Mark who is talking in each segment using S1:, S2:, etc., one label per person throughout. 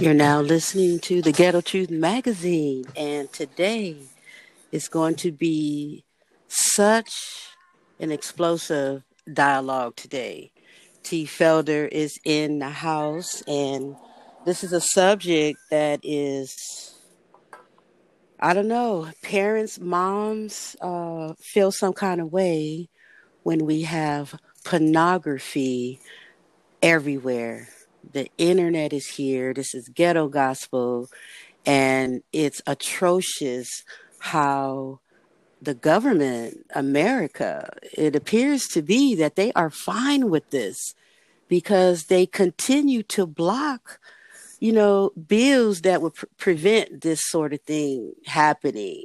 S1: You're now listening to the Ghetto Truth Magazine, and today is going to be such an explosive dialogue today. T. Felder is in the house, and this is a subject that is, I don't know, parents, moms uh, feel some kind of way when we have pornography everywhere the internet is here. This is ghetto gospel. And it's atrocious how the government, America, it appears to be that they are fine with this because they continue to block, you know, bills that would prevent this sort of thing happening.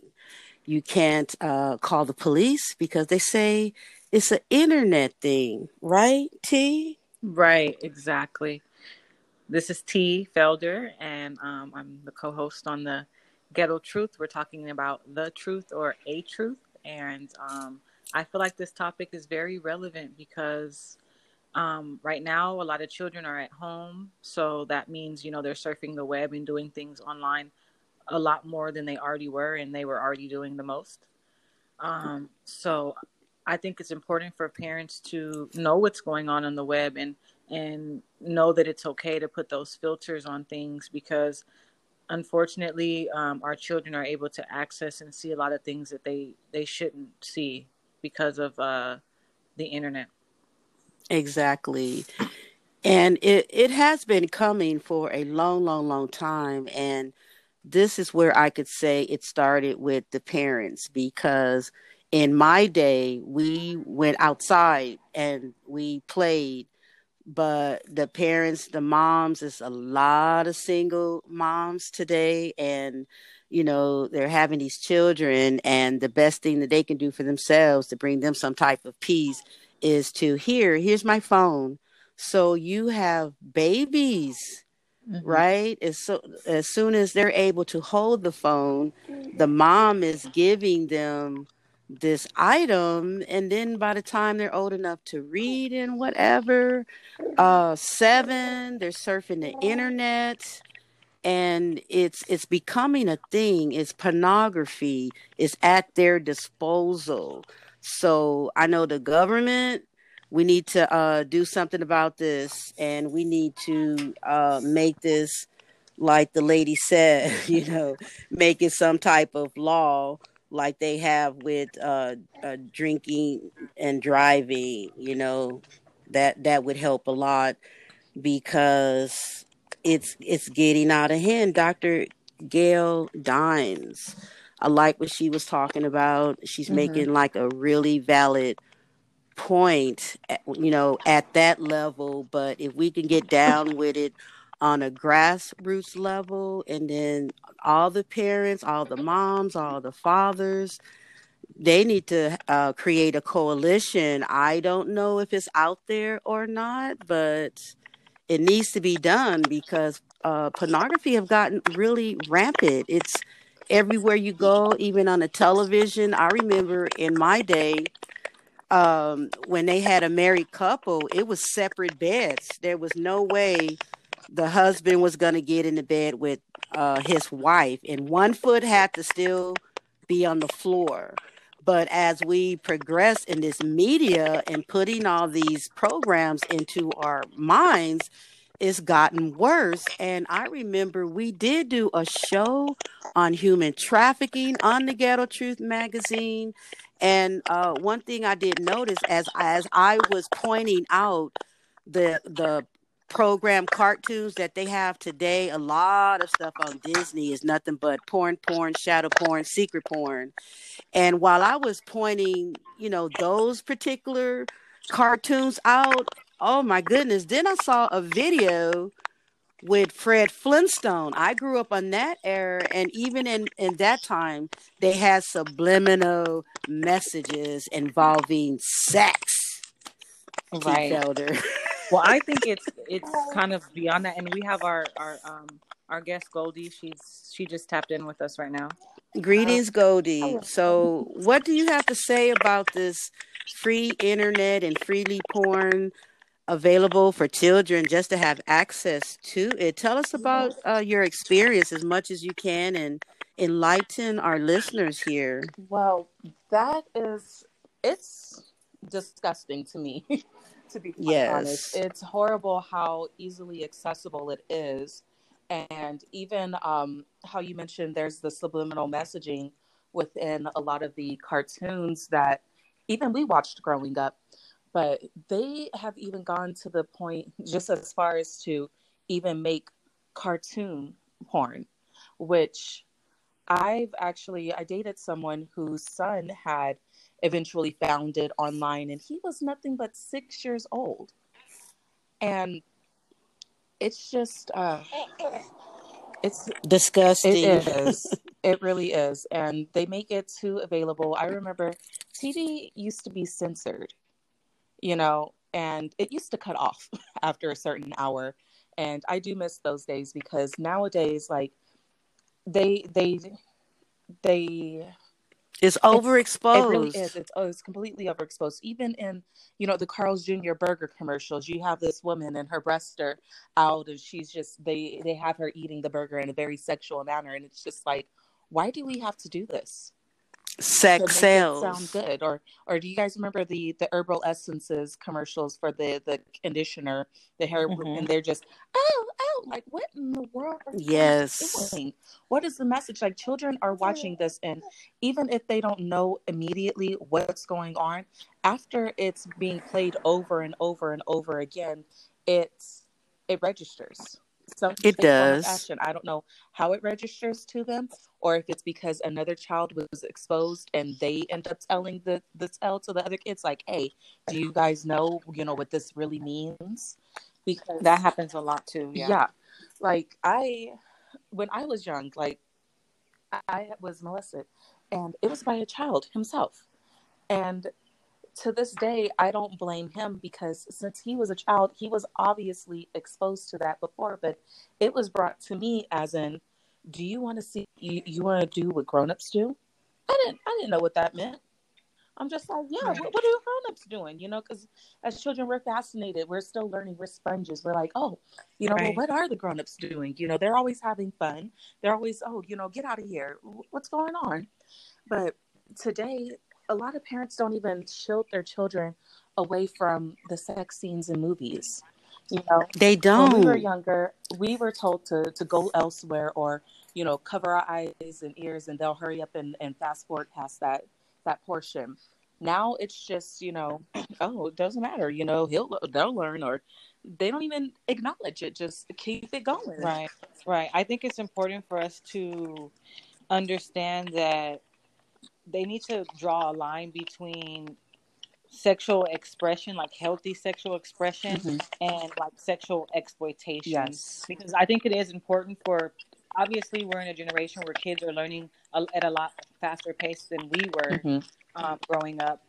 S1: You can't uh, call the police because they say it's an internet thing, right, T?
S2: Right, exactly. This is T. Felder, and um, I'm the co host on the Ghetto Truth. We're talking about the truth or a truth. And um, I feel like this topic is very relevant because um, right now a lot of children are at home. So that means, you know, they're surfing the web and doing things online a lot more than they already were, and they were already doing the most. Um, so I think it's important for parents to know what's going on on the web and and know that it's okay to put those filters on things because unfortunately um, our children are able to access and see a lot of things that they they shouldn't see because of uh, the internet.
S1: Exactly. And it it has been coming for a long long long time and this is where i could say it started with the parents because in my day we went outside and we played but the parents, the moms, is a lot of single moms today, and you know they're having these children, and the best thing that they can do for themselves to bring them some type of peace is to here, here's my phone. So you have babies, mm-hmm. right? As so as soon as they're able to hold the phone, the mom is giving them this item and then by the time they're old enough to read and whatever uh seven they're surfing the internet and it's it's becoming a thing. It's pornography is at their disposal. So i know the government we need to uh do something about this and we need to uh make this like the lady said you know make it some type of law like they have with uh, uh, drinking and driving. You know, that that would help a lot because it's it's getting out of hand. Dr. Gail Dines, I like what she was talking about. She's mm-hmm. making like a really valid point, you know, at that level. But if we can get down with it on a grassroots level and then all the parents all the moms all the fathers they need to uh, create a coalition. I don't know if it's out there or not but it needs to be done because uh, pornography have gotten really rampant. It's everywhere you go even on the television. I remember in my day um, when they had a married couple it was separate beds. There was no way the husband was going to get into bed with uh, his wife, and one foot had to still be on the floor. But as we progress in this media and putting all these programs into our minds, it's gotten worse. And I remember we did do a show on human trafficking on the Ghetto Truth magazine. And uh, one thing I did notice as as I was pointing out the the program cartoons that they have today, a lot of stuff on Disney is nothing but porn, porn, shadow porn, secret porn. And while I was pointing, you know, those particular cartoons out, oh my goodness, then I saw a video with Fred Flintstone. I grew up on that era, and even in, in that time, they had subliminal messages involving sex.
S2: Right. well, I think it's it's kind of beyond that, and we have our our um our guest Goldie. She's she just tapped in with us right now.
S1: Greetings, Goldie. So, what do you have to say about this free internet and freely porn available for children just to have access to it. Tell us about uh, your experience as much as you can and enlighten our listeners here.
S3: Well, that is it's disgusting to me. to be yes. honest, it's horrible how easily accessible it is, and even um, how you mentioned there's the subliminal messaging within a lot of the cartoons that even we watched growing up but they have even gone to the point just as far as to even make cartoon porn which i've actually i dated someone whose son had eventually found it online and he was nothing but six years old. And it's just uh it's
S1: disgusting.
S3: It is. It really is. And they make it too available. I remember tv used to be censored you know, and it used to cut off after a certain hour. And I do miss those days because nowadays, like, they, they, they,
S1: it's overexposed.
S3: It really is. It's, oh, it's completely overexposed. Even in, you know, the Carl's Jr. burger commercials, you have this woman and her breasts are out, and she's just they they have her eating the burger in a very sexual manner, and it's just like, why do we have to do this?
S1: sex sales
S3: sound good or or do you guys remember the the herbal essences commercials for the the conditioner the hair mm-hmm. and they're just oh like what in the world
S1: yes
S3: doing? what is the message like children are watching this and even if they don't know immediately what's going on after it's being played over and over and over again it's it registers
S1: some it does
S3: action. I don't know how it registers to them, or if it's because another child was exposed and they end up telling the the tell to the other kids, like, "Hey, do you guys know you know what this really means?"
S2: Because that happens a lot too. Yeah,
S3: yeah. like I, when I was young, like I was molested, and it was by a child himself, and to this day, I don't blame him because since he was a child, he was obviously exposed to that before. But it was brought to me as in, do you want to see you, you want to do what grown-ups do? I didn't I didn't know what that meant. I'm just like, yeah, what, what are grown-ups doing? You know, because as children, we're fascinated. We're still learning. We're sponges. We're like, oh, you know, right. well, what are the grown-ups doing? You know, they're always having fun. They're always, oh, you know, get out of here. What's going on? But today, a lot of parents don't even shield their children away from the sex scenes in movies. You know,
S1: they don't.
S3: When we were younger, we were told to to go elsewhere or you know cover our eyes and ears, and they'll hurry up and, and fast forward past that that portion. Now it's just you know, oh, it doesn't matter. You know, he'll they'll learn, or they don't even acknowledge it. Just keep it going.
S2: Right, right. I think it's important for us to understand that they need to draw a line between sexual expression, like healthy sexual expression, mm-hmm. and like sexual exploitation.
S3: Yes.
S2: Because I think it is important for, obviously, we're in a generation where kids are learning at a lot faster pace than we were mm-hmm. um, growing up.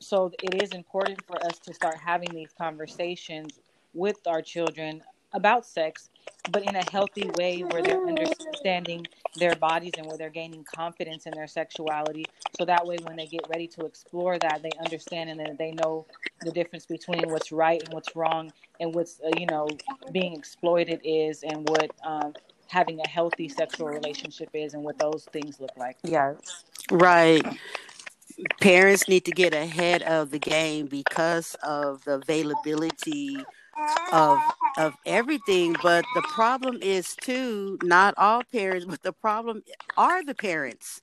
S2: So it is important for us to start having these conversations with our children about sex, but in a healthy way where they're understanding their bodies and where they're gaining confidence in their sexuality. So that way, when they get ready to explore that, they understand and then they know the difference between what's right and what's wrong, and what's uh, you know being exploited is, and what um, having a healthy sexual relationship is, and what those things look like.
S3: Yes,
S1: right. Parents need to get ahead of the game because of the availability of of everything but the problem is too not all parents but the problem are the parents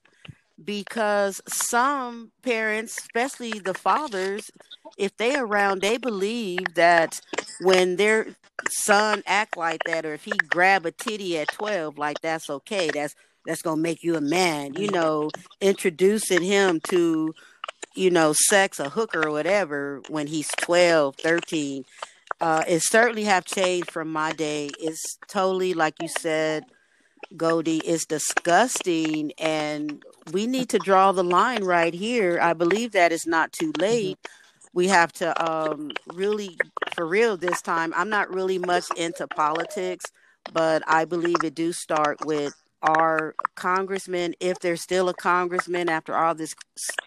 S1: because some parents especially the fathers if they around they believe that when their son act like that or if he grab a titty at 12 like that's okay that's that's gonna make you a man you know introducing him to you know sex a hooker or whatever when he's 12 13 uh, it certainly have changed from my day. It's totally like you said, Goldie. It's disgusting, and we need to draw the line right here. I believe that it's not too mm-hmm. late. We have to um, really, for real, this time. I'm not really much into politics, but I believe it do start with our congressman, if there's still a congressman after all this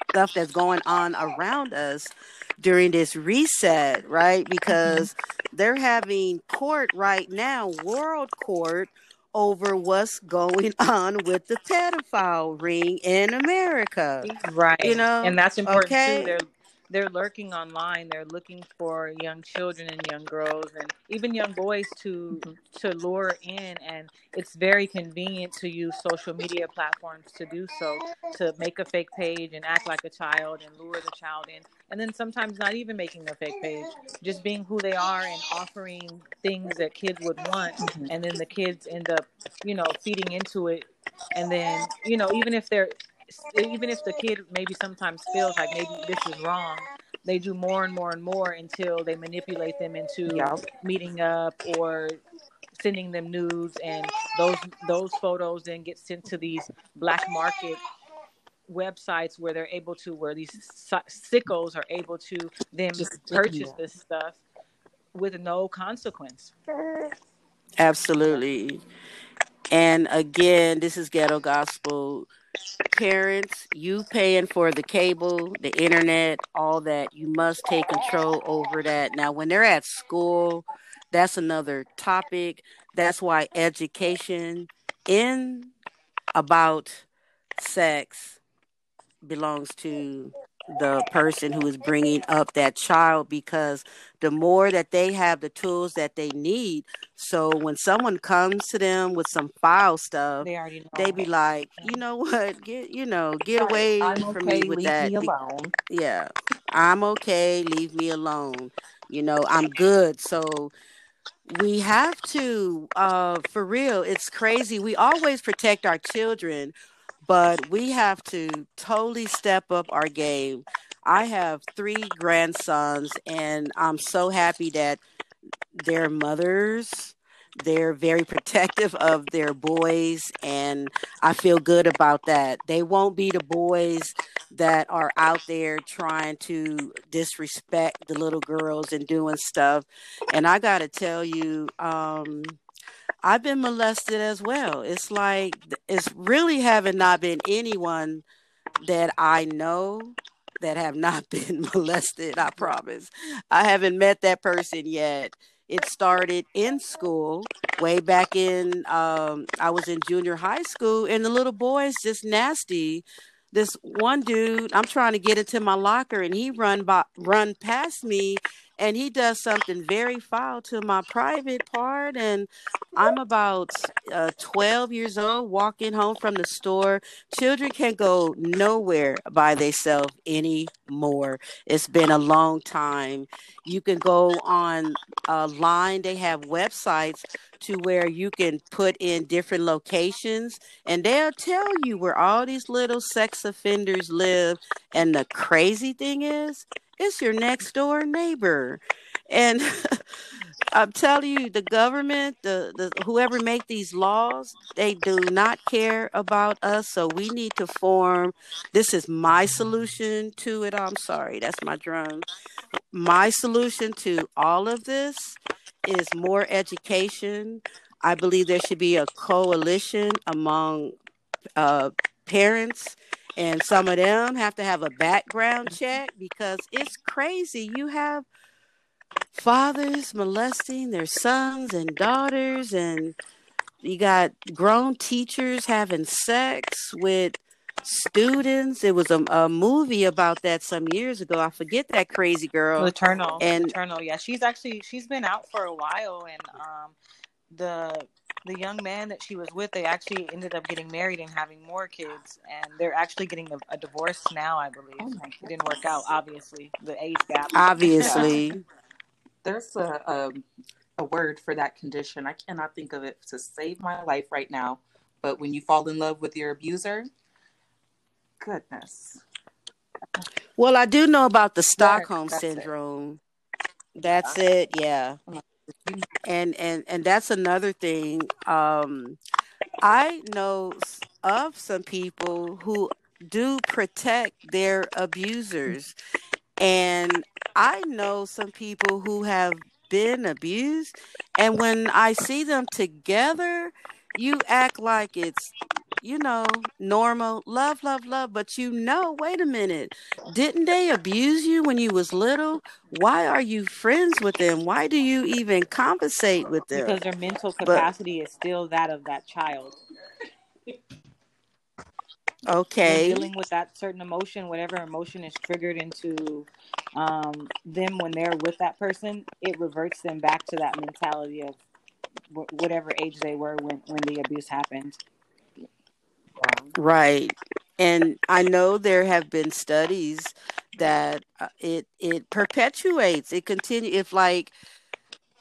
S1: stuff that's going on around us during this reset, right? Mm-hmm. Because they're having court right now, world court, over what's going on with the pedophile ring in America.
S2: Right. You know, and that's important okay? too. They're they're lurking online. They're looking for young children and young girls and even young boys to mm-hmm. to lure in. And it's very convenient to use social media platforms to do so, to make a fake page and act like a child and lure the child in. And then sometimes not even making a fake page, just being who they are and offering things that kids would want. Mm-hmm. And then the kids end up, you know, feeding into it. And then, you know, even if they're even if the kid maybe sometimes feels like maybe this is wrong, they do more and more and more until they manipulate them into yep. meeting up or sending them nudes and those those photos then get sent to these black market websites where they're able to where these sickos are able to then Just purchase this stuff with no consequence.
S1: Absolutely. And again this is ghetto gospel parents, you paying for the cable, the internet, all that, you must take control over that. Now, when they're at school, that's another topic. That's why education in about sex belongs to the person who is bringing up that child because the more that they have the tools that they need so when someone comes to them with some foul stuff they already know. they be like you know what? Get you know get away I'm from okay, me with leave that me alone. yeah. I'm okay. Leave me alone. You know i'm good. So we have to uh for real it's crazy. We always protect our children but we have to totally step up our game. I have three grandsons, and I'm so happy that their mothers they're very protective of their boys and i feel good about that they won't be the boys that are out there trying to disrespect the little girls and doing stuff and i gotta tell you um I've been molested as well. It's like it's really having not been anyone that I know that have not been molested. I promise. I haven't met that person yet. It started in school way back in um, I was in junior high school and the little boys just nasty. This one dude, I'm trying to get into my locker and he run by run past me and he does something very foul to my private part and i'm about uh, 12 years old walking home from the store. Children can't go nowhere by themselves anymore. It's been a long time. You can go on line they have websites to where you can put in different locations and they'll tell you where all these little sex offenders live and the crazy thing is it's your next door neighbor. And I'm telling you, the government, the, the whoever make these laws, they do not care about us. So we need to form. This is my solution to it. I'm sorry, that's my drum. My solution to all of this is more education. I believe there should be a coalition among uh, parents and some of them have to have a background check because it's crazy. You have fathers molesting their sons and daughters, and you got grown teachers having sex with students. It was a, a movie about that some years ago. I forget that crazy girl.
S2: Eternal. And Eternal. Yeah, she's actually she's been out for a while, and um, the the young man that she was with, they actually ended up getting married and having more kids, and they're actually getting a, a divorce now, I believe. Oh it didn't work out, obviously, the age gap.
S1: Obviously,
S3: there's a, a a word for that condition. I cannot think of it to save my life right now. But when you fall in love with your abuser, goodness.
S1: Well, I do know about the Stockholm syndrome. It. That's it. Yeah. Mm. And and and that's another thing um i know of some people who do protect their abusers. And i know some people who have been abused. And when i see them together you act like it's you know, normal, love, love, love, but you know, wait a minute, didn't they abuse you when you was little? Why are you friends with them? Why do you even conversate with them?
S2: Because their mental capacity but, is still that of that child.
S1: Okay.
S2: dealing with that certain emotion, whatever emotion is triggered into um, them when they're with that person, it reverts them back to that mentality of whatever age they were when, when the abuse happened.
S1: Right. And I know there have been studies that uh, it it perpetuates. It continue if like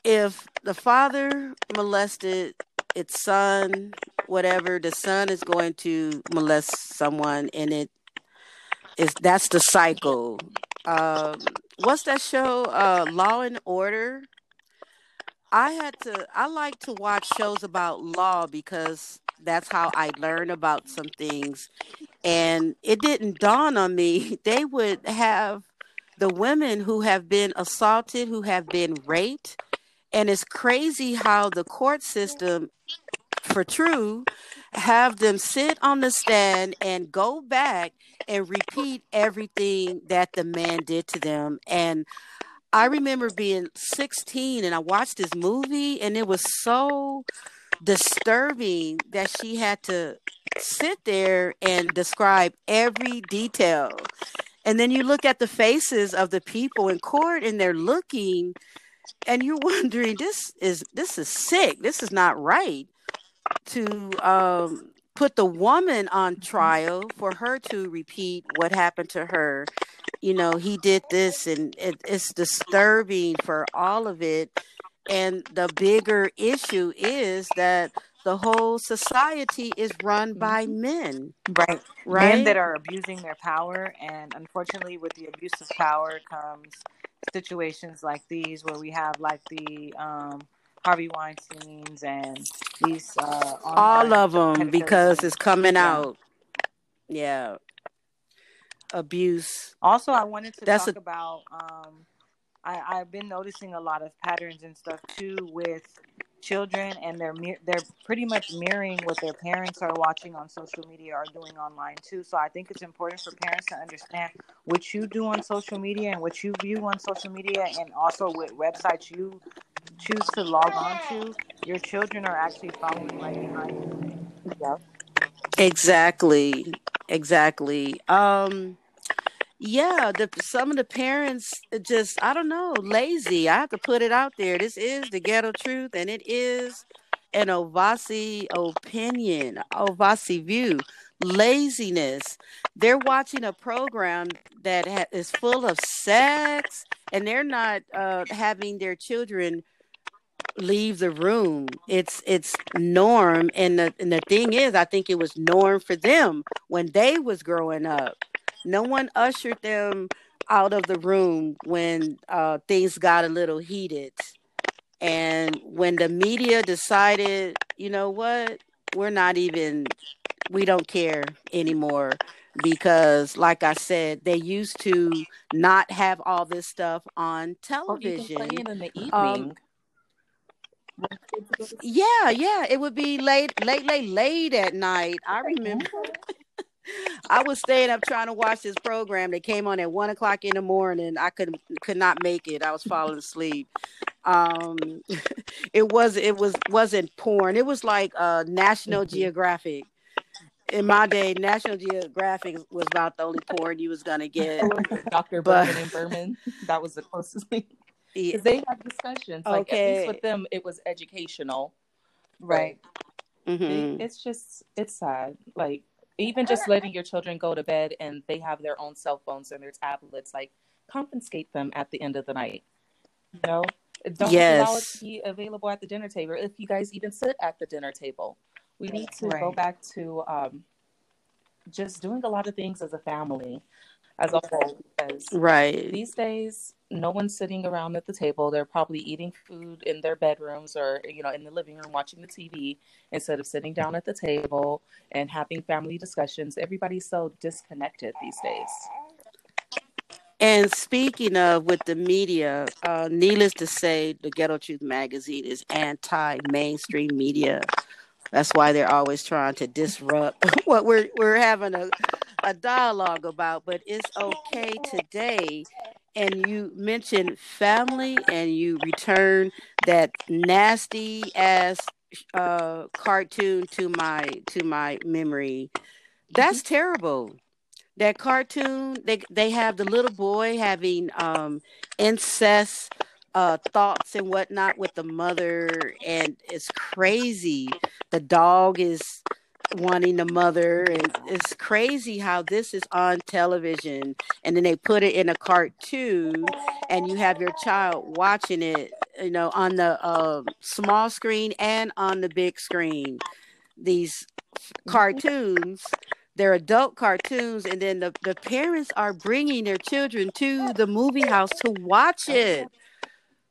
S1: if the father molested its son, whatever, the son is going to molest someone and it is that's the cycle. Um what's that show? Uh Law and Order. I had to I like to watch shows about law because that's how I learned about some things. And it didn't dawn on me. They would have the women who have been assaulted, who have been raped. And it's crazy how the court system, for true, have them sit on the stand and go back and repeat everything that the man did to them. And I remember being 16 and I watched this movie and it was so disturbing that she had to sit there and describe every detail. And then you look at the faces of the people in court and they're looking and you're wondering this is this is sick. This is not right to um, put the woman on trial for her to repeat what happened to her. You know, he did this and it, it's disturbing for all of it and the bigger issue is that the whole society is run by mm-hmm. men.
S2: Right. Right. Men that are abusing their power. And unfortunately, with the abuse of power comes situations like these where we have like the um, Harvey Weinstein's and these. Uh,
S1: All of them because it's coming yeah. out. Yeah. Abuse.
S2: Also, I wanted to That's talk a- about. Um, I, I've been noticing a lot of patterns and stuff too with children, and they're they're pretty much mirroring what their parents are watching on social media or doing online too. So I think it's important for parents to understand what you do on social media and what you view on social media, and also what websites you choose to log on to. Your children are actually following right behind you.
S1: Yeah. Exactly. Exactly. Um yeah, the some of the parents just I don't know, lazy. I have to put it out there. This is the ghetto truth, and it is an Ovasi opinion, Ovasi view. Laziness. They're watching a program that ha- is full of sex, and they're not uh, having their children leave the room. It's it's norm, and the and the thing is, I think it was norm for them when they was growing up. No one ushered them out of the room when uh, things got a little heated. And when the media decided, you know what, we're not even, we don't care anymore because, like I said, they used to not have all this stuff on television. Or in the evening. Um, yeah, yeah, it would be late, late, late, late at night. I remember. I was staying up trying to watch this program that came on at one o'clock in the morning. I could could not make it. I was falling asleep. Um, it was it was wasn't porn. It was like uh, National mm-hmm. Geographic. In my day, National Geographic was about the only porn you was gonna get.
S3: Dr. But, Berman and Berman. That was the closest thing. Because they had discussions. Like okay. at least with them, it was educational. Right. Mm-hmm. It, it's just it's sad. Like even just letting your children go to bed and they have their own cell phones and their tablets, like confiscate them at the end of the night. You know, don't yes. allow it to be available at the dinner table. If you guys even sit at the dinner table, we need to right. go back to um, just doing a lot of things as a family, as a whole. Because
S1: right
S3: these days, no one's sitting around at the table. They're probably eating food in their bedrooms or, you know, in the living room watching the TV instead of sitting down at the table and having family discussions. Everybody's so disconnected these days.
S1: And speaking of with the media, uh, needless to say, the Ghetto Truth magazine is anti mainstream media. That's why they're always trying to disrupt what we're we're having a, a dialogue about. But it's okay today. And you mentioned family, and you return that nasty ass uh, cartoon to my to my memory. That's mm-hmm. terrible. That cartoon, they they have the little boy having um, incest uh, thoughts and whatnot with the mother, and it's crazy. The dog is wanting the mother, and it's crazy how this is on television, and then they put it in a cartoon, and you have your child watching it, you know, on the uh, small screen and on the big screen. These cartoons they're adult cartoons and then the, the parents are bringing their children to the movie house to watch it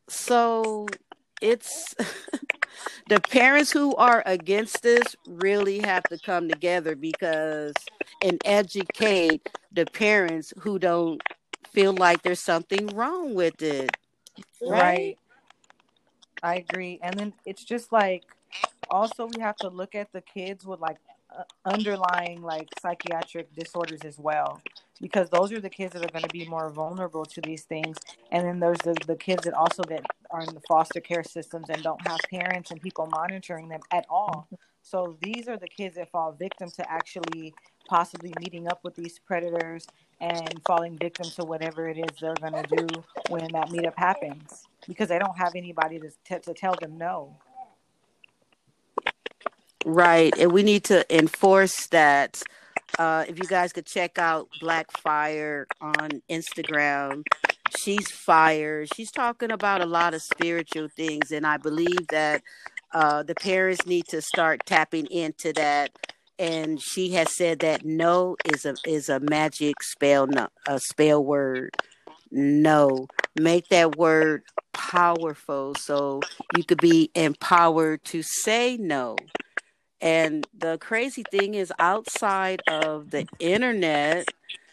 S1: so it's the parents who are against this really have to come together because and educate the parents who don't feel like there's something wrong with it.
S2: Right, right. i agree. And then it's just like also we have to look at the kids with like uh, underlying like psychiatric disorders as well because those are the kids that are going to be more vulnerable to these things and then there's the, the kids that also that are in the foster care systems and don't have parents and people monitoring them at all so these are the kids that fall victim to actually possibly meeting up with these predators and falling victim to whatever it is they're going to do when that meetup happens because they don't have anybody to, t- to tell them no
S1: Right. And we need to enforce that. Uh, if you guys could check out Black Fire on Instagram, she's fire. She's talking about a lot of spiritual things. And I believe that uh, the parents need to start tapping into that. And she has said that no is a is a magic spell, a spell word. No, make that word powerful so you could be empowered to say no and the crazy thing is, outside of the internet,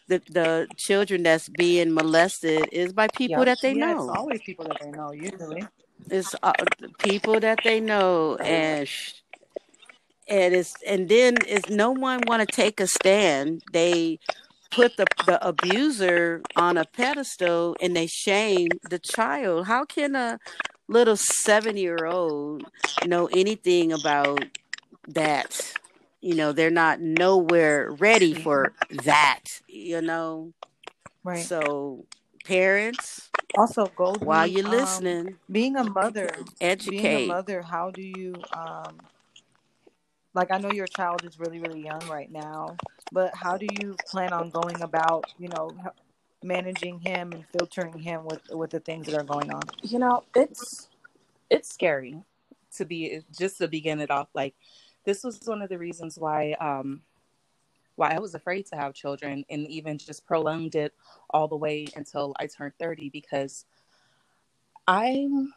S1: the, the children that's being molested is by people yep. that they yeah, know.
S2: It's always people that they know, usually.
S1: It's uh, people that they know, and sh- and it's and then is no one want to take a stand. They put the the abuser on a pedestal and they shame the child. How can a little seven year old know anything about that you know they're not nowhere ready for that you know? Right. So parents
S2: also go
S1: while you're um, listening
S2: being a mother
S1: educate
S2: being a mother how do you um like i know your child is really really young right now but how do you plan on going about you know managing him and filtering him with with the things that are going on?
S3: You know it's it's scary to be just to begin it off like this was one of the reasons why um, why I was afraid to have children and even just prolonged it all the way until I turned 30 because I'm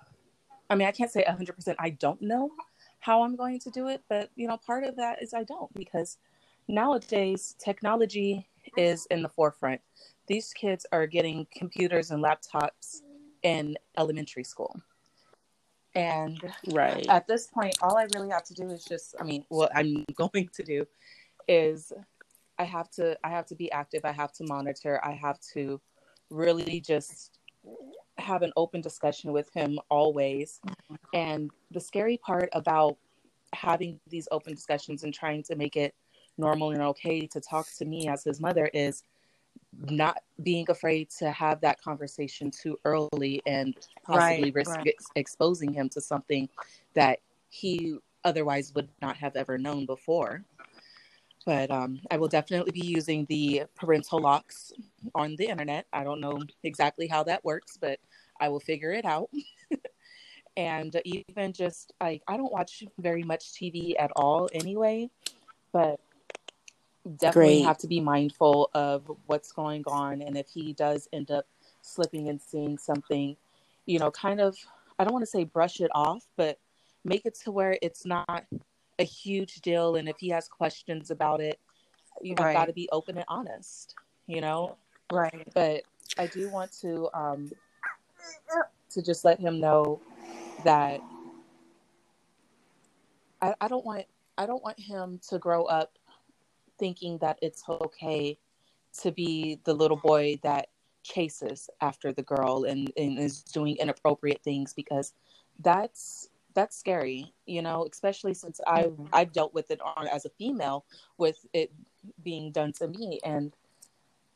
S3: I mean I can't say 100% I don't know how I'm going to do it but you know part of that is I don't because nowadays technology is in the forefront. These kids are getting computers and laptops in elementary school. And right at this point, all I really have to do is just, I mean, what I'm going to do is I have to, I have to be active. I have to monitor. I have to really just have an open discussion with him always. And the scary part about having these open discussions and trying to make it normal and okay to talk to me as his mother is not being afraid to have that conversation too early and possibly right, risk right. Ex- exposing him to something that he otherwise would not have ever known before. But um, I will definitely be using the parental locks on the internet. I don't know exactly how that works, but I will figure it out. and even just like I don't watch very much TV at all anyway, but definitely Great. have to be mindful of what's going on and if he does end up slipping and seeing something you know kind of i don't want to say brush it off but make it to where it's not a huge deal and if he has questions about it you right. got to be open and honest you know
S2: right
S3: but i do want to um to just let him know that I, I don't want I don't want him to grow up thinking that it's okay to be the little boy that chases after the girl and, and is doing inappropriate things because that's that's scary you know especially since i mm-hmm. i've dealt with it on as a female with it being done to me and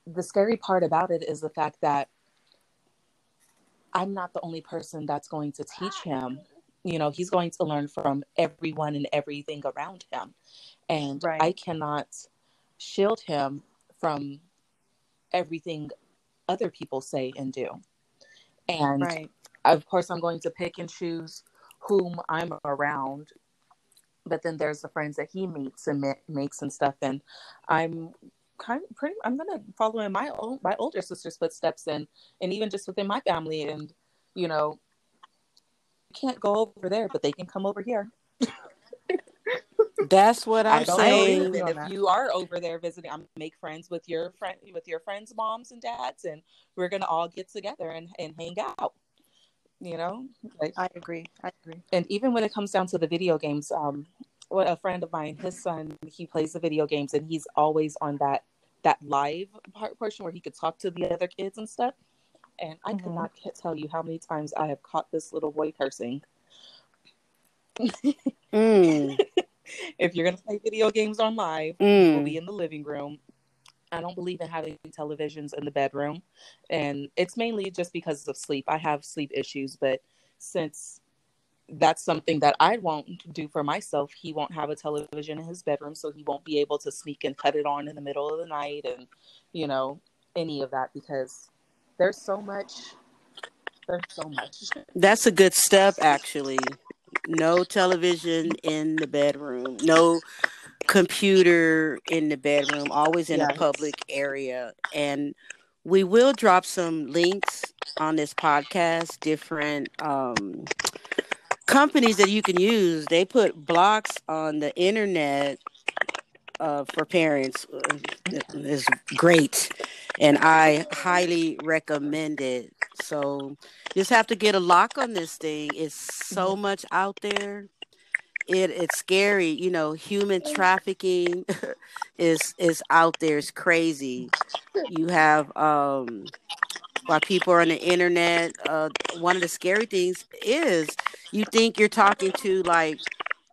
S3: the scary part about it is the fact that i'm not the only person that's going to teach him you know he's going to learn from everyone and everything around him and right. i cannot shield him from everything other people say and do and right. of course i'm going to pick and choose whom i'm around but then there's the friends that he meets and ma- makes and stuff and i'm kind of pretty i'm gonna follow in my own my older sister's footsteps and and even just within my family and you know can't go over there but they can come over here.
S1: That's what i'm saying.
S3: if you are over there visiting i'm make friends with your friend with your friends moms and dads and we're gonna all get together and, and hang out you know?
S2: Like, i agree. I agree.
S3: and even when it comes down to the video games um what a friend of mine his son he plays the video games and he's always on that that live part portion where he could talk to the other kids and stuff and i mm-hmm. cannot tell you how many times i have caught this little boy cursing mm. if you're going to play video games on live mm. we'll be in the living room I don't believe in having televisions in the bedroom. And it's mainly just because of sleep. I have sleep issues, but since that's something that I won't do for myself, he won't have a television in his bedroom, so he won't be able to sneak and cut it on in the middle of the night and, you know, any of that because there's so much. There's so much.
S1: That's a good step, actually. No television in the bedroom. No computer in the bedroom, always in yes. a public area. And we will drop some links on this podcast, different um, companies that you can use. They put blocks on the internet uh, for parents is great, and I highly recommend it. So, just have to get a lock on this thing. It's so mm-hmm. much out there it it's scary you know human trafficking is is out there it's crazy you have um while people are on the internet uh one of the scary things is you think you're talking to like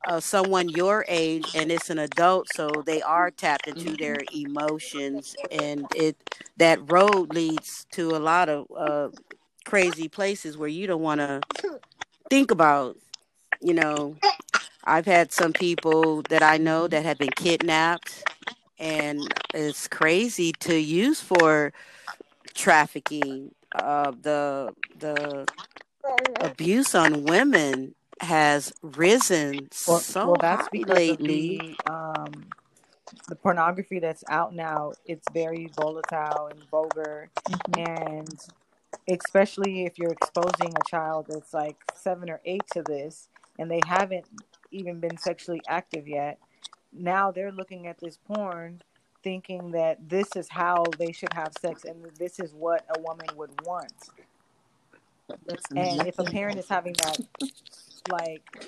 S1: uh, someone your age and it's an adult so they are tapped into their emotions and it that road leads to a lot of uh crazy places where you don't want to think about you know I've had some people that I know that have been kidnapped, and it's crazy to use for trafficking. Uh, the the abuse on women has risen well, so well, that's high lately.
S2: The, um, the pornography that's out now, it's very volatile and vulgar, mm-hmm. and especially if you're exposing a child that's like seven or eight to this, and they haven't even been sexually active yet. Now they're looking at this porn thinking that this is how they should have sex and this is what a woman would want. And if a parent is having that like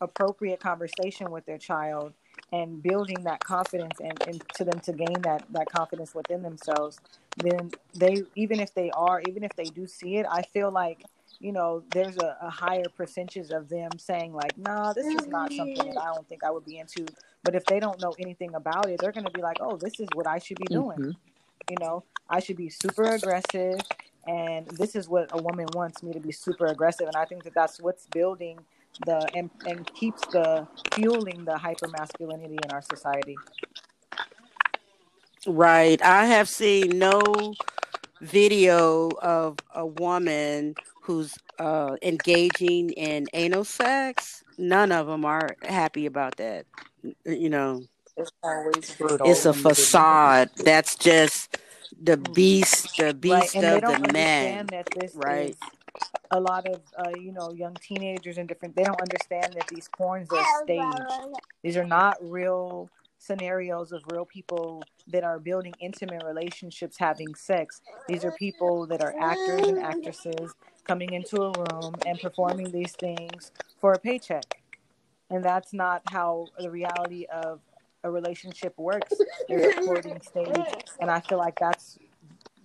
S2: appropriate conversation with their child and building that confidence and, and to them to gain that that confidence within themselves, then they even if they are, even if they do see it, I feel like you know, there's a, a, higher percentage of them saying like, nah, this is not something that I don't think I would be into. But if they don't know anything about it, they're going to be like, oh, this is what I should be doing. Mm-hmm. You know, I should be super aggressive. And this is what a woman wants me to be super aggressive. And I think that that's what's building the and, and keeps the fueling the hyper masculinity in our society.
S1: Right. I have seen no video of a woman who's uh, engaging in anal sex, none of them are happy about that. You know,
S3: it's always brutal.
S1: It's a facade. That's just the mm-hmm. beast, the beast right. of the man. right.
S2: A lot of uh, you know young teenagers and different. They don't understand that these porns are staged. These are not real scenarios of real people that are building intimate relationships having sex. These are people that are actors and actresses coming into a room and performing these things for a paycheck. and that's not how the reality of a relationship works. There's a stage, and I feel like that's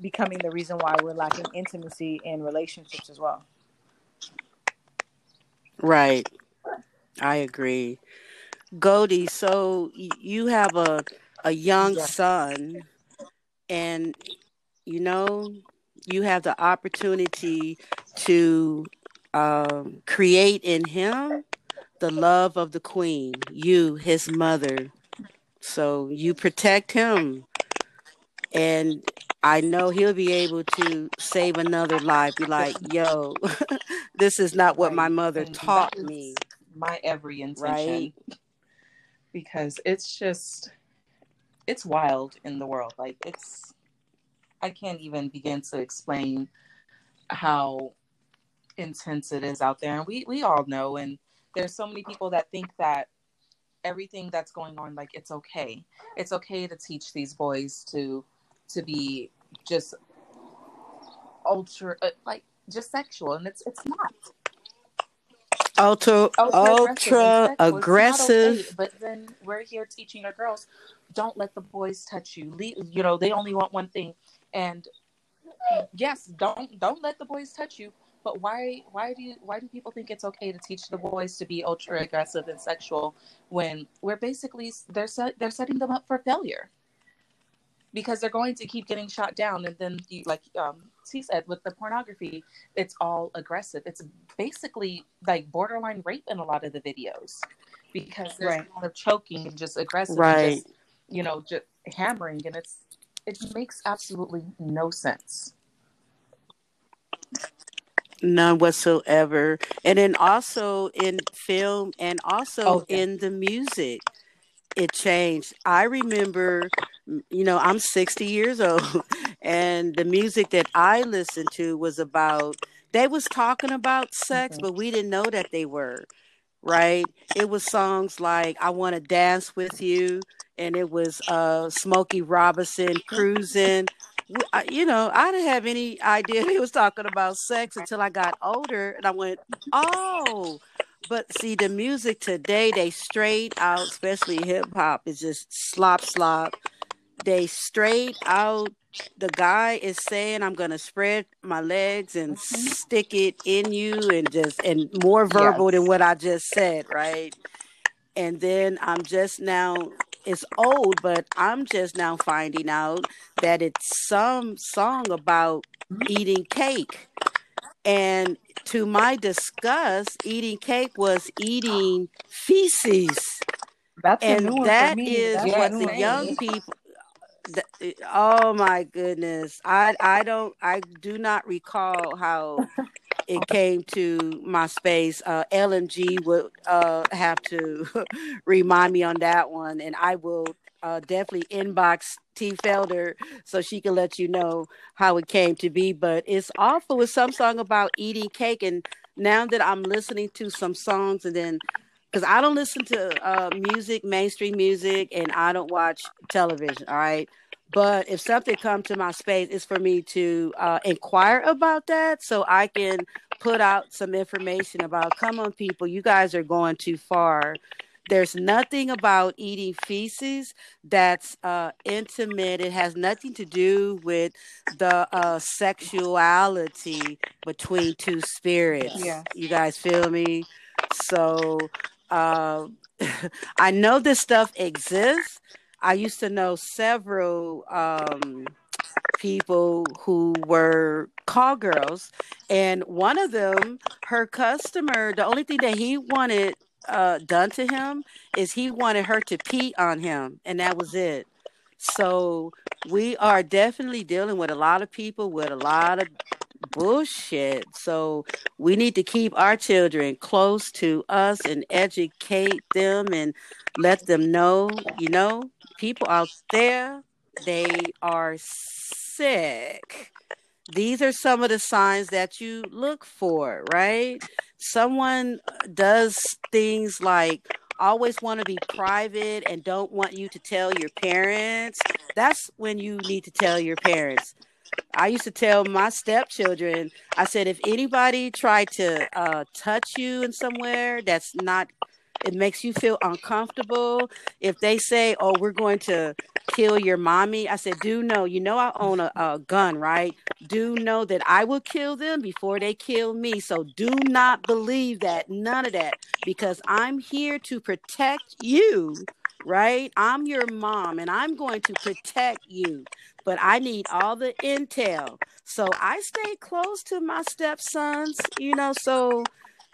S2: becoming the reason why we're lacking intimacy in relationships as well.
S1: Right. I agree. Goldie, so you have a a young yeah. son and you know you have the opportunity to um, create in him the love of the queen, you, his mother. So you protect him. And I know he'll be able to save another life. Be like, yo, this is not what right. my mother and taught me.
S3: My every intention. Right? Because it's just, it's wild in the world. Like, it's, I can't even begin to explain how intense it is out there. And we, we all know. And there's so many people that think that everything that's going on, like, it's okay. It's okay to teach these boys to, to be just ultra uh, like just sexual and it's it's not
S1: ultra ultra, aggressive, aggressive. Okay,
S3: but then we're here teaching our girls don't let the boys touch you. Leave, you know they only want one thing. And yes don't don't let the boys touch you but why why do you why do people think it's okay to teach the boys to be ultra aggressive and sexual when we're basically they're set, they're setting them up for failure because they're going to keep getting shot down. And then you, like um he said with the pornography it's all aggressive. It's basically like borderline rape in a lot of the videos because there's right. a lot of choking and just aggressive right. just, you know just hammering. And it's it makes absolutely no sense.
S1: None whatsoever. And then also in film and also oh, yeah. in the music it changed i remember you know, I'm 60 years old and the music that I listened to was about they was talking about sex, mm-hmm. but we didn't know that they were. Right? It was songs like I Want to Dance with You and it was uh Smokey Robinson cruising. You know, I didn't have any idea he was talking about sex until I got older and I went, "Oh, but see, the music today, they straight out, especially hip hop, is just slop slop they straight out the guy is saying i'm gonna spread my legs and mm-hmm. stick it in you and just and more verbal yes. than what i just said right and then i'm just now it's old but i'm just now finding out that it's some song about eating cake and to my disgust eating cake was eating feces. That's and that is what the young people oh my goodness. I i don't i do not recall how it came to my space. Uh would uh have to remind me on that one. And i will uh definitely inbox t felder so she can let you know how it came to be but it's awful with some song about eating cake and now that i'm listening to some songs and then because I don't listen to uh, music, mainstream music, and I don't watch television. All right. But if something comes to my space, it's for me to uh, inquire about that so I can put out some information about come on, people, you guys are going too far. There's nothing about eating feces that's uh, intimate. It has nothing to do with the uh, sexuality between two spirits. Yeah. You guys feel me? So uh, I know this stuff exists. I used to know several um, people who were call girls, and one of them, her customer, the only thing that he wanted uh, done to him is he wanted her to pee on him, and that was it. So we are definitely dealing with a lot of people with a lot of bullshit. So we need to keep our children close to us and educate them and let them know, you know, people out there, they are sick. These are some of the signs that you look for, right? Someone does things like always want to be private and don't want you to tell your parents. That's when you need to tell your parents I used to tell my stepchildren, I said, if anybody tried to uh, touch you in somewhere that's not it makes you feel uncomfortable. If they say, "Oh, we're going to kill your mommy," I said, "Do know, you know, I own a, a gun, right? Do know that I will kill them before they kill me. So do not believe that, none of that, because I'm here to protect you." Right? I'm your mom and I'm going to protect you but I need all the intel. So I stay close to my stepsons, you know, so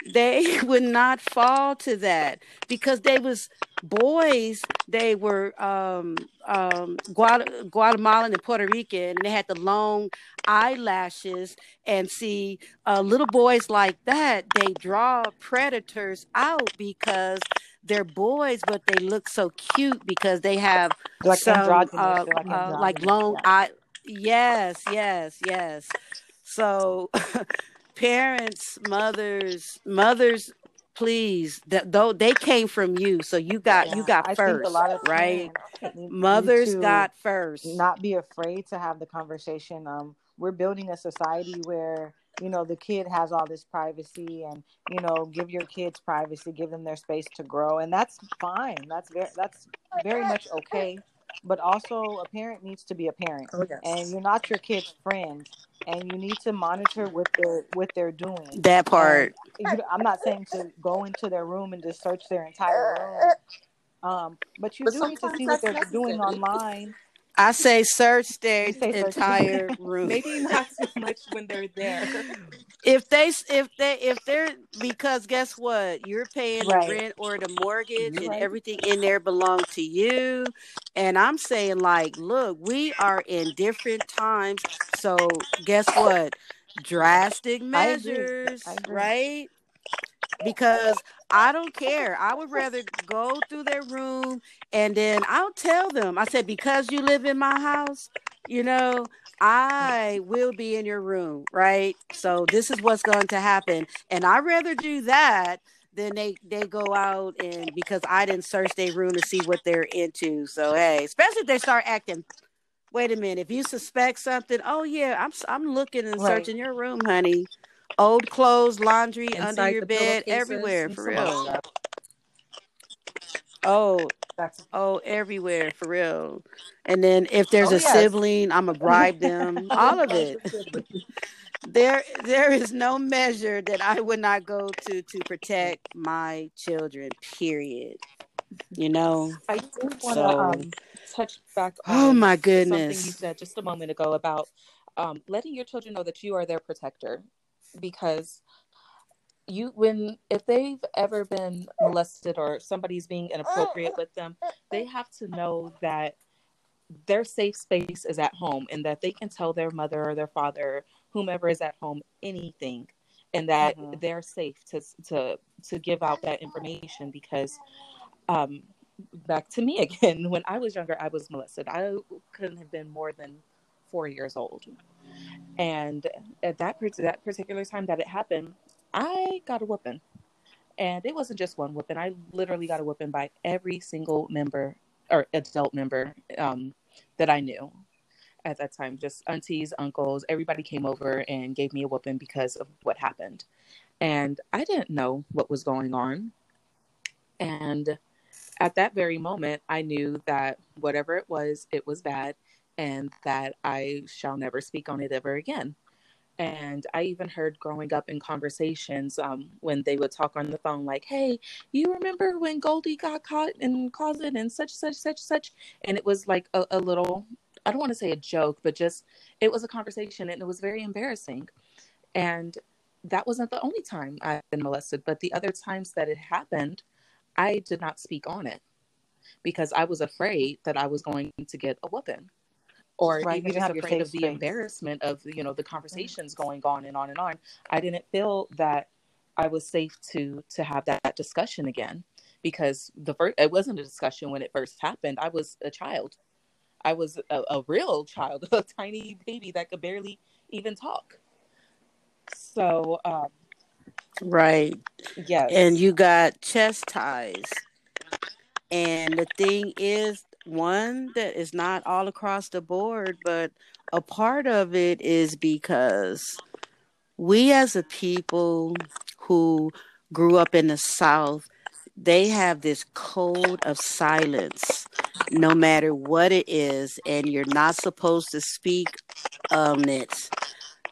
S1: they would not fall to that because they was boys they were um, um, Guatem- guatemalan and puerto rican and they had the long eyelashes and see uh, little boys like that they draw predators out because they're boys, but they look so cute because they have
S2: like
S1: some uh,
S2: like
S1: uh, like long
S2: Yeah.
S1: eye. Yes, yes, yes. So, parents, mothers, mothers, please, that though they came from you, so you got you got
S2: I think a
S1: first,
S2: lot of
S1: right?
S2: parents need, need
S1: Mothers got first.
S2: not be afraid to have the conversation. Um, we're building a society where you know the kid has all this privacy, and you know, give your kids privacy, give them their space to grow, and that's fine. That's very that's very much okay. But also, a parent needs to be a parent,
S3: Oh
S2: and you're not your kid's friend, and you need to monitor what they're what they're doing.
S1: That
S2: And
S1: part.
S2: you, I'm not saying to go into their room and just search their entire room, um, but you
S3: But
S2: do need to see what they're doing online.
S1: I say search their
S2: You say search.
S1: entire room.
S3: Maybe not so much when they're there.
S1: if they if they if they're because guess what you're paying the rent or the mortgage
S3: You
S1: and everything in there belong to you and i'm saying like look we are in different times so guess what drastic
S2: I agree.
S1: measures
S2: I agree.
S1: right because I don't care. I would rather go through their room and then I'll tell them. I said, because you live in my house, you know, I will be in your room, right? So this is what's going to happen. And I'd rather do that than they they go out and because I didn't search their room to see what they're into. So hey, especially if they start acting. Wait a minute. If you suspect something, oh yeah, I'm I'm looking and
S2: Right.
S1: searching your room, honey. Old clothes, laundry under your bed, everywhere for real. Oh,
S3: That's
S1: oh, everywhere for real. And then if there's
S3: oh
S1: a
S3: yes.
S1: sibling, I'm gonna bribe them. All of it. There, there is no measure that I would not go to to protect my children. Period. You know.
S3: I do want to
S1: So,
S3: um, touch back
S1: oh
S3: on
S1: my
S3: something you said just a moment ago about um, letting your children know that you are their protector, because you when if they've ever been molested or somebody's being inappropriate with them, they have to know that their safe space is at home and that they can tell their mother or their father, whomever is at home, anything, and that
S2: Mhm.
S3: they're safe to to to give out that information because um back to me again when i was younger i was molested i couldn't have been more than four years old. And at that that particular time that it happened i got a whooping. And it wasn't just one whooping. I literally got a whooping by every single member or adult member um, that i knew at that time. Just aunties uncles everybody came over and gave me a whooping because of what happened. And i didn't know what was going on. And at that very moment, I knew that whatever it was, it was bad and that I shall never speak on it ever again. And I even heard growing up in conversations um, when they would talk on the phone, like, hey, you remember when Goldie got caught in closet and such, such, such, such? And it was like a, a little, I don't want to say a joke, but just it was a conversation and it was very embarrassing. And that wasn't the only time I've been molested, but the other times that it happened, I did not speak on it because I was afraid that I was going to get a whooping or
S2: Right, you
S3: even just afraid of the
S2: space.
S3: embarrassment of you know the conversations going on and on and on. I didn't feel that I was safe to to have that discussion again because the first it wasn't a discussion when it first happened. I was a child. I was a, a real child, a tiny baby that could barely even talk. So um,
S1: Right.
S3: yes,
S1: And you got chastised. And the thing is, one that is not all across the board, but a part of it is because we as a people who grew up in the South, they have this code of silence no matter what it is and you're not supposed to speak on it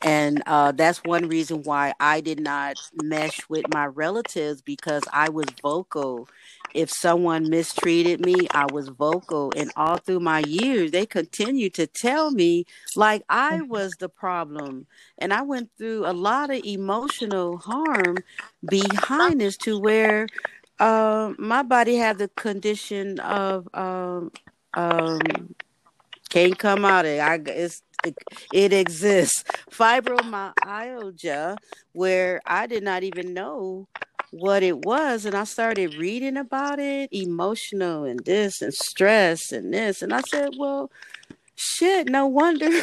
S1: and uh, that's one reason why I did not mesh with my relatives because I was vocal. If someone mistreated me, I was vocal. And all through my years, they continued to tell me like I mm-hmm. was the problem. And I went through a lot of emotional harm behind this to where uh, my body had the condition of um, um, can't come out of it. I, it's it exists. Fibromyalgia, where I did not even know what it was. And I started reading about it, emotional and this and stress and this. And I said, well, shit, no wonder.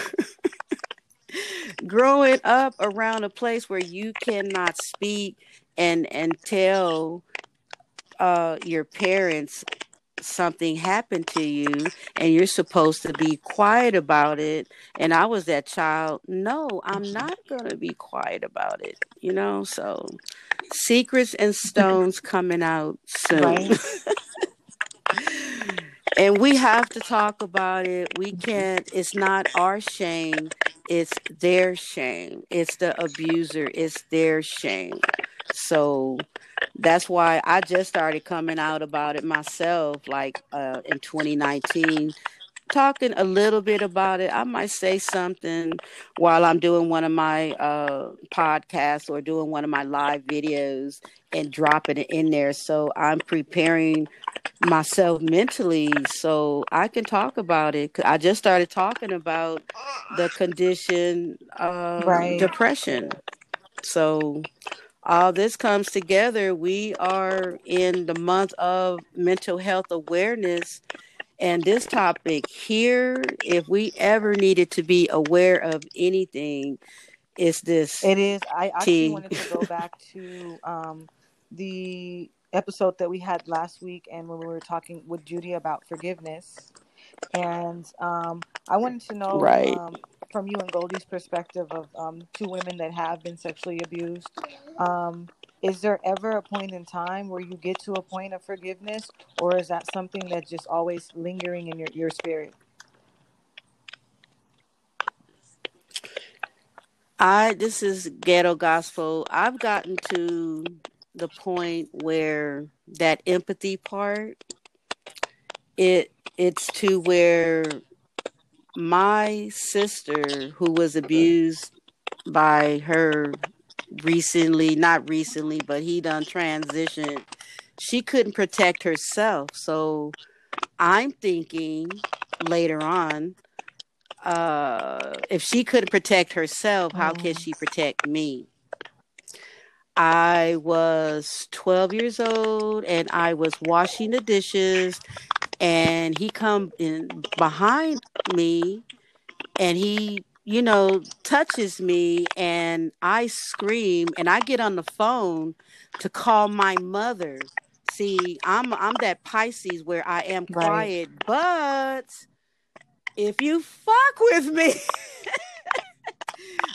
S1: Growing up around a place where you cannot speak and and tell uh, your parents something happened to you and you're supposed to be quiet about it and i was that child no i'm mm-hmm. not going to be quiet about it you know so secrets and stones coming out soon. Right. and we have to talk about it we mm-hmm. can't it's not our shame it's their shame it's the abuser it's their shame so that's why I just started coming out about it myself, like uh, in 2019, talking a little bit about it. I might say something while I'm doing one of my uh, podcasts or doing one of my live videos and dropping it in there. So I'm preparing myself mentally so I can talk about it. I just started talking about the condition of right. depression. So all this comes together. We are in the month of mental health awareness. And this topic here, if we ever needed to be aware of anything, is this.
S2: It is. I actually wanted to go back to um, the episode that we had last week and when we were talking with Judy about forgiveness. And um, I wanted to know right. um, from you and Goldie's perspective of um, two women that have been sexually abused. Um, is there ever a point in time where you get to a point of forgiveness, or is that something that's just always lingering in your, your spirit?
S1: I this is ghetto gospel. I've gotten to the point where that empathy part it it's to where my sister who was abused by her recently not recently but he done transitioned she couldn't protect herself. So i'm thinking later on uh if she couldn't protect herself how can she protect me? I was 12 years old and I was washing the dishes and he come in behind me and he you know touches me and i scream and i get on the phone to call my mother. See i'm i'm that pisces where i am quiet right. but if you fuck with me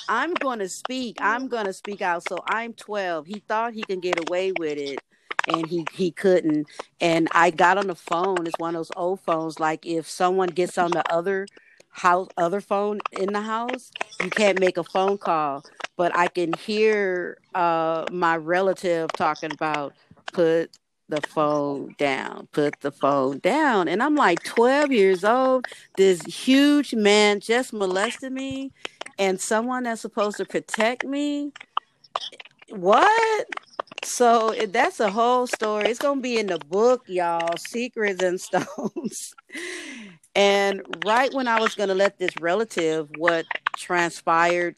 S1: i'm going to speak. I'm going to speak out. So i'm 12 he thought he can get away with it and he he couldn't. And i got on the phone it's one of those old phones like if someone gets on the other house other phone in the house you can't make a phone call. But i can hear uh my relative talking about put the phone down put the phone down. And i'm like 12 years old this huge man just molested me and someone that's supposed to protect me? What so that's a whole story. It's gonna be in the book, y'all. Secrets and stones. and right when I was gonna let this relative what transpired,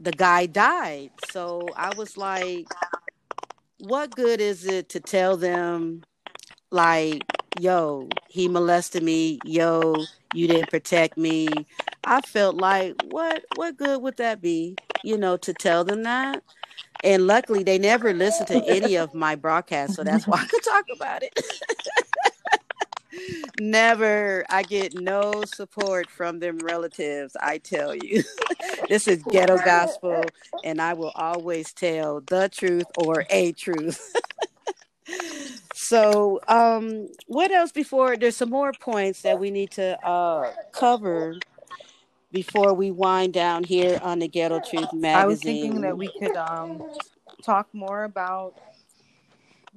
S1: the guy died. So I was like, what good is it to tell them like, yo, he molested me, yo, you didn't protect me. I felt like what what good would that be, you know, to tell them that? And luckily, they never listened to any of my broadcasts, so that's why I could talk about it. never. I get no support from them relatives. I tell you, this is ghetto gospel, and I will always tell the truth or a truth. so um what else before there's some more points that we need to uh cover before we wind down here on the ghetto truth magazine
S2: I was thinking that we could um talk more about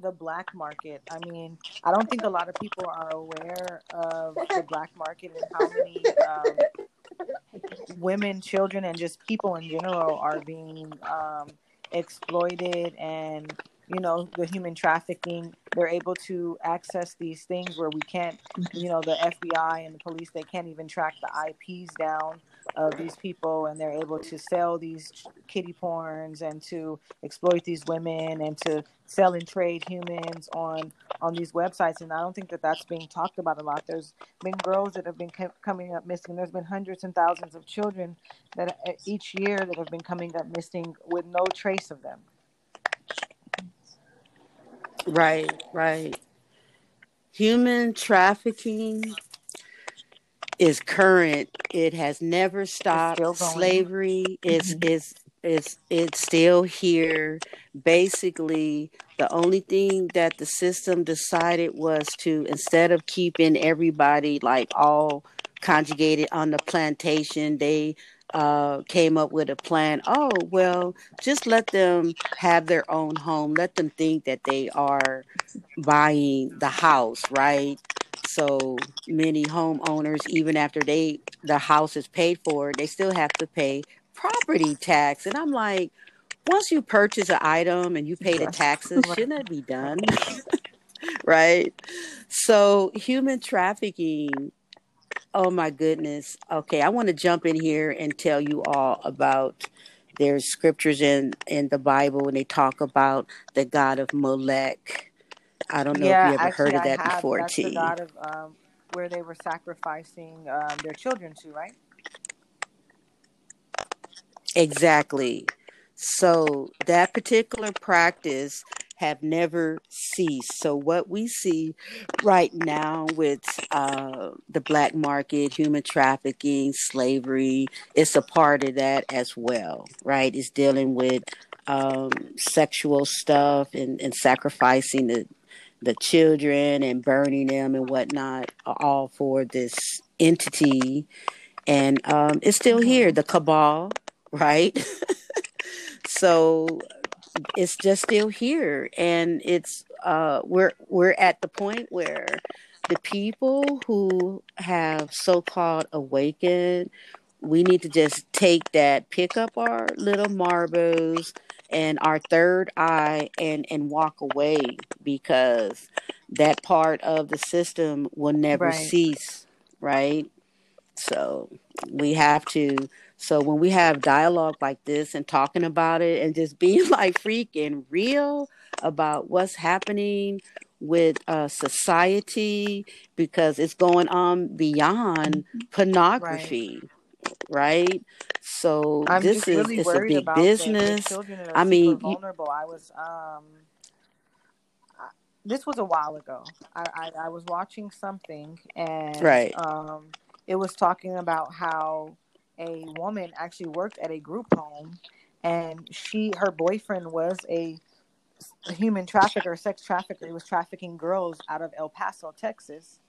S2: the black market. I mean, I don't think a lot of people are aware of the black market and how many um, women, children, and just people in general are being um, exploited and you know the human trafficking they're able to access these things where we can't you know the fbi and the police they can't even track the ips down of these people and they're able to sell these kitty porns and to exploit these women and to sell and trade humans on on these websites. And i don't think that that's being talked about a lot. There's been girls that have been coming up missing. There's been hundreds and thousands of children that uh, each year that have been coming up missing with no trace of them
S1: right right human trafficking is current. It has never stopped. Slavery is mm-hmm. is is it's still here. Basically, the only thing that the system decided was to instead of keeping everybody like all conjugated on the plantation, they uh, came up with a plan. Oh, well, just let them have their own home. Let them think that they are buying the house, right? So many homeowners, even after they the house is paid for, they still have to pay property tax. And I'm like, once you purchase an item and you pay the taxes, shouldn't that be done? right? So human trafficking. Oh my goodness. Okay, I want to jump in here and tell you all about there's scriptures in in the Bible and they talk about the god of Molech I don't know yeah, if you ever actually, heard of that
S2: have.
S1: before,
S2: That's
S1: T.
S2: The god of um, where they were sacrificing um, their children to, right?
S1: Exactly. So that particular practice have never ceased. So what we see right now with uh, the black market, human trafficking, slavery, it's a part of that as well, right? It's dealing with um, sexual stuff and, and sacrificing the the children and burning them and whatnot, all for this entity. And um, it's still mm-hmm. here, the cabal, right? so it's just still here, and it's uh, we're we're at the point where the people who have so-called awakened, we need to just take that, pick up our little marbles, and our third eye and and walk away because that part of the system will never right. cease right so we have to so when we have dialogue like this and talking about it and just being like freaking real about what's happening with uh, society because it's going on beyond mm-hmm. pornography right right? So I'm this is really it's a big business. I mean,
S2: vulnerable. I was um, I, this was a while ago. I, I, I was watching something and
S1: right.
S2: um, it was talking about how a woman actually worked at a group home and she her boyfriend was a human trafficker, sex trafficker. He was trafficking girls out of El Paso, Texas.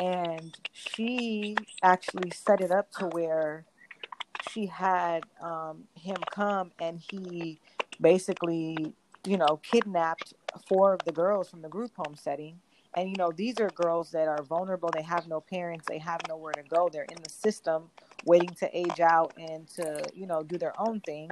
S2: And she actually set it up to where she had um, him come and he basically you know kidnapped four of the girls from the group home setting. And you know these are girls that are vulnerable. They have no parents. They have nowhere to go. They're in the system waiting to age out and to you know do their own thing.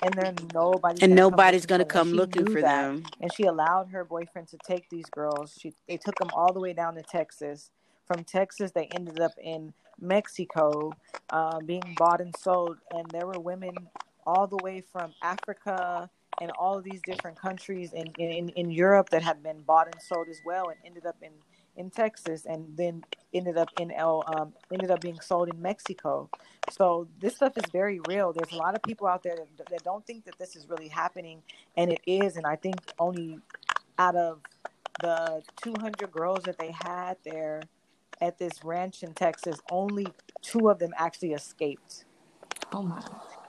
S2: And then nobody
S1: and nobody's going to come looking for that. them.
S2: And she allowed her boyfriend to take these girls. She they took them all the way down to texas. From texas they ended up in mexico uh, being bought and sold. And there were women all the way from africa and all of these different countries in, in, in europe that had been bought and sold as well and ended up in in Texas and then ended up in El um, ended up being sold in Mexico. So this stuff is very real. There's a lot of people out there that, that don't think that this is really happening, and it is. And I think only out of the 200 girls that they had there at this ranch in Texas, only two of them actually escaped.
S3: Oh my!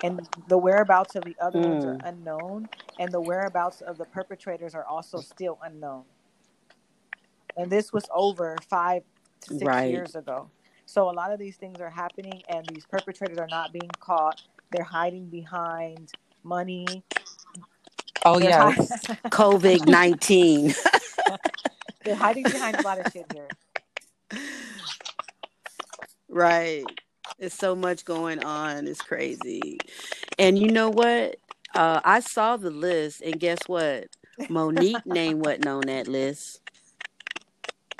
S2: and the whereabouts of the other ones are
S1: Mm.
S2: unknown, and the whereabouts of the perpetrators are also still unknown. And this was over five to six
S1: Right.
S2: years ago. So a lot of these things are happening, and these perpetrators are not being caught. They're hiding behind money.
S3: Oh
S2: They're,
S3: yeah.
S1: COVID 19.
S2: they're hiding behind a lot of shit here.
S1: right. It's so much going on. It's crazy. And you know what? Uh, I saw the list, and guess what? Monique name wasn't on that list.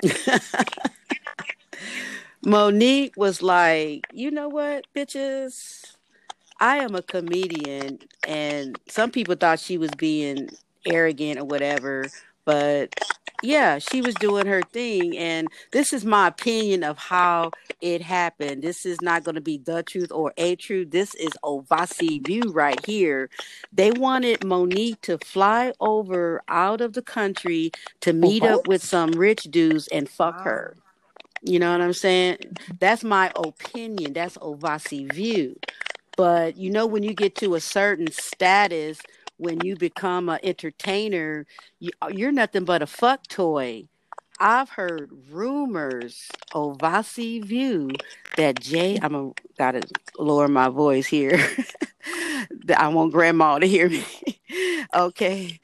S1: Monique was like, you know what, bitches? I am a comedian, and some people thought she was being arrogant or whatever, but yeah, she was doing her thing. And this is my opinion of how it happened. This is not going to be the truth or a truth. This is Ovasi view right here. They wanted Monique to fly over out of the country to meet up with some rich dudes and fuck
S2: Wow.
S1: her. Ah. You know what I'm saying? That's my opinion. That's Ovasi view. But you know, when you get to a certain status, when you become an entertainer, you, uh, you're nothing but a fuck toy. I've heard rumors, Ovasi view, that Jay, I'm a, gotta lower my voice here. I want grandma to hear me. okay.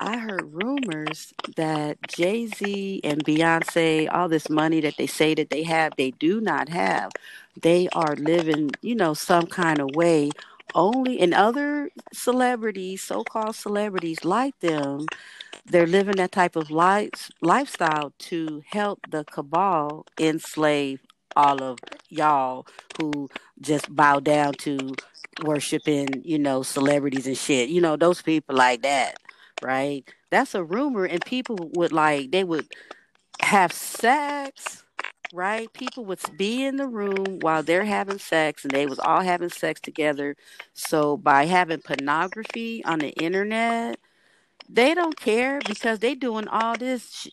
S1: I heard rumors that Jay Z and Beyonce, all this money that they say that they have, they do not have. They are living, you know, some kind of way. Only and other celebrities, so called celebrities like them, they're living that type of life, lifestyle to help the cabal enslave all of y'all who just bow down to worshiping, you know, celebrities and shit. You know, those people like that, right? That's a rumor, and people would like they would have sex, right? People would be in the room while they're having sex, and they was all having sex together. So by having pornography on the internet, they don't care because they doing all this.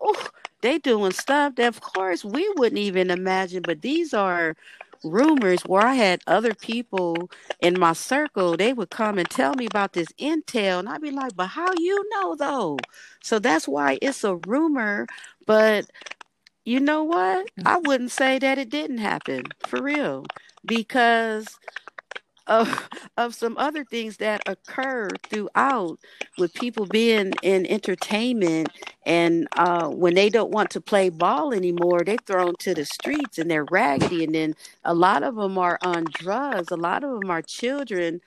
S1: Oh, they doing stuff that, of course, we wouldn't even imagine. But these are rumors where I had other people in my circle. They would come and tell me about this intel, and I'd be like, "But how you know though?" So that's why it's a rumor. But you know what? I wouldn't say that it didn't happen for real because of of some other things that occur throughout with people being in entertainment and uh, when they don't want to play ball anymore they're thrown to the streets and they're raggedy and then a lot of them are on drugs a lot of them are children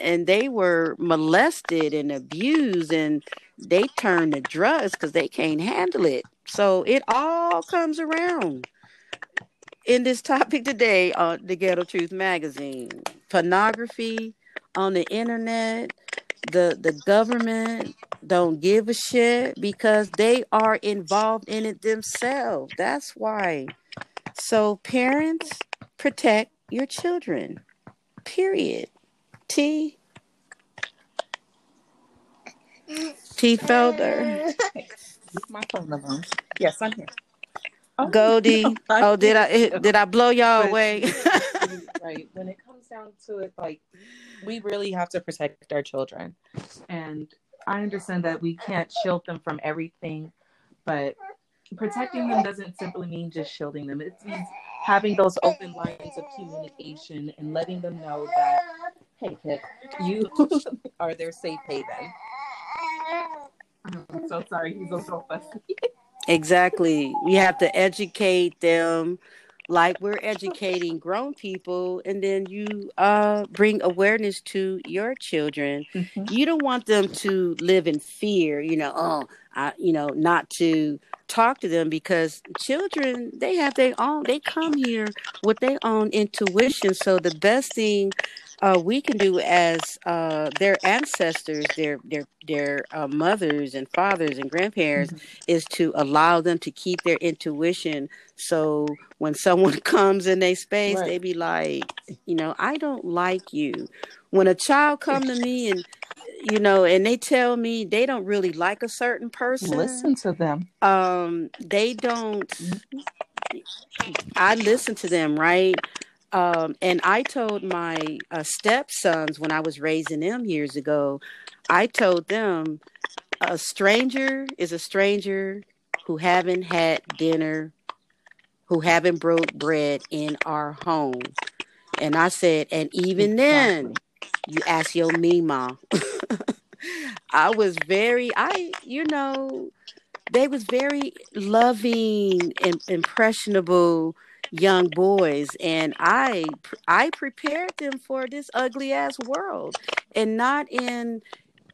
S1: and they were molested and abused and they turn to drugs because they can't handle it so it all comes around in this topic today on the Ghetto Truth magazine. Pornography on the internet, the the government don't give a shit because they are involved in it themselves. That's why. So parents protect your children. Period. T T Felder.
S3: My phone alone. Yes, I'm here. Oh,
S1: Goldie.
S3: I
S1: Oh, did I
S3: think
S1: did I blow y'all
S3: But-
S1: away?
S3: right. When it comes down to it, like we really have to protect our children. And I understand that we can't shield them from everything, but protecting them doesn't simply mean just shielding them. It means having those open lines of communication and letting them know that, hey kid, you are their safe haven. I'm so sorry, he's a so fussy.
S1: Exactly. We have to educate them like we're educating grown people and then you uh bring awareness to your children. You don't want them to live in fear, you know, oh, I you know, not to talk to them because children they have their own they come here with their own intuition. So the best thing uh, we can do as uh, their ancestors, their their their uh, mothers and fathers and grandparents, is to allow them to keep their intuition. So when someone comes in their space,
S3: Right.
S1: they be like, you know, I don't like you. When a child come to me and you know, and they tell me they don't really like a certain person,
S3: Listen to them.
S1: um, they don't. I listen to them, right? Um, and I told my uh, stepsons when I was raising them years ago, I told them a stranger is a stranger who haven't had dinner, who haven't broke bread in our home. And I said, and even then, you ask your mima. I was very, I, you know, they was very loving and impressionable young boys and i i prepared them for this ugly ass world and not in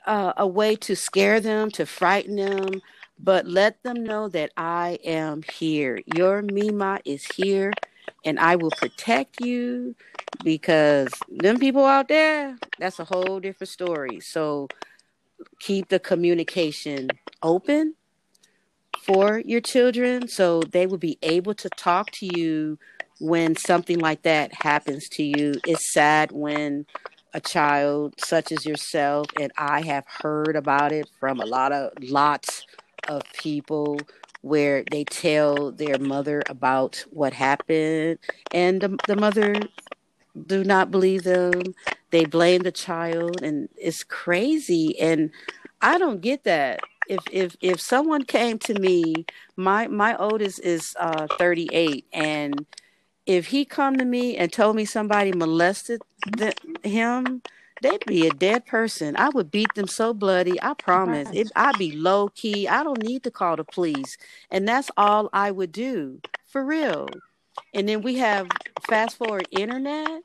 S1: uh, a way to scare them to frighten them but let them know that i am here. Your mima is here and i will protect you because them people out there that's a whole different story. So keep the communication open for your children so they will be able to talk to you when something like that happens to you. It's sad when a child such as yourself and I have heard about it from a lot of lots of people where they tell their mother about what happened and the, the mother do not believe them they blame the child and it's crazy and i don't get that if if if someone came to me, my my oldest is uh 38, and if he come to me and told me somebody molested the, him, they'd be a dead person. I would beat them so bloody. I promise. It, I'd be low key. I don't need to call the police, and that's all I would do for real. And then we have fast forward internet.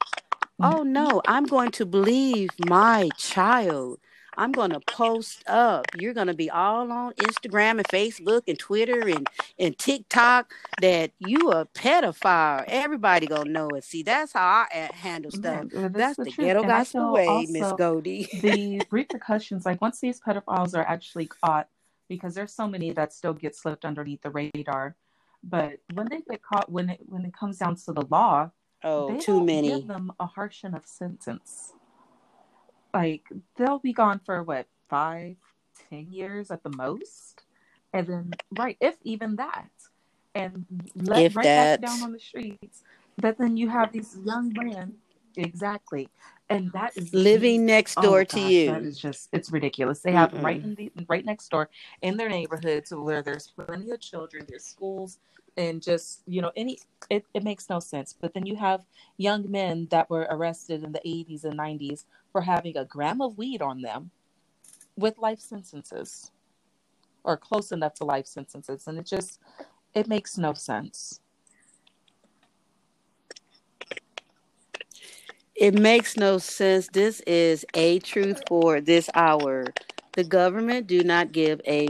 S1: Oh no, I'm going to believe my child. I'm going to post up. You're going to be all on Instagram and Facebook and Twitter and, and TikTok that you a pedophile. Everybody going to know it. See, that's how I handle stuff. Yeah, that's, the, the ghetto gospel way, Miss Goldie.
S3: the repercussions, like once these pedophiles are actually caught, because there's so many that still get slipped underneath the radar. But when they get caught, when it when it comes down to the law,
S1: oh, too many.
S3: Give them a harsh enough sentence like they'll be gone for what five, ten years at the most, and then right, if even that, and let if right that... back down on the streets. But then you have these young men, exactly, and that is
S1: living next oh door oh, to gosh, you.
S3: That is just it's ridiculous. They have mm right in the right next door in their neighborhoods where there's plenty of children, there's schools, and just you know any it, it makes no sense. But then you have young men that were arrested in the 80s and 90s for having a gram of weed on them with life sentences or close enough to life sentences and it just it makes no sense
S1: it makes no sense this is a truth for this hour the government do not give a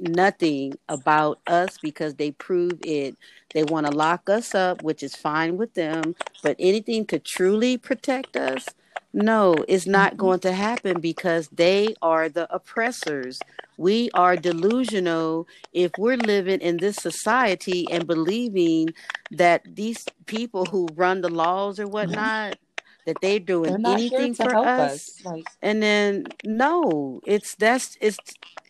S1: nothing about us because they prove it they want to lock us up which is fine with them but anything to truly protect us no, it's not mm-hmm. going to happen because they are the oppressors. We are delusional if we're living in this society and believing that these people who run the laws or mm-hmm. whatnot that they're doing they're anything for us. us. Like... And then no, it's that's it's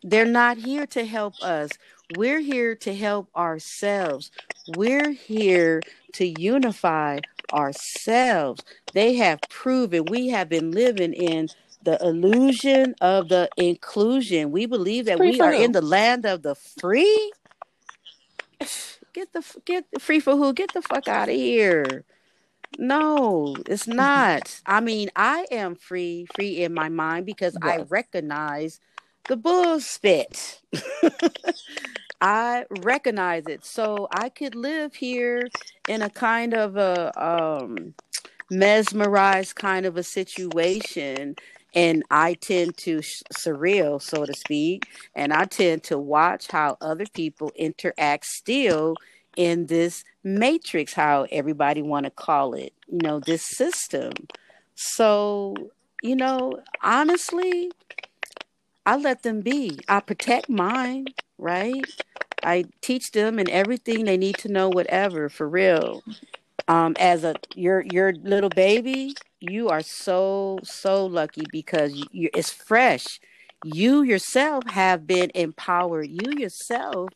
S1: they're not here to help us. We're here to help ourselves. We're here to unify ourselves. They have proven we have been living in the illusion of the inclusion. We believe that we are who? in the land of the free. Get the get the free for who? Get the fuck out of here. No, it's not. I mean, I am free, free in my mind because yes. I recognize the bull spit. I recognize it. So I could live here in a kind of a um, mesmerized kind of a situation. And I tend to sh- surreal, so to speak. And I tend to watch how other people interact still in this matrix, how everybody want to call it, you know, this system. So, you know, honestly, I let them be. I protect mine, right? I teach them and everything they need to know, whatever, for real. Um, as a your your little baby, you are so so lucky because you, you, it's fresh. You yourself have been empowered. You yourself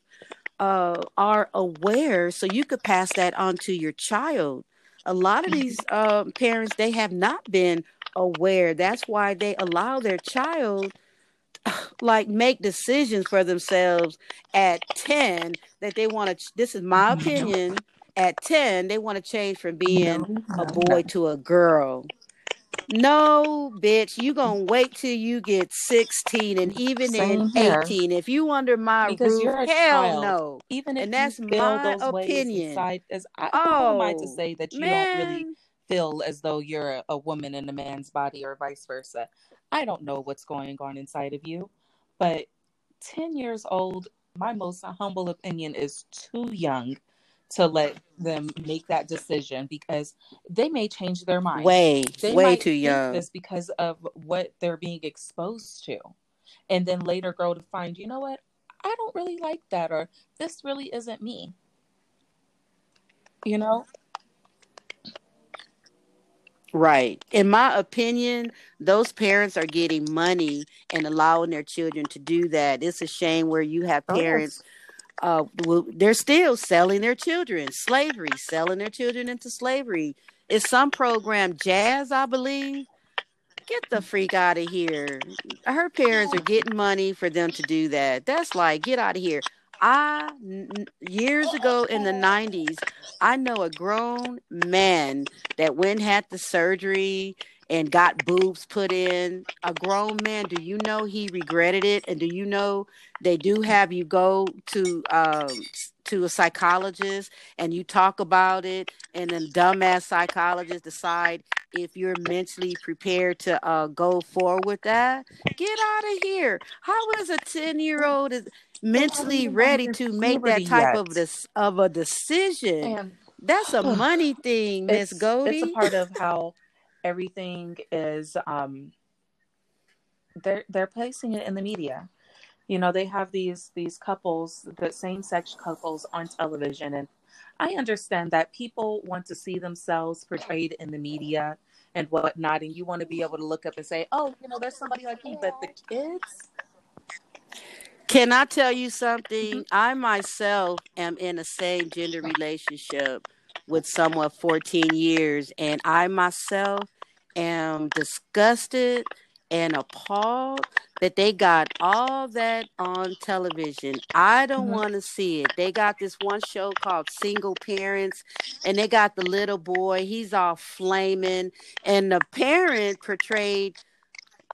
S1: uh, are aware, so you could pass that on to your child. a lot of these uh, parents they have not been aware. That's why they allow their child like make decisions for themselves at 10 that they want to this is my opinion at 10 they want to change from being a boy to a girl no, bitch, you gonna wait till you get 16 and even
S3: Same
S1: in
S3: here.
S1: 18. If you under my
S3: Because
S1: roof,
S3: you're a
S1: hell
S3: child.
S1: no.
S3: Even if
S1: And that's
S3: you feel
S1: my opinion.
S3: inside, as I, who am I to
S1: Oh,
S3: say that you don't really feel as though you're a, a woman in a man's body or vice versa? I don't know what's going on inside of you, but 10 years old, my most humble opinion is too young to let them make that decision because they may change their mind.
S1: Way,
S3: They
S1: way too young.
S3: this because of what they're being exposed to. And then later grow to find, you know what? I don't really like that or this really isn't me. You know?
S1: Right. In my opinion, those parents are getting money and allowing their children to do that. It's a shame where you have
S3: Oh,
S1: parents uh well, they're still selling their children. Slavery selling their children into slavery. It's some program jazz i believe get the freak out of here. Her parents are getting money for them to do that. That's like get out of here. I years ago in the 90s i know a grown man that went had the surgery and got boobs put in. A grown man do you know he regretted it? And do you know they do have you go to um to a psychologist and you talk about it and then dumbass psychologists decide if you're mentally prepared to uh, go forward with that? Get out of here. How is a 10 year old is mentally ready to make that type
S3: yet.
S1: of this of a decision?
S3: And
S1: that's a money thing miss
S3: it's it's a
S1: Goldie.
S3: part of how everything is um they're they're placing it in the media. You know, they have these these couples, the same sex couples on television and I understand that people want to see themselves portrayed in the media and whatnot, and you want to be able to look up and say, "Oh, you know, there's somebody like me." But the kids,
S1: Can I tell you something? I myself am in a same gender relationship with someone 14 years, and I myself am disgusted and appalled that they got all that on television. I don't
S3: Mhm.
S1: want to see it. They got this one show called Single Parents, and they got the little boy. He's all flaming, and the parent portrayed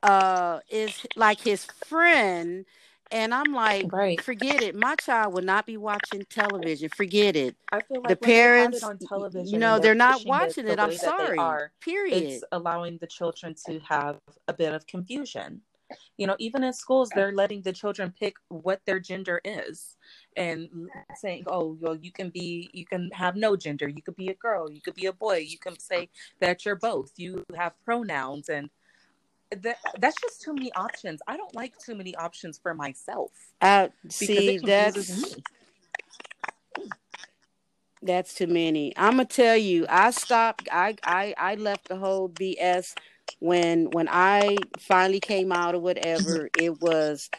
S1: uh is like his friend and i'm like
S3: right?
S1: forget it my child will not be watching television forget it
S3: I feel
S1: the
S3: like have
S1: parents
S3: on
S1: you know they're
S3: they're
S1: not watching it i'm
S3: way that they
S1: sorry
S3: are,
S1: period
S3: it's allowing the children to have a bit of confusion. You know, even in schools, they're letting the children pick what their gender is and saying, oh, well, you can be, you can have no gender. You could be a girl. You could be a boy. You can say that you're both. You have pronouns. And that, that's just too many options. I don't like too many options for myself
S1: uh, see that's
S3: me.
S1: that's too many i'm gonna tell you i stopped i i i left the whole bs when when i finally came out or whatever it was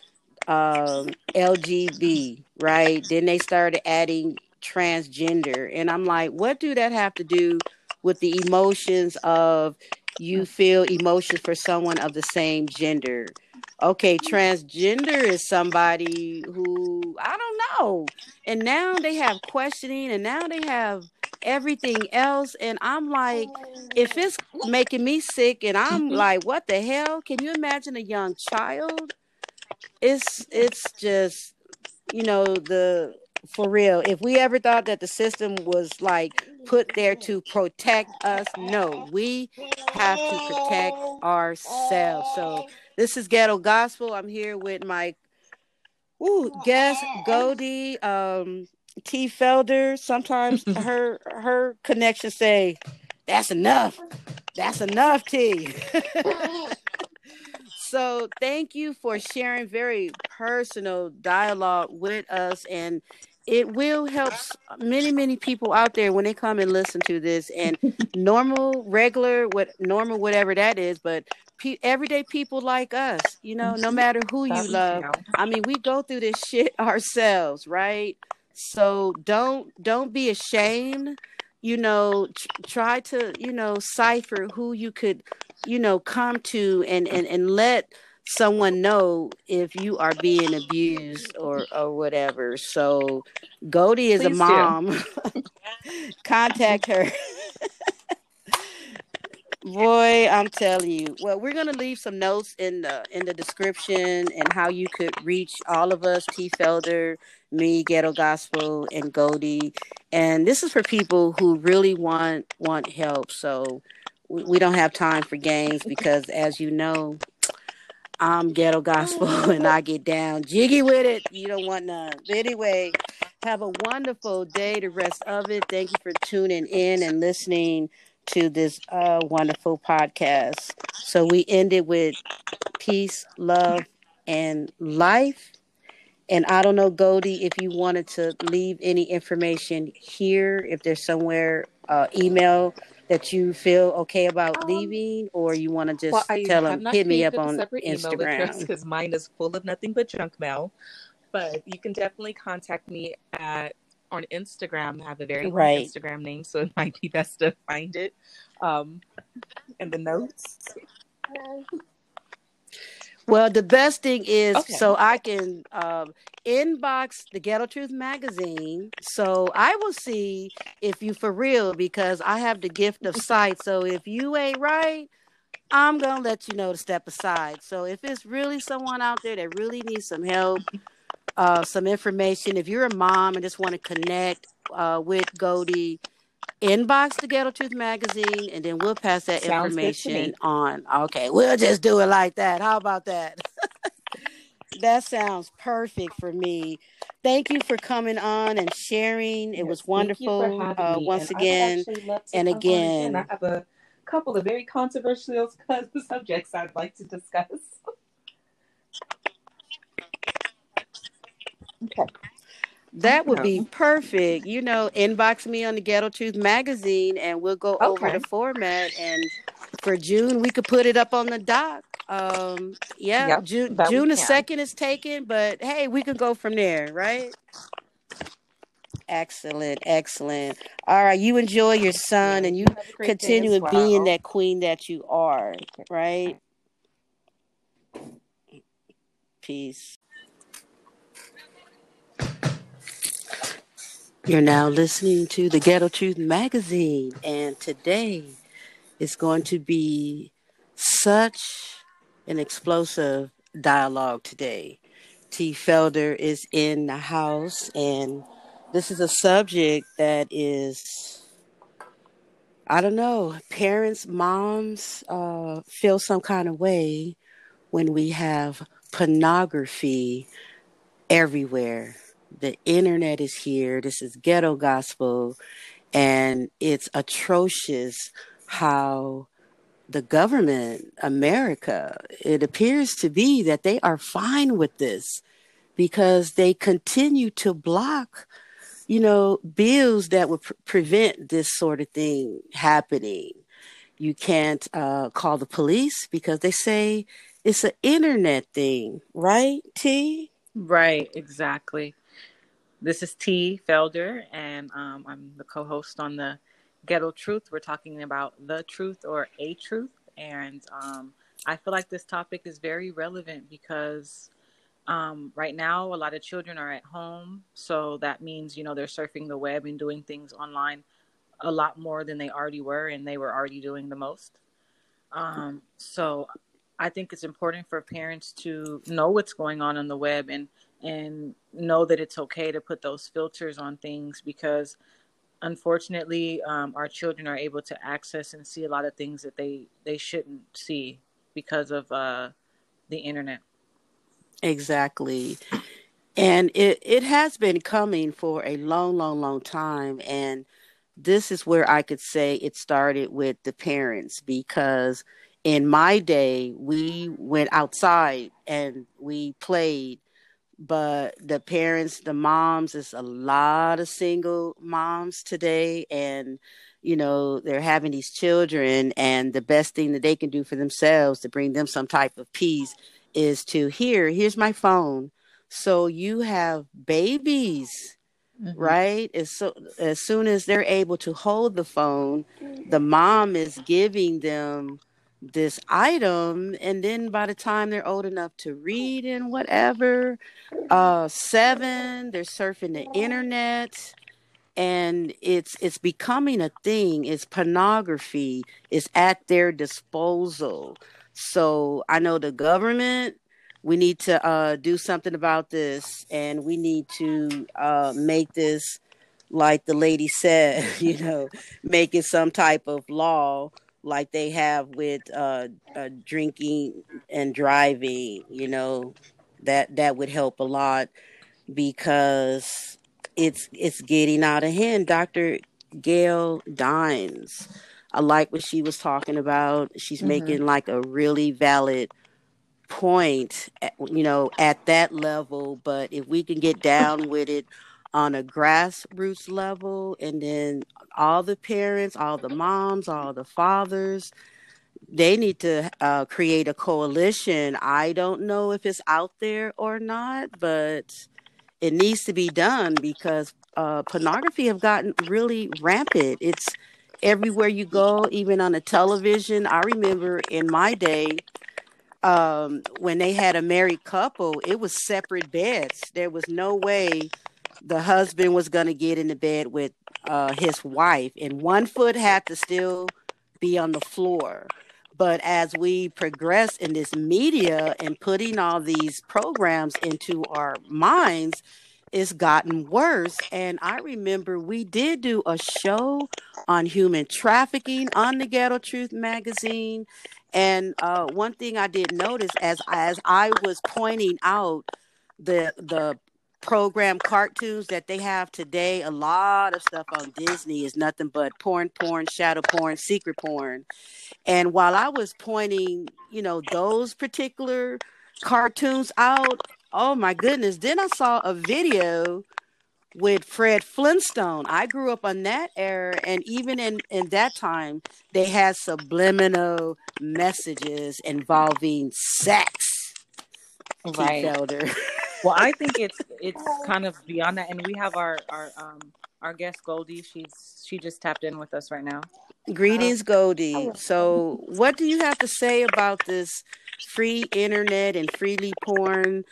S1: um lgb right then they started adding transgender and i'm like what do that have to do with the emotions of you feel emotions for someone of the same gender. Okay transgender is somebody who i don't know. And now they have questioning and now they have everything else. And i'm like if it's making me sick and i'm
S3: Mhm.
S1: like what the hell? Can you imagine a young child? It's it's just you know the for real if we ever thought that the system was like put there to protect us no we have to protect ourselves so this is ghetto gospel i'm here with my ooh, guest Goldie, um T Felder. Sometimes her her connection say, That's enough. That's enough, T. so thank you for sharing very personal dialogue with us and it will help many many people out there when they come and listen to this and normal regular what normal whatever that is but pe- everyday people like us you know no matter who you love. I mean, we go through this shit ourselves, right? So don't don't be ashamed you know try to you know cipher who you could you know come to and and and let someone know if you are being abused or or whatever so Goldie is Please a mom contact her Boy, I'm telling you. Well, we're gonna leave some notes in the in the description and how you could reach all of us, T Felder, me, Ghetto Gospel, and Goldie. And this is for people who really want want help. So we, we don't have time for games because as you know, I'm ghetto gospel and I get down jiggy with it. You don't want none. But anyway, have a wonderful day, the rest of it. Thank you for tuning in and listening to this uh, wonderful podcast. So we ended with peace, love, and life. And I don't know, Goldie, if you wanted to leave any information here, if there's somewhere uh, email that you feel okay about um, leaving, or you want to just well, I tell them hit me up on Instagram
S3: because mine is full of nothing but junk mail. But you can definitely contact me at on Instagram. I have a very right. long Instagram name, so it might be best to find it um, in the notes.
S1: Well, the best thing is okay. so I can um, inbox the Ghetto Truth magazine, so I will see if you for real because I have the gift of sight. So if you ain't right, I'm gonna let you know to step aside. So if it's really someone out there that really needs some help, uh, some information. If you're a mom and just want to connect uh, with Goldie, inbox the Ghetto Truth magazine, and then we'll pass that Sounds information on. Okay, we'll just do it like that. How about that? that sounds perfect for me. Thank you for coming on and sharing. It yes, was wonderful uh, once and again and again.
S3: I have a couple of very controversial subjects I'd like to discuss.
S1: Okay. That would be perfect. You know, inbox me on the Ghetto Truth magazine and we'll go okay. over the format. And for June, we could put it up on the dock. Um, yeah, yep, June June the second is taken, but hey, we could go from there, right? Excellent, excellent. All right, you enjoy your son and you continue well. being that queen that you are, right? Peace. You're now listening to the Ghetto Truth magazine, and today is going to be such an explosive dialogue today. T. Felder is in the house, and this is a subject that is, I don't know, parents, moms uh, feel some kind of way when we have pornography everywhere the internet is here. This is ghetto gospel. And it's atrocious how the government, America, it appears to be that they are fine with this because they continue to block, you know, bills that would pr- prevent this sort of thing happening. You can't uh, call the police because they say it's an internet thing, right, T?
S4: Right, exactly. This is T. Felder, and um, I'm the co host on the Ghetto Truth. We're talking about the truth or a truth. And um, I feel like this topic is very relevant because um, right now a lot of children are at home. So that means, you know, they're surfing the web and doing things online a lot more than they already were, and they were already doing the most. Um, so I think it's important for parents to know what's going on on the web and and know that it's okay to put those filters on things because unfortunately um, our children are able to access and see a lot of things that they they shouldn't see because of uh, the internet.
S1: Exactly. And it it has been coming for a long long long time and this is where i could say it started with the parents because in my day we went outside and we played but the parents, the moms, is a lot of single moms today, and you know they're having these children, and the best thing that they can do for themselves to bring them some type of peace is to here, here's my phone. So you have babies mm-hmm. right? As so as soon as they're able to hold the phone, the mom is giving them this item and then by the time they're old enough to read and whatever uh seven they're surfing the internet and it's it's becoming a thing. It's pornography is at their disposal. So i know the government we need to uh, do something about this and we need to uh, make this like the lady said you know make it some type of law like they have with uh, uh, drinking and driving you know that that would help a lot because it's it's getting out of hand dr gail dines i like what she was talking about she's mm-hmm. making like a really valid point you know at that level but if we can get down with it on a grassroots level and then all the parents all the moms all the fathers they need to uh, create a coalition. I don't know if it's out there or not but it needs to be done because uh, pornography have gotten really rampant. It's everywhere you go even on the television. I remember in my day um, when they had a married couple, it was separate beds. There was no way the husband was going to get into bed with uh, his wife, and one foot had to still be on the floor. But as we progress in this media and putting all these programs into our minds, it's gotten worse. And I remember we did do a show on human trafficking on the Ghetto Truth magazine. And uh, one thing I did notice as as I was pointing out the the program cartoons that they have today, a lot of stuff on Disney is nothing but porn, porn, shadow porn, secret porn. And while I was pointing, you know, those particular cartoons out, oh my goodness, then I saw a video with Fred Flintstone. I grew up on that era, and even in, in that time, they had subliminal messages involving sex.
S4: Right. well, I think it's it's kind of beyond that, and we have our our um our guest Goldie. She's she just tapped in with us right now.
S1: Greetings, Goldie. So, what do you have to say about this free internet and freely porn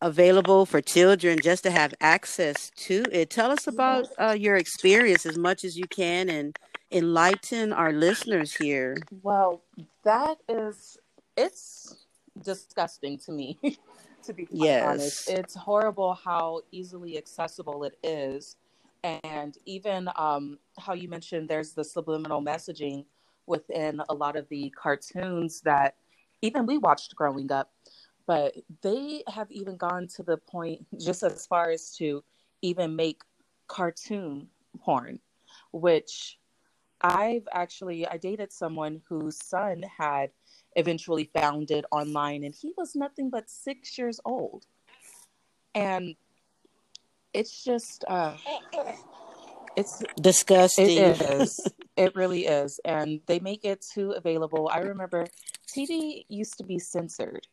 S1: available for children just to have access to it? Tell us about uh, your experience as much as you can and enlighten our listeners here.
S3: Well, that is it's disgusting to me. to be yes. honest. It's horrible how easily accessible it is. And even um, how you mentioned there's the subliminal messaging within a lot of the cartoons that even we watched growing up. But they have even gone to the point, just as far as to even make cartoon porn, which I've actually I dated someone whose son had eventually found it online and he was nothing but six years old. And it's just uh it's
S1: disgusting.
S3: It is. It really is. And they make it too available. I remember tv used to be censored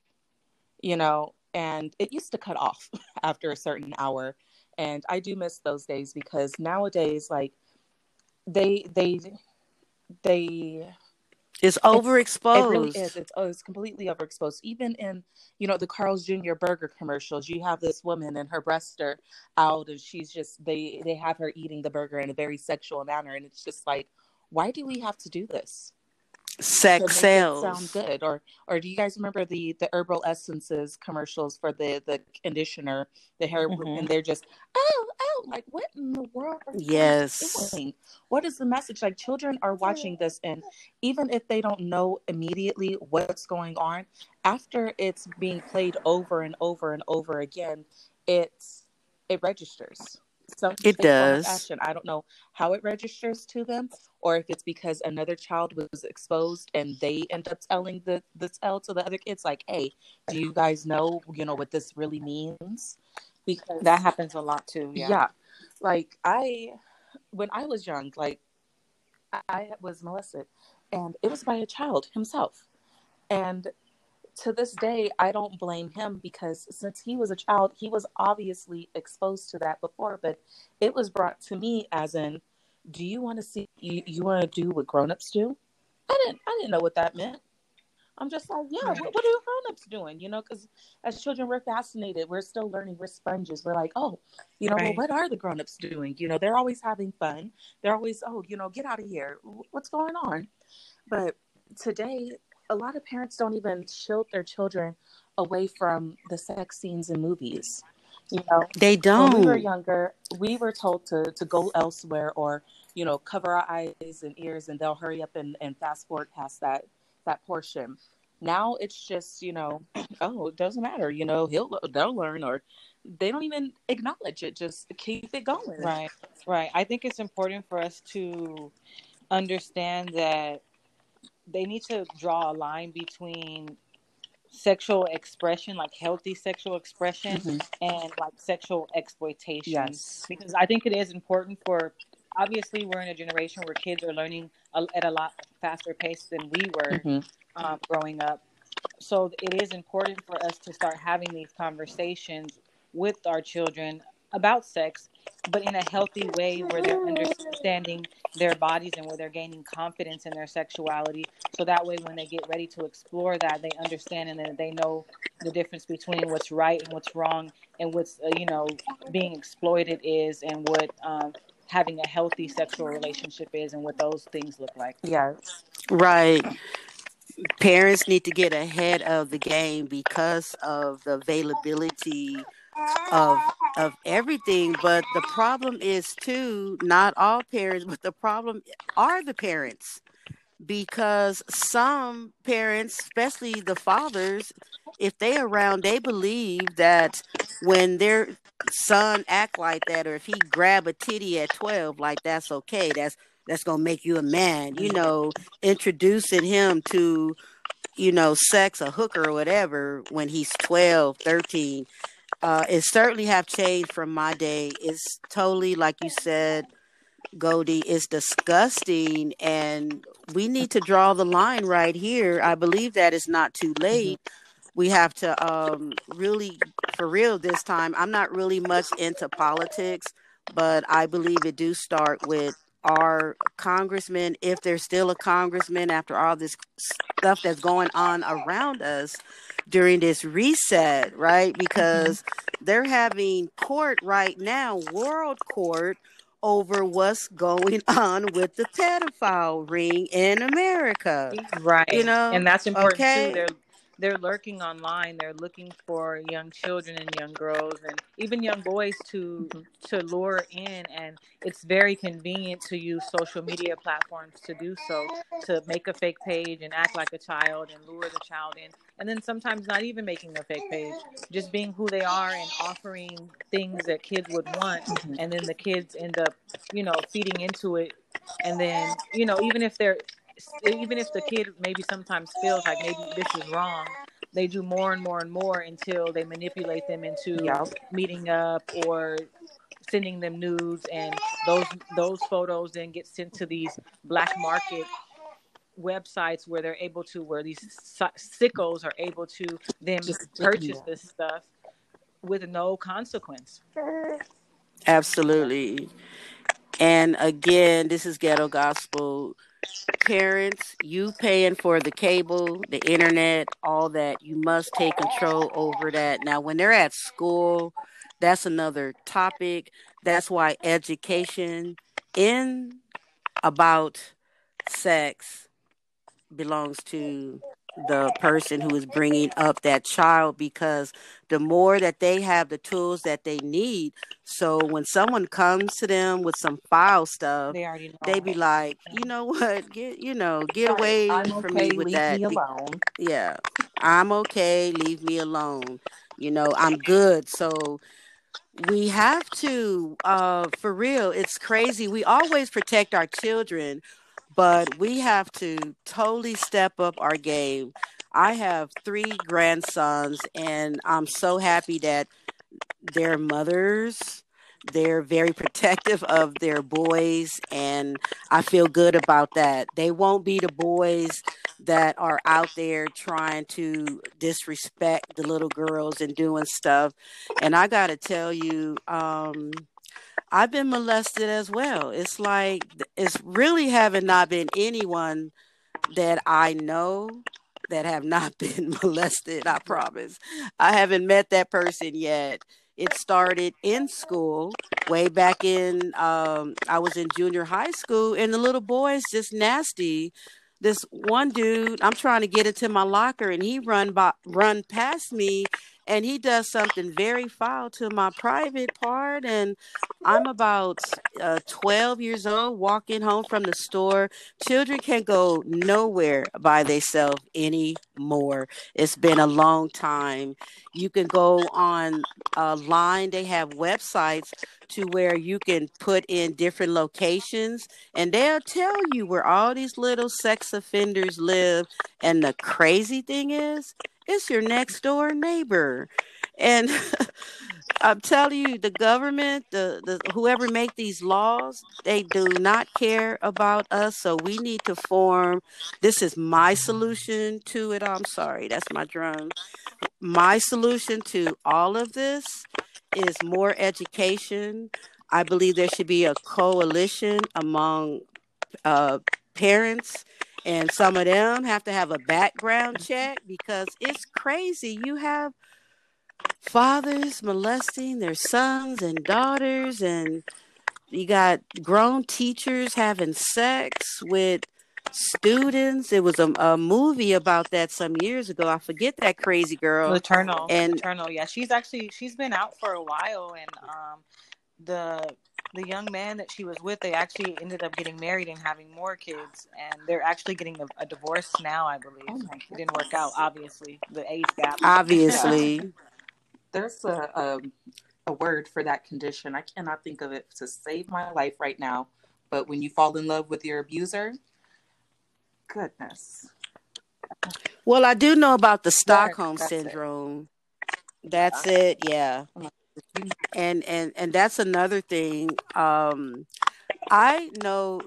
S3: you know and it used to cut off after a certain hour. And i do miss those days because nowadays like they they they
S1: it's overexposed.
S3: It really is. It's oh, it's completely overexposed. Even in you know the Carl's Jr. burger commercials, you have this woman and her breasts are out, and she's just they they have her eating the burger in a very sexual manner, and it's just like, why do we have to do this?
S1: Sex sales
S3: sound good? Or or do you guys remember the the herbal essences commercials for the the conditioner the hair mm-hmm. and they're just oh oh like what in the world
S1: yes.
S3: what is the message? Like children are watching this and even if they don't know immediately what's going on after it's being played over and over and over again it's it registers.
S1: Some it does.
S3: action. I don't know how it registers to them, or if it's because another child was exposed and they end up telling the the tell to the other kids, like, "Hey, do you guys know you know what this really means?"
S4: Because that happens a lot too. Yeah,
S3: yeah. like I, when I was young, like I was molested, and it was by a child himself, and to this day, I don't blame him because since he was a child, he was obviously exposed to that before, but it was brought to me as in, do you want to see you, you want to do what grown-ups do? I didn't I didn't know what that meant. I'm just like, yeah, what, what are grown-ups doing? You know, because as children, we're fascinated. We're still learning. We're sponges. We're like, oh, you know,
S2: Right.
S3: well, what are the grown-ups doing? You know, they're always having fun. They're always, oh, you know, get out of here. What's going on? But today, a lot of parents don't even shield their children away from the sex scenes in movies. You know,
S1: They don't.
S3: when we were younger, we were told to to go elsewhere or you know cover our eyes and ears, and they'll hurry up and, and fast forward past that that portion. Now it's just you know, oh, it doesn't matter. You know, he'll they'll learn, or they don't even acknowledge it. Just keep it going.
S2: Right, right. I think it's important for us to understand that they need to draw a line between sexual expression, like healthy sexual expression,
S3: Mhm.
S2: and like sexual exploitation.
S3: Yes.
S2: Because I think it is important for, obviously, we're in a generation where kids are learning a, at a lot faster pace than we were
S3: Mhm.
S2: um, growing up. So it is important for us to start having these conversations with our children about sex, but in a healthy way where they're understanding their bodies and where they're gaining confidence in their sexuality. So that way, when they get ready to explore that, they understand and they know the difference between what's right and what's wrong, and what's uh, you know being exploited is, and what um, having a healthy sexual relationship is, and what those things look like.
S3: Yes.
S1: Right. Parents need to get ahead of the game because of the availability of of everything. But the problem is too, not all parents, but the problem are the parents. Because some parents, especially the fathers, if they around, they believe that when their son act like that, or if he grab a titty at twelve, like that's okay. That's that's gonna make you a man. You mm-hmm. know, introducing him to you know sex a hooker or whatever when he's 12 13 uh it certainly have changed from my day. It's totally like you said Goldie it's disgusting and we need to draw the line right here. I believe that it's not too late. We have to um really for real this time i'm not really much into politics but i believe it do start with our congressman if there's still a congressman after all this stuff that's going on around us during this reset right? Mm-hmm. Because they're having court right now world court over what's going on with the pedophile ring in america.
S2: Right.
S1: You know?
S2: And that's important
S1: okay.
S2: too they're they're lurking online they're looking for young children and young girls and even young boys to
S3: Mhm.
S2: to lure in and it's very convenient to use social media platforms to do so to make a fake page and act like a child and lure the child in and then sometimes not even making a fake page just being who they are and offering things that kids would want
S3: Mhm.
S2: and then the kids end up you know feeding into it and then you know even if they're even if the kid maybe sometimes feels like maybe this is wrong they do more and more and more until they manipulate them into
S3: Yep.
S2: meeting up or sending them nudes and those those photos then get sent to these black market websites where they're able to where these si- sickos are able to then
S3: Just-
S2: purchase this stuff with no consequence
S1: Absolutely. And again, this is ghetto gospel. Parents, you paying for the cable, the internet, all that. You must take control over that. Now, when they're at school, that's another topic. That's why education in about sex belongs to the person who is bringing up that child because the more that they have the tools that they need. So when someone comes to them with some foul stuff
S2: they already know.
S1: they be like you know what? Get you know get away
S3: I'm
S1: from
S3: okay.
S1: me with
S3: leave
S1: that
S3: me alone.
S1: yeah. I'm okay. Leave me alone. You know i'm good. So we have to uh for real it's crazy. We always protect our children but we have to totally step up our game i have three grandsons and i'm so happy that their mothers they're very protective of their boys, and I feel good about that. They won't be the boys that are out there trying to disrespect the little girls and doing stuff. And I got to tell you, um, I've been molested as well. It's like, it's really having not been anyone that I know that have not been molested. I promise. I haven't met that person yet. It started in school way back in, um, I was in junior high school, and the little boys just nasty this one dude i'm trying to get into my locker and he run by run past me and he does something very foul to my private part and i'm about uh, 12 years old walking home from the store. Children can't go nowhere by themselves anymore. It's been a long time. You can go on uh, line they have websites to where you can put in different locations and they'll tell you where all these little sex offenders live and the crazy thing is it's your next door neighbor. And I'm telling you, the government, the, the whoever make these laws, they do not care about us. So we need to form. This is my solution to it. I'm sorry, that's my drum. My solution to all of this is more education. I believe there should be a coalition among uh, parents and some of them have to have a background check because it's crazy. You have fathers molesting their sons and daughters, and you got grown teachers having sex with students. It was a, a movie about that some years ago. I forget that crazy girl.
S4: Letourneau. And Letourneau. Yeah, she's actually she's been out for a while, and um, the the young man that she was with, they actually ended up getting married and having more kids, and they're actually getting a, a divorce now, I believe. Oh it didn't work out, obviously, the age gap.
S1: Obviously, yeah.
S3: there's a, a a word for that condition. I cannot think of it to save my life right now. But when you fall in love with your abuser, goodness.
S1: Well, I do know about the Stockholm syndrome. It. That's it. Yeah oh and and and that's another thing um i know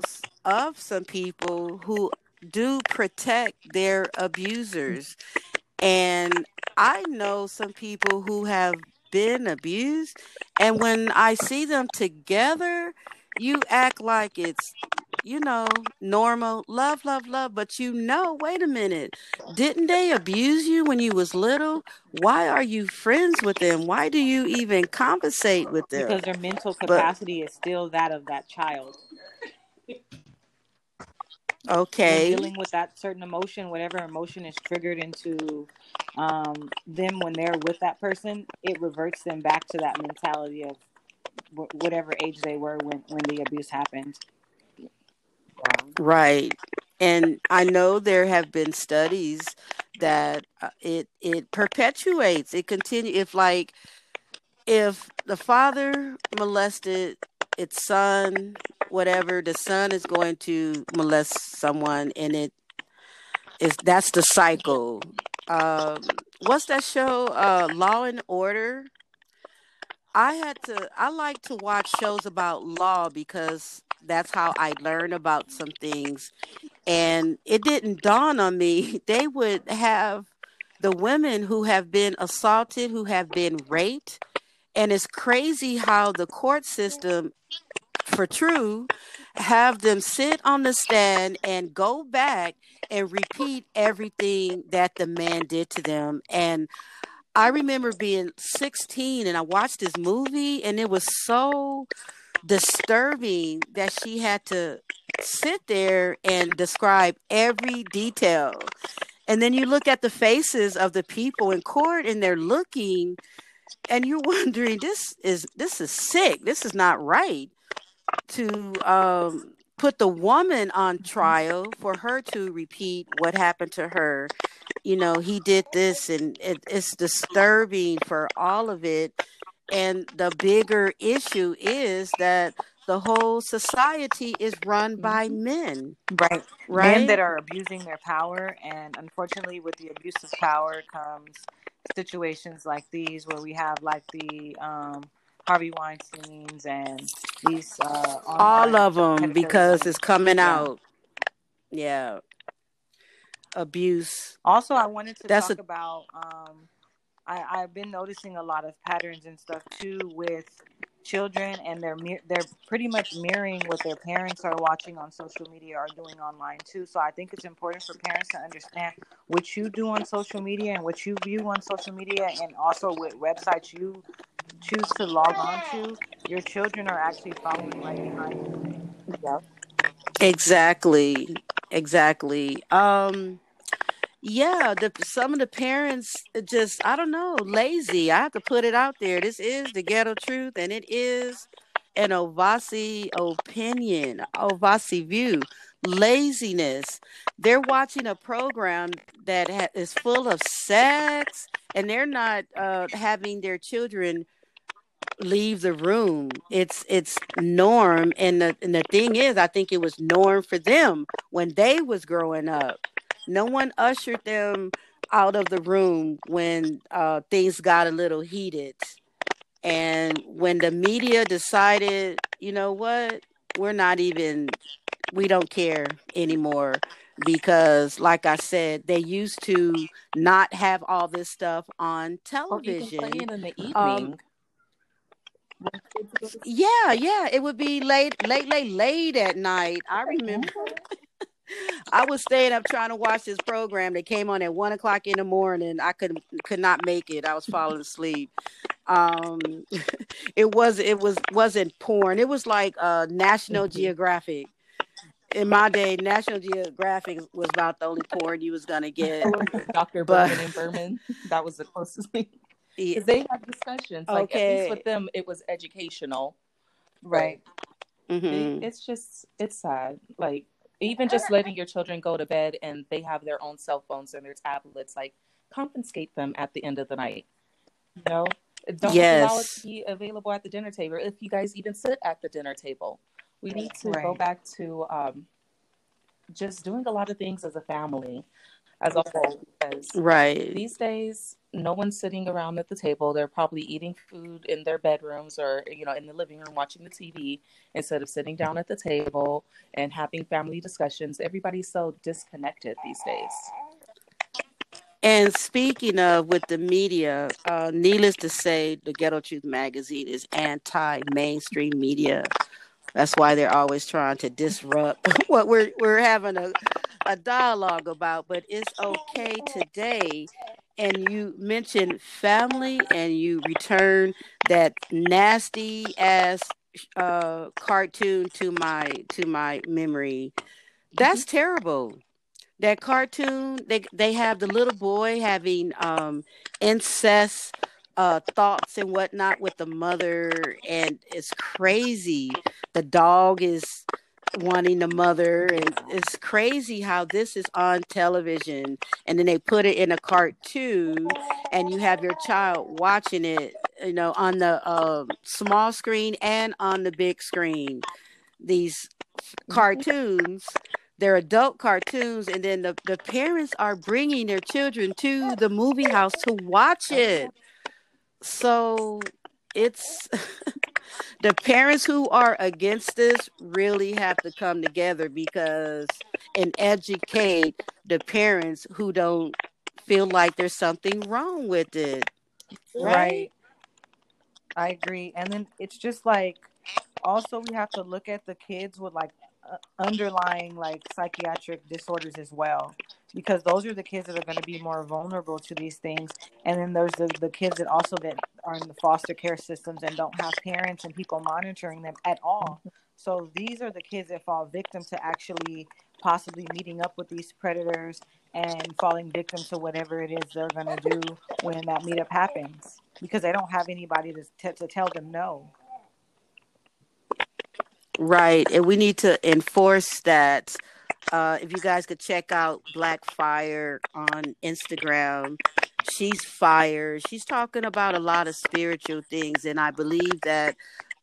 S1: of some people who do protect their abusers. And i know some people who have been abused. And when i see them together you act like it's you know, normal, love, love, love. But you know, wait a minute, didn't they abuse you when you was little? Why are you friends with them? Why do you even compensate with them?
S4: Because their mental capacity but, is still that of that child.
S1: Okay.
S4: Dealing with that certain emotion, whatever emotion is triggered into um, them when they're with that person, it reverts them back to that mentality of whatever age they were when, when the abuse happened.
S1: Right. And I know there have been studies that uh, it it perpetuates. It continue if like if the father molested its son, whatever, the son is going to molest someone, and it is that's the cycle. Um, what's that show? Uh, Law and Order. I had to. I like to watch shows about law because that's how I learn about some things. And it didn't dawn on me. They would have the women who have been assaulted, who have been raped. And it's crazy how the court system, for true, have them sit on the stand and go back and repeat everything that the man did to them. And I remember being 16 and I watched this movie and it was so disturbing that she had to sit there and describe every detail. And then you look at the faces of the people in court and they're looking and you're wondering this is this is sick. This is not right to um, put the woman on trial for her to repeat what happened to her. You know, he did this and it, it's disturbing for all of it and the bigger issue is that the whole society is run by mm-hmm. men.
S4: Right. Right. Men that are abusing their power. And unfortunately, with the abuse of power comes situations like these where we have like the um,
S2: Harvey Weinstein's and these uh,
S1: all of them because it's coming yeah. out. Yeah, abuse.
S2: Also, I wanted to That's talk a- about. Um, I, I've been noticing a lot of patterns and stuff too with children and they're they're pretty much mirroring what their parents are watching on social media or doing online too so i think it's important for parents to understand what you do on social media and what you view on social media and also what websites you choose to log on to your children are actually following right behind you yeah
S1: exactly exactly um yeah, the some of the parents just I don't know, lazy. I have to put it out there. This is the ghetto truth, and it is an Ovasi opinion, Ovasi view. Laziness. They're watching a program that ha- is full of sex, and they're not uh, having their children leave the room. It's it's norm, and the and the thing is, I think it was norm for them when they was growing up no one ushered them out of the room when uh, things got a little heated. And when the media decided, you know what, we're not even, we don't care anymore because, like I said, they used to not have all this stuff on television. In the evening. Um, yeah, yeah, it would be late, late, late, late at night. I remember. I was staying up trying to watch this program that came on at one o'clock in the morning. I could could not make it. I was falling asleep. Um, it was it was wasn't porn. It was like uh, National mm-hmm. Geographic. In my day, National Geographic was about the only porn you was gonna get.
S3: Dr. Berman and Berman. That was the closest thing. Because yeah. they have discussions. Like okay. at least with them, it was educational. Right. Mm-hmm. It's just it's sad. Like even just letting your children go to bed and they have their own cell phones and their tablets, like confiscate them at the end of the night. You know, don't yes. allow it to be available at the dinner table. If you guys even sit at the dinner table, we need to right. go back to um, just doing a lot of things as a family as a whole because
S1: right
S3: these days no one's sitting around at the table they're probably eating food in their bedrooms or you know in the living room watching the tv instead of sitting down at the table and having family discussions everybody's so disconnected these days
S1: and speaking of with the media, uh, needless to say, the Ghetto Truth magazine is anti-mainstream media. That's why they're always trying to disrupt what we're we're having a a dialogue about, but it's okay today. And you mentioned family, and you return that nasty ass uh, cartoon to my to my memory. That's mm-hmm. terrible. That cartoon, they they have the little boy having um, incest uh, thoughts and whatnot with the mother, and it's crazy. The dog is wanting the mother and it's crazy how this is on television and then they put it in a cartoon and you have your child watching it you know on the uh, small screen and on the big screen. These cartoons they're adult cartoons and then the, the parents are bringing their children to the movie house to watch it. So it's the parents who are against this really have to come together because and educate the parents who don't feel like there's something wrong with it.
S2: Right? right. I agree. And then it's just like also we have to look at the kids with like uh, underlying like psychiatric disorders as well because those are the kids that are going to be more vulnerable to these things and then there's the, the kids that also that are in the foster care systems and don't have parents and people monitoring them at all so these are the kids that fall victim to actually possibly meeting up with these predators and falling victim to whatever it is they're going to do when that meetup happens because they don't have anybody to, t- to tell them no
S1: Right. And we need to enforce that. Uh, if you guys could check out Black Fire on Instagram, she's fire. She's talking about a lot of spiritual things. And I believe that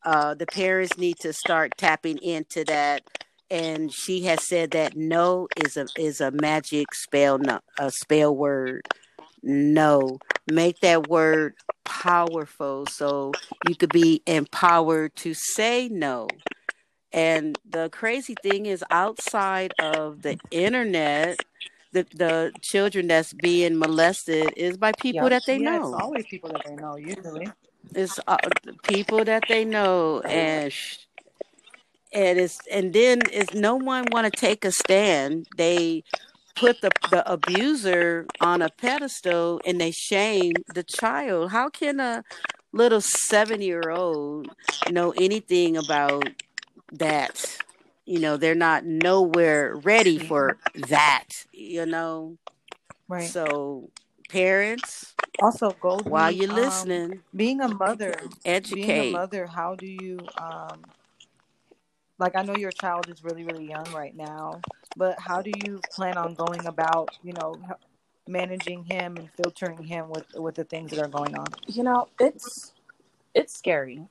S1: uh, the parents need to start tapping into that. And she has said that no is a is a magic spell, no, a spell word. no. Make that word powerful so you could be empowered to say no. And the crazy thing is, outside of the internet, the, the children that's being molested is by people that they
S2: yeah,
S1: know.
S2: it's always people that they know usually.
S1: It's uh, people that they know, and and it's and then is no one want to take a stand. They put the the abuser on a pedestal and they shame the child. How can a little seven year old know anything about that? You know, they're not nowhere ready for that. You know,
S2: Right.
S1: so parents,
S2: Also, Goldie,
S1: while you're
S2: um,
S1: listening,
S2: being a mother, being a
S1: educate.
S2: mother, how do you um like I know your child is really really young right now, but how do you plan on going about, you know, managing him and filtering him with with the things that are going on?
S3: You know, it's it's scary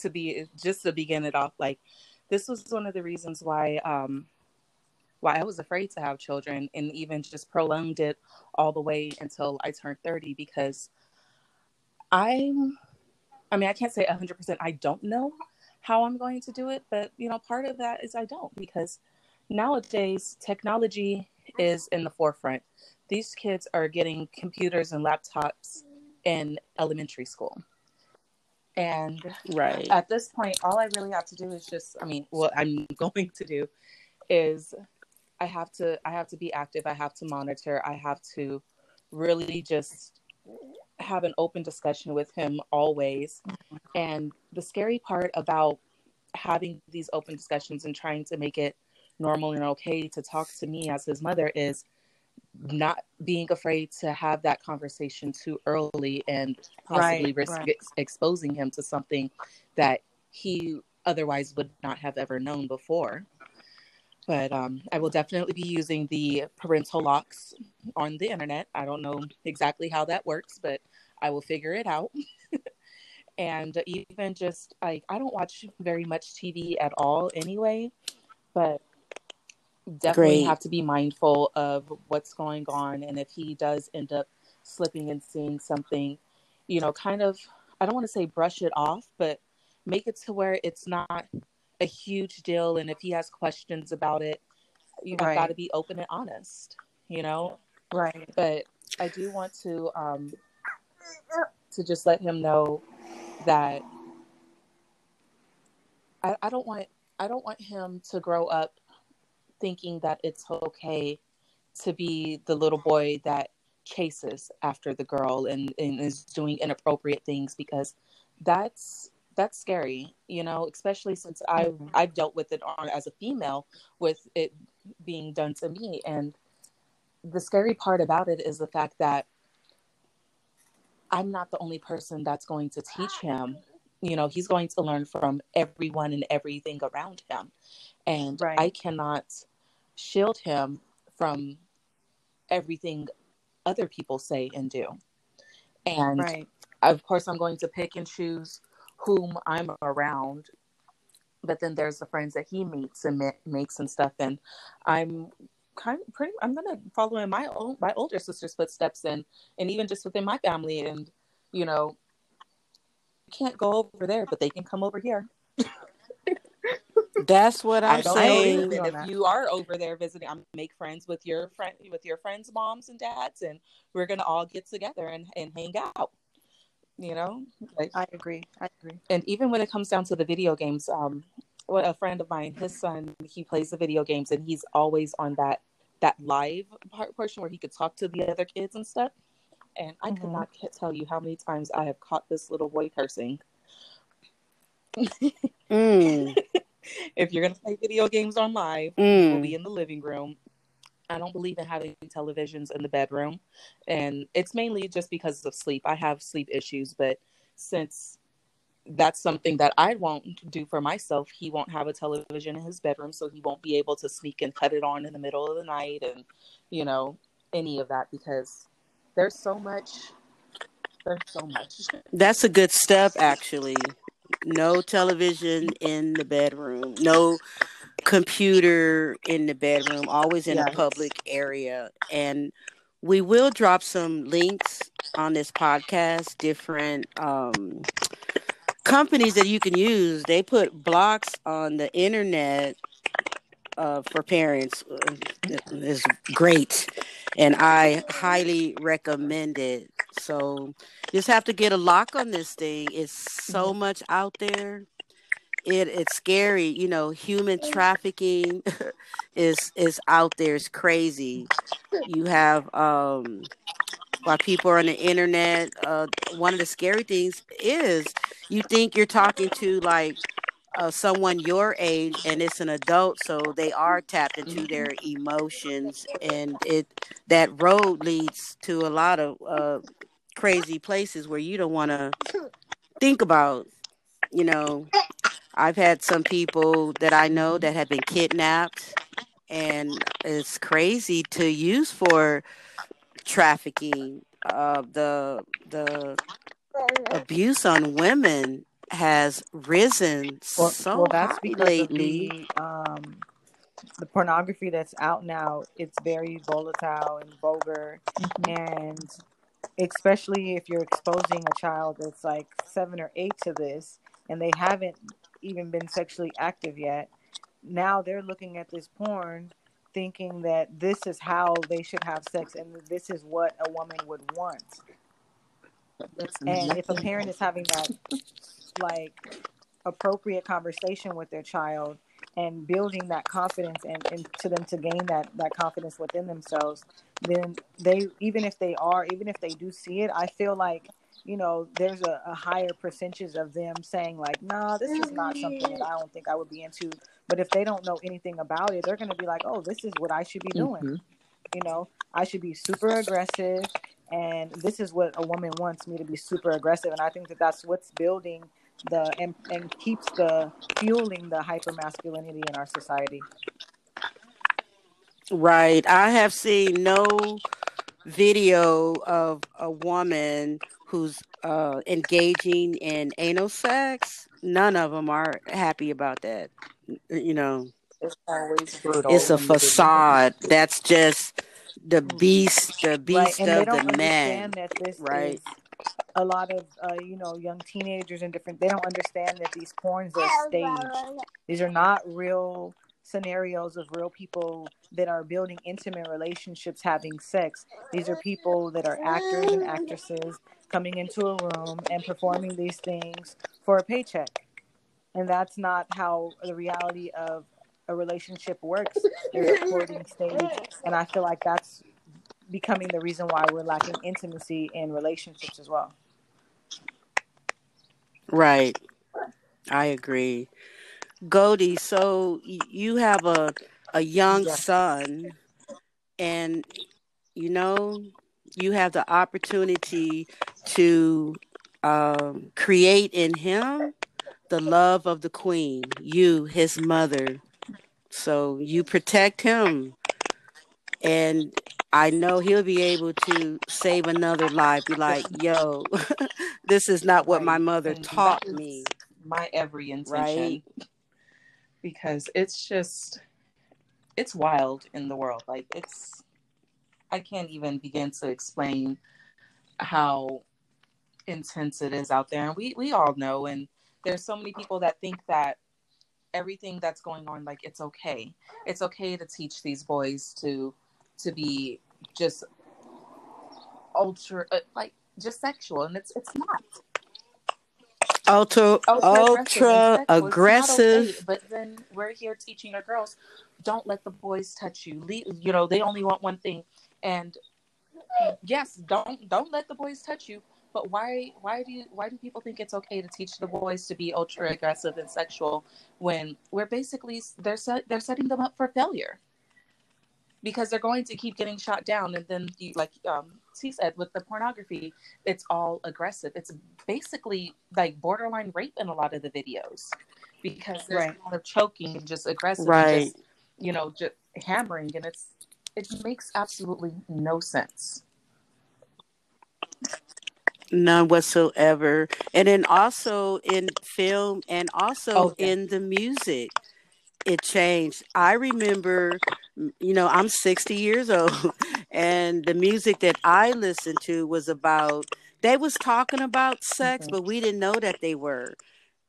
S3: to be just to begin it off. Like this was one of the reasons why um why I was afraid to have children and even just prolonged it all the way until I turned 30 because I'm I mean, I can't say 100% I don't know how I'm going to do it, but you know, part of that is I don't because nowadays technology is in the forefront. These kids are getting computers and laptops in elementary school. And
S1: Right.
S3: at this point, all I really have to do is just, I mean, what I'm going to do is I have to, I have to be active. I have to monitor. I have to really just have an open discussion with him always. And the scary part about having these open discussions and trying to make it normal and okay to talk to me as his mother is not being afraid to have that conversation too early and possibly
S2: Right,
S3: risk
S2: right.
S3: ex- exposing him to something that he otherwise would not have ever known before. But um, I will definitely be using the parental locks on the internet. I don't know exactly how that works, but I will figure it out. and even just like I don't watch very much TV at all anyway, but definitely
S1: Great.
S3: have to be mindful of what's going on and if he does end up slipping and seeing something, you know, kind of I don't want to say brush it off, but make it to where it's not a huge deal and if he has questions about it, you know,
S2: Right.
S3: got to be open and honest, you know?
S2: Right.
S3: but I do want to um to just let him know that I, I don't want I don't want him to grow up thinking that it's okay to be the little boy that chases after the girl and, and is doing inappropriate things because that's that's scary, you know, especially since I
S2: Mhm.
S3: I've dealt with it on as a female with it being done to me and the scary part about it is the fact that I'm not the only person that's going to teach him. You know, he's going to learn from everyone and everything around him. And
S2: Right.
S3: I cannot shield him from everything other people say and do. And
S2: Right.
S3: of course, I'm going to pick and choose whom I'm around. But then there's the friends that he meets and ma- makes and stuff. And I'm kind of pretty, I'm going to follow in my own, my older sister's footsteps and, and even just within my family. And, you know, can't go over there, but they can come over here.
S1: That's what
S3: I
S1: I'm saying.
S3: believe If you are over there visiting, I'm make friends with your friend with your friends' moms and dads, and we're gonna all get together and, and hang out. You know, like,
S2: I agree. I agree.
S3: and even when it comes down to the video games, um, what a friend of mine, his son, he plays the video games, and he's always on that that live part portion where he could talk to the other kids and stuff. And I could
S2: Mhm.
S3: not tell you how many times I have caught this little boy cursing.
S1: Mm,
S3: if you're gonna play video games on live, we'll
S1: mm.
S3: be in the living room. I don't believe in having televisions in the bedroom, and it's mainly just because of sleep. I have sleep issues, but since that's something that I won't do for myself, he won't have a television in his bedroom, so he won't be able to sneak and cut it on in the middle of the night, and you know any of that because there's so much. There's so much.
S1: That's a good step, actually. No television in the bedroom. No computer in the bedroom. Always in a public area. And we will drop some links on this podcast, different um, companies that you can use. They put blocks on the internet uh, for parents uh, is great, and I highly recommend it. So, just have to get a lock on this thing. It's so mm-hmm. much out there. It it's scary, you know. Human trafficking is is out there. It's crazy. You have um, while people are on the internet. Uh, one of the scary things is you think you're talking to like uh, someone your age and it's an adult so they are tapped into their emotions and it that road leads to a lot of uh, crazy places where you don't want to think about you know. I've had some people that i know that have been kidnapped and it's crazy to use for trafficking uh, the the abuse on women has risen well, so well, that's high lately.
S2: The, um, the pornography that's out now, it's very volatile and vulgar, mm-hmm. and especially if you're exposing a child that's like seven or eight to this, and they haven't even been sexually active yet. Now they're looking at this porn, thinking that this is how they should have sex, and this is what a woman would want. and if a parent is having that like appropriate conversation with their child and building that confidence and, and to them to gain that that confidence within themselves then they even if they are even if they do see it i feel like you know there's a, a higher percentage of them saying like nah this is not something that i don't think i would be into but if they don't know anything about it they're going to be like oh this is what i should be doing mm-hmm. you know i should be super aggressive and this is what a woman wants me to be super aggressive and i think that that's what's building the and, and keeps the fueling the hyper masculinity in our society.
S1: Right. I have seen no video of a woman who's uh, engaging in anal sex. None of them are happy about that. You know,
S3: it's always brutal.
S1: It's a facade. That's just the beast, the beast right. of the man. right. Is,
S2: a lot of uh, you know young teenagers and different they don't understand that these porns are staged. These are not real scenarios of real people that are building intimate relationships having sex. These are people that are actors and actresses coming into a room and performing these things for a paycheck. And that's not how the reality of a relationship works. There's a courting stage and i feel like that's becoming the reason why we're lacking intimacy in relationships as well.
S1: Right. I agree. Goldie, so you have a a young yes. son and you know you have the opportunity to um, create in him the love of the queen, you, his mother. So you protect him and I know he'll be able to save another life. Be like, yo, this is not what my mother taught me.
S3: My every intention, right? Because it's just, it's wild in the world. Like it's, I can't even begin to explain how intense it is out there, and we we all know. And there's so many people that think that everything that's going on, like it's okay. It's okay to teach these boys to to be just ultra uh, like just sexual and it's it's not.
S1: Ultra ultra, aggressive, aggressive. Okay,
S3: but then we're here teaching our girls don't let the boys touch you. Leave, you know they only want one thing. And yes don't don't let the boys touch you but why why do you why do people think it's okay to teach the boys to be ultra aggressive and sexual when we're basically they're set, they're setting them up for failure because they're going to keep getting shot down. And then you like um he said with the pornography it's all aggressive. It's basically like borderline rape in a lot of the videos because there's right. a lot of choking and just aggressive right just, you know just hammering. And it's it makes absolutely no sense.
S1: None whatsoever. And then also in film and also oh, yeah. in the music it changed. I remember, you know, I'm 60 years old, and the music that I listened to was about they was talking about sex,
S3: Mhm.
S1: but we didn't know that they were.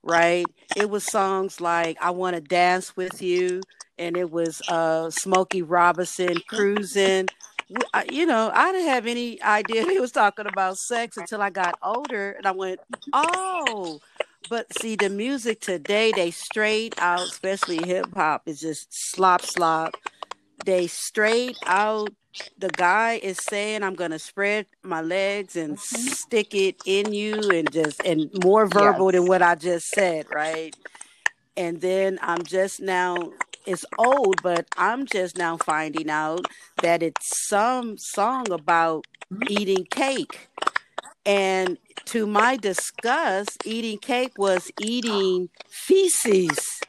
S1: Right? It was songs like "I Want to Dance with You," and it was uh, Smokey Robinson cruising. You know, I didn't have any idea he was talking about sex until I got older, and I went, "Oh." But see, the music today, they straight out, especially hip hop, is just slop slop. They straight out. The guy is saying, "I'm gonna spread my legs and
S3: Mhm.
S1: stick it in you," and just and more verbal than what I just said, right? And then I'm just now. It's old, but I'm just now finding out that it's some song about eating cake. And to my disgust, eating cake was eating feces.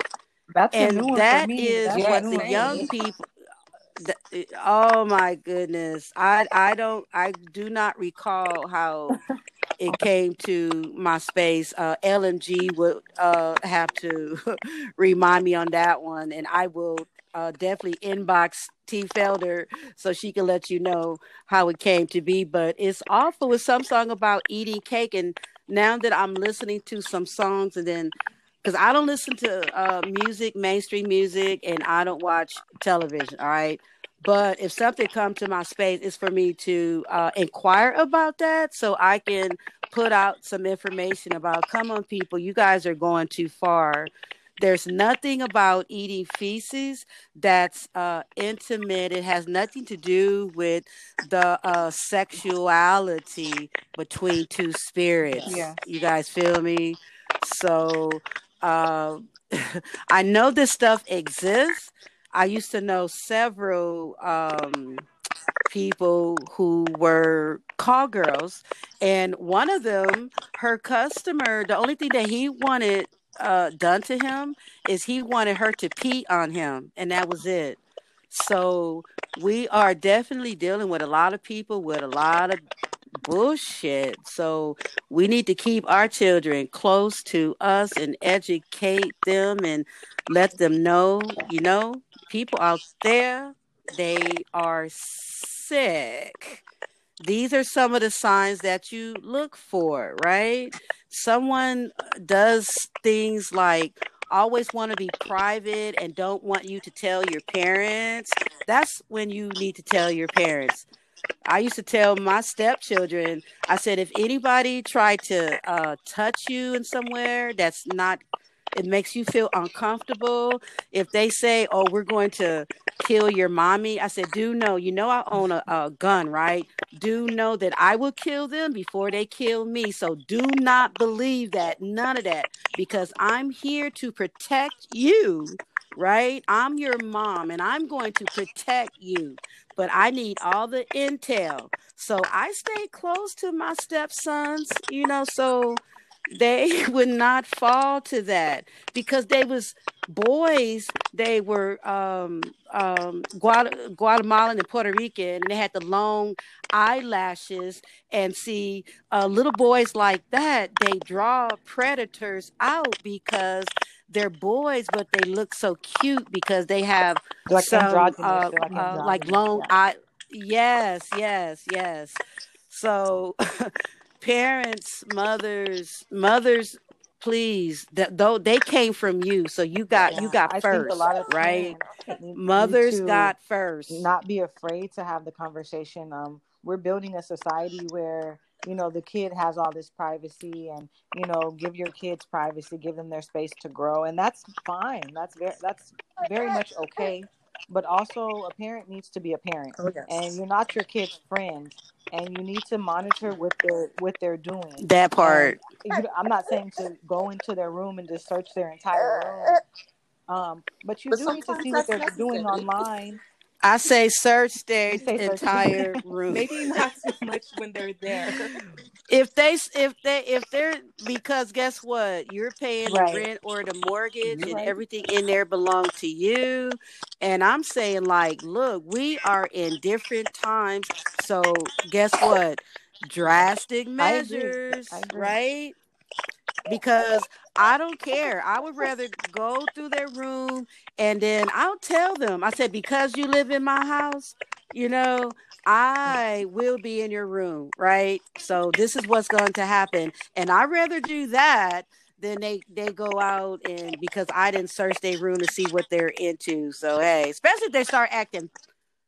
S2: That's
S1: And
S2: me.
S1: is
S2: That's
S1: what the young people th- oh my goodness. I I don't I do not recall how it came to my space. Uh LMG would uh have to remind me on that one and I will uh definitely inbox T Felder so she can let you know how it came to be. But it's awful with some song about eating cake and now that I'm listening to some songs and then because I don't listen to uh, music, mainstream music, and I don't watch television. All right, but if something comes to my space, it's for me to uh, inquire about that, so I can put out some information about. Come on, people, you guys are going too far. There's nothing about eating feces that's uh, intimate. It has nothing to do with the uh, sexuality between two spirits.
S2: Yeah.
S1: You guys feel me? So uh, I know this stuff exists. I used to know several um, people who were call girls, and one of them, her customer, the only thing that he wanted uh, done to him is he wanted her to pee on him, and that was it. So we are definitely dealing with a lot of people with a lot of bullshit. So we need to keep our children close to us and educate them and let them know, you know, people out there, they are sick. These are some of the signs that you look for, right? Someone does things like always want to be private and don't want you to tell your parents. That's when you need to tell your parents. I used to tell my stepchildren, I said, if anybody tried to uh, touch you in somewhere that's not, it makes you feel uncomfortable. If they say, oh, we're going to kill your mommy, I said, do know, you know, I own a, a gun, right? Do know that I will kill them before they kill me. So do not believe that, none of that, because I'm here to protect you, right? I'm your mom and I'm going to protect you but I need all the intel. So I stay close to my stepsons, you know, so they would not fall to that because they was boys they were um um Guat- guatemalan and puerto rican and they had the long eyelashes and see uh, little boys like that they draw predators out because they're boys but they look so cute because they have
S2: like
S1: some uh,
S2: like
S1: uh, like long
S2: Yeah.
S1: eye yes yes yes so parents mothers mothers please that though they came from you so you got you got
S2: I
S1: first right
S2: parents need, need
S1: mothers got first
S2: not be afraid to have the conversation. Um, we're building a society where you know the kid has all this privacy, and you know, give your kids privacy, give them their space to grow, and that's fine. That's very that's very much okay. But also, a parent needs to be a parent,
S3: Oh
S2: and you're not your kid's friend, and you need to monitor what they're what they're doing.
S1: that part
S2: you, I'm not saying to go into their room and just search their entire room, um, but you
S3: But
S2: do need to see what they're doing online.
S1: I say search their
S2: say search.
S1: entire room
S3: Maybe not so much when they're there.
S1: if they if they if they're because guess what you're paying the rent or the mortgage
S3: You're
S1: and everything in there belong to you and i'm saying like look we are in different times so guess what drastic
S2: I agree.
S1: measures
S2: I agree.
S1: right because I don't care. I would rather go through their room and then I'll tell them. I said, because you live in my house, you know, I will be in your room, right? So this is what's going to happen. And I rather do that than they they go out and because I didn't search their room to see what they're into. So hey, especially if they start acting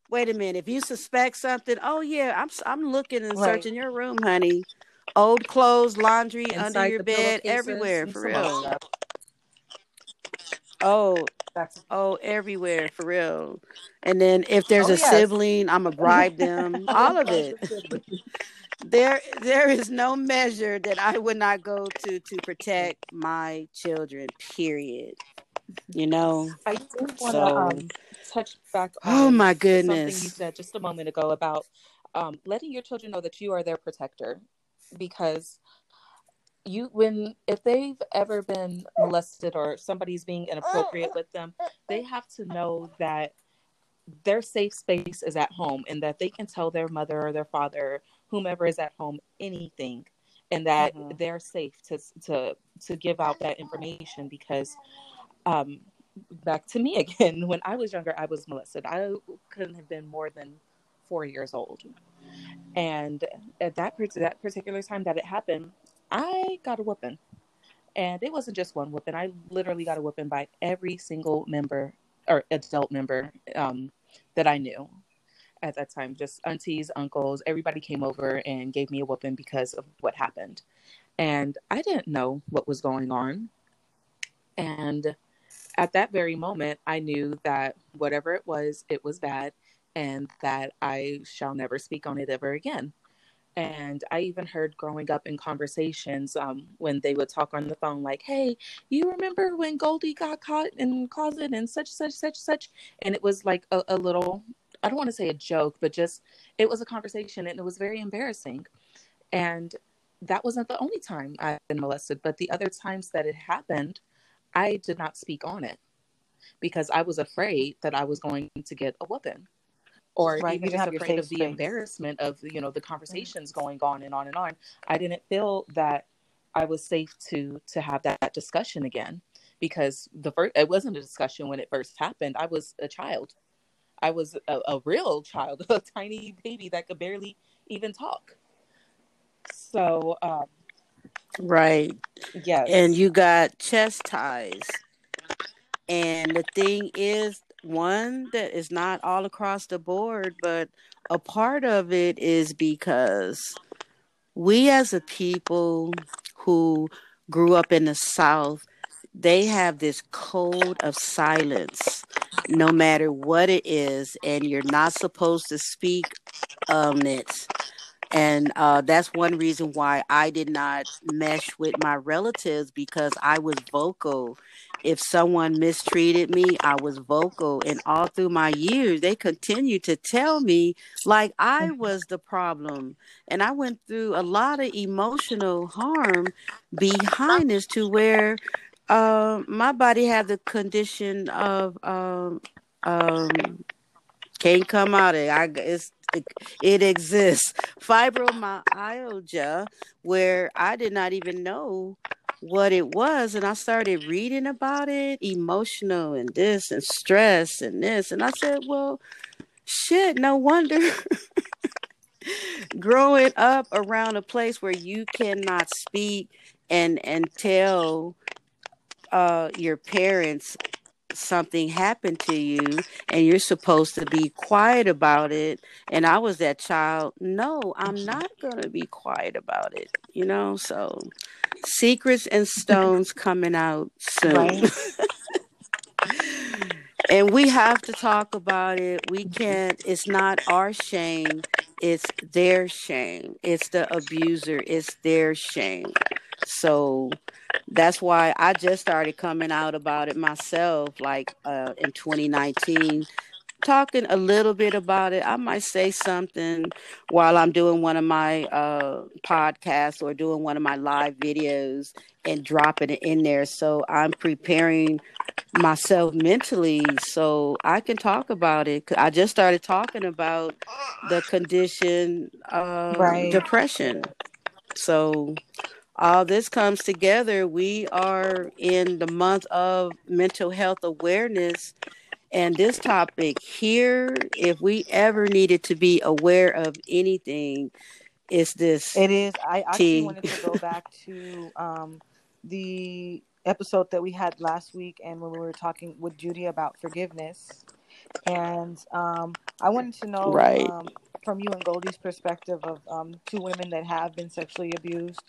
S1: wait a minute, if you suspect something, oh yeah, I'm I'm looking and
S3: Right.
S1: searching your room, honey. Old clothes, laundry
S3: Inside
S1: under your bed, everywhere for real. Oh,
S3: That's
S1: oh, everywhere for real. And then if there's
S3: Oh,
S1: a
S3: yes.
S1: sibling, I'm gonna bribe them. All of it. There, there is no measure that I would not go to to protect my children. Period. You know.
S3: I do want to
S1: So-
S3: um, touch back on
S1: Oh my goodness!
S3: something you said just a moment ago about um, letting your children know that you are their protector because you when if they've ever been molested or somebody's being inappropriate with them they have to know that their safe space is at home and that they can tell their mother or their father whomever is at home anything and that
S1: Mhm.
S3: they're safe to to to give out that information because um back to me again when i was younger i was molested i couldn't have been more than four years old. And at that that particular time that it happened i got a whooping. And it wasn't just one whooping. I literally got a whooping by every single member or adult member um, that i knew at that time. Just aunties uncles everybody came over and gave me a whooping because of what happened. And i didn't know what was going on. And at that very moment, I knew that whatever it was, it was bad and that I shall never speak on it ever again. And I even heard growing up in conversations um, when they would talk on the phone, like, hey, you remember when Goldie got caught in closet and such, such, such, such? And it was like a, a little, I don't want to say a joke, but just it was a conversation and it was very embarrassing. And that wasn't the only time I've been molested, but the other times that it happened, I did not speak on it because I was afraid that I was going to get a whooping. Or
S2: Right, you
S3: even just
S2: have
S3: afraid of the
S2: space.
S3: embarrassment of you know the conversations going on and on and on. I didn't feel that I was safe to to have that discussion again because the first it wasn't a discussion when it first happened. I was a child. I was a, a real child, a tiny baby that could barely even talk. So um,
S1: Right.
S3: yes,
S1: and you got chest ties. And the thing is, one that is not all across the board, but a part of it is because we as a people who grew up in the South, they have this code of silence no matter what it is, and you're not supposed to speak on it. And uh, that's one reason why I did not mesh with my relatives because I was vocal. If someone mistreated me, I was vocal. And all through my years, they continued to tell me like I was the problem. And I went through a lot of emotional harm behind this to where uh, my body had the condition of um, um, can't come out of it. I, it's, it, it exists. Fibromyalgia, where I did not even know what it was. And I started reading about it, emotional and this and stress and this. And I said, well, shit, no wonder. Growing up around a place where you cannot speak and and tell uh, your parents something happened to you and you're supposed to be quiet about it and i was that child no i'm mm-hmm. not going to be quiet about it you know so secrets and stones coming out soon.
S2: Right.
S1: and we have to talk about it we mm-hmm. can't it's not our shame it's their shame it's the abuser it's their shame so that's why I just started coming out about it myself, like uh, in 2019, talking a little bit about it. I might say something while I'm doing one of my uh, podcasts or doing one of my live videos and dropping it in there. So I'm preparing myself mentally so I can talk about it. I just started talking about the condition of
S2: Right.
S1: depression. So all this comes together. We are in the month of mental health awareness, And this topic here, if we ever needed to be aware of anything, is this.
S2: It is. I actually wanted to go back to um, the episode that we had last week and when we were talking with Judy about forgiveness. And um, I wanted to know
S1: right.
S2: um, from you and Goldie's perspective of um, two women that have been sexually abused.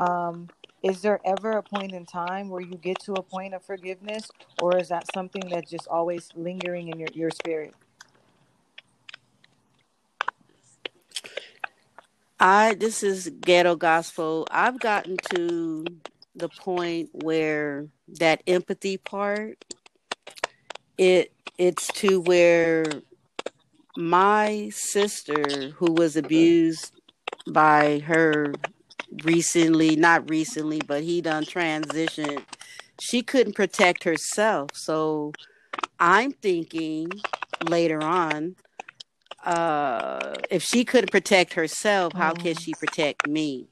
S2: Um, is there ever a point in time where you get to a point of forgiveness, or is that something that's just always lingering in your, your spirit?
S1: I this is ghetto gospel. I've gotten to the point where that empathy part it it's to where my sister who was abused by her recently not recently but he done transitioned. She couldn't protect herself. So i'm thinking later on uh if she couldn't protect herself how can she protect me?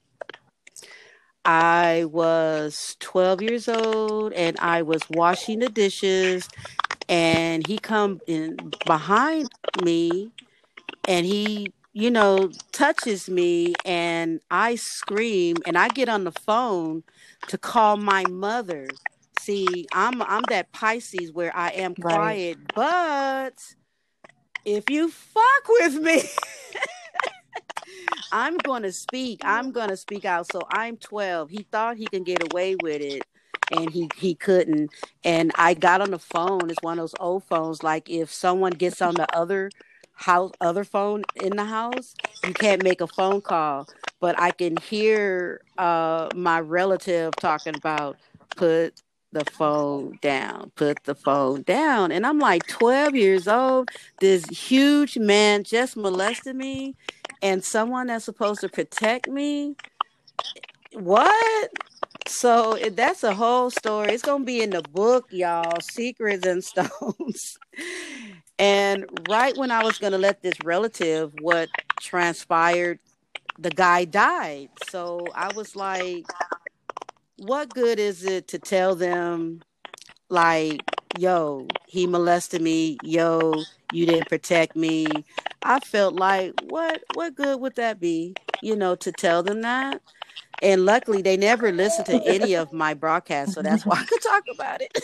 S1: I was 12 years old and i was washing the dishes and he come in behind me and he you know touches me and i scream and i get on the phone to call my mother. See i'm i'm that pisces where i am quiet right. but if you fuck with me i'm going to speak. I'm going to speak out. So i'm 12 he thought he can get away with it and he he couldn't. And i got on the phone it's one of those old phones like if someone gets on the other house other phone in the house you can't make a phone call. But i can hear uh my relative talking about put the phone down put the phone down. And i'm like 12 years old this huge man just molested me and someone that's supposed to protect me? What so that's a whole story. It's gonna be in the book, y'all. Secrets and Stones. and right when I was gonna let this relative what transpired, the guy died. So I was like, what good is it to tell them like, yo, he molested me, yo, you didn't protect me. I felt like what what good would that be, you know, to tell them that? And luckily, they never listened to any of my broadcasts, so that's why I could talk about it.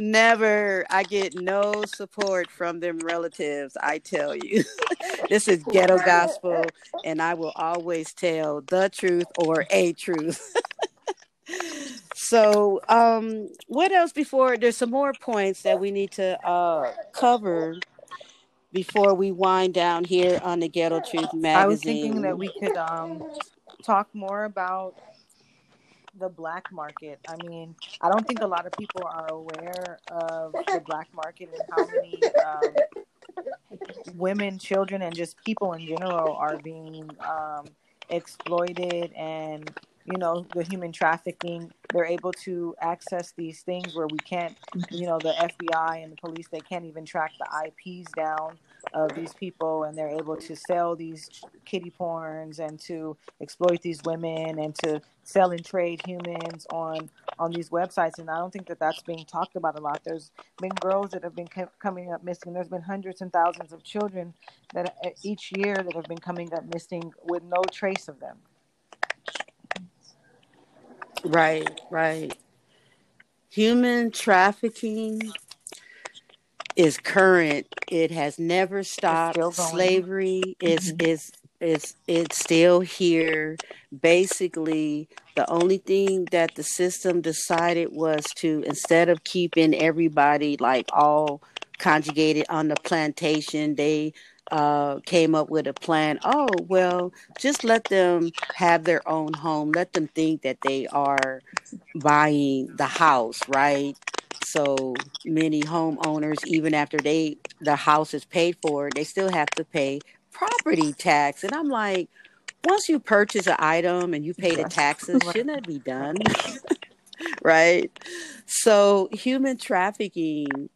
S1: never. I get no support from them relatives, I tell you. this is ghetto gospel, and I will always tell the truth or a truth. so um what else before there's some more points that we need to uh cover before we wind down here on the Ghetto Truth magazine. I
S2: was thinking that we could um, talk more about the black market. I mean, I don't think a lot of people are aware of the black market and how many um, women, children, and just people in general are being um, exploited and you know the human trafficking they're able to access these things where we can't you know the fbi and the police they can't even track the ips down of these people and they're able to sell these kitty porns and to exploit these women and to sell and trade humans on on these websites. And i don't think that that's being talked about a lot. There's been girls that have been coming up missing. There's been hundreds and thousands of children that uh, each year that have been coming up missing with no trace of them
S1: Right, right. Human trafficking is current. It has never stopped. Slavery is mm-hmm. is is it's still here. Basically, the only thing that the system decided was to instead of keeping everybody like all conjugated on the plantation, they uh, came up with a plan. Oh, well, just let them have their own home. Let them think that they are buying the house, right? So many homeowners, even after they the house is paid for, they still have to pay property tax. And I'm like, once you purchase an item and you pay the taxes, shouldn't that be done? right? So human trafficking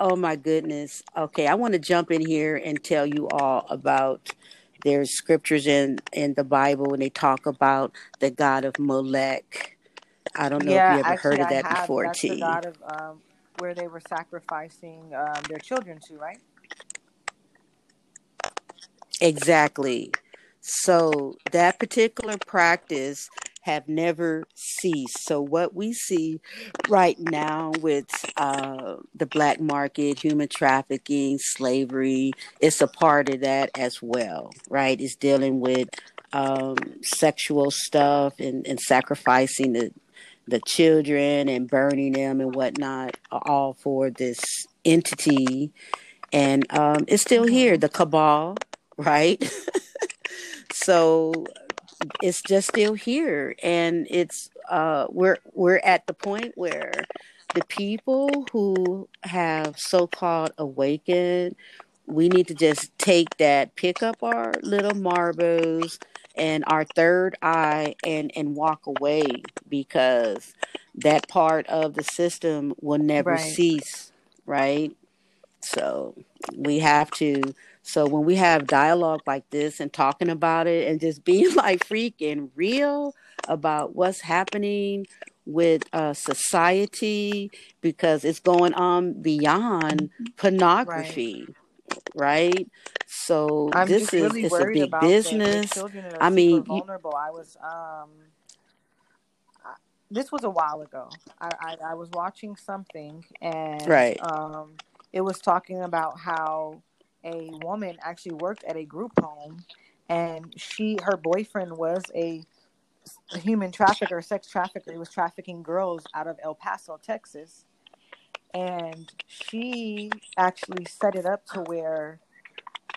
S1: Oh my goodness. Okay, I want to jump in here and tell you all about there's scriptures in in the Bible and they talk about the god of Molech. I don't know yeah, if you ever actually, heard of that before,
S2: That's
S1: T.
S2: The god of um, where they were sacrificing um, their children to, right?
S1: Exactly. So that particular practice have never ceased. So what we see right now with uh, the black market, human trafficking, slavery, it's a part of that as well, right? It's dealing with um, sexual stuff and, and sacrificing the the children and burning them and whatnot, all for this entity. And um, it's still here, the cabal, right? so it's just still here and it's uh we're we're at the point where the people who have so-called awakened we need to just take that pick up our little marbles and our third eye and and walk away because that part of the system will never
S2: Right.
S1: cease right so we have to so when we have dialogue like this and talking about it and just being like freaking real about what's happening with uh, society because it's going on beyond pornography, right? So
S2: I'm
S1: this is
S2: really
S1: it's a big
S2: about the- the
S1: business. I mean,
S2: vulnerable. I was um, I- this was a while ago. I, I I was watching something and
S1: Right.
S2: um, it was talking about how a woman actually worked at a group home and she her boyfriend was a human trafficker, sex trafficker. He was trafficking girls out of El Paso, Texas. And she actually set it up to where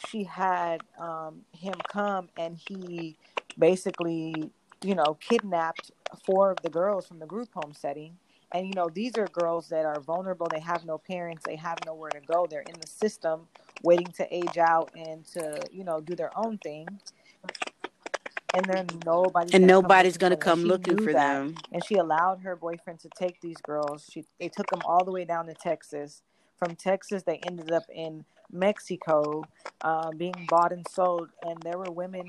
S2: she had um, him come and he basically, you know, kidnapped four of the girls from the group home setting. And, you know, these are girls that are vulnerable. They have no parents. They have nowhere to go. They're in the system waiting to age out and to, you know, do their own thing. And then nobody's
S1: and
S2: gonna come
S1: nobody's
S2: looking
S1: going to
S2: for them.
S1: come looking for
S2: that
S1: them.
S2: and she allowed her boyfriend to take these girls. She they took them all the way down to Texas. From Texas, they ended up in Mexico, uh, being bought and sold. And there were women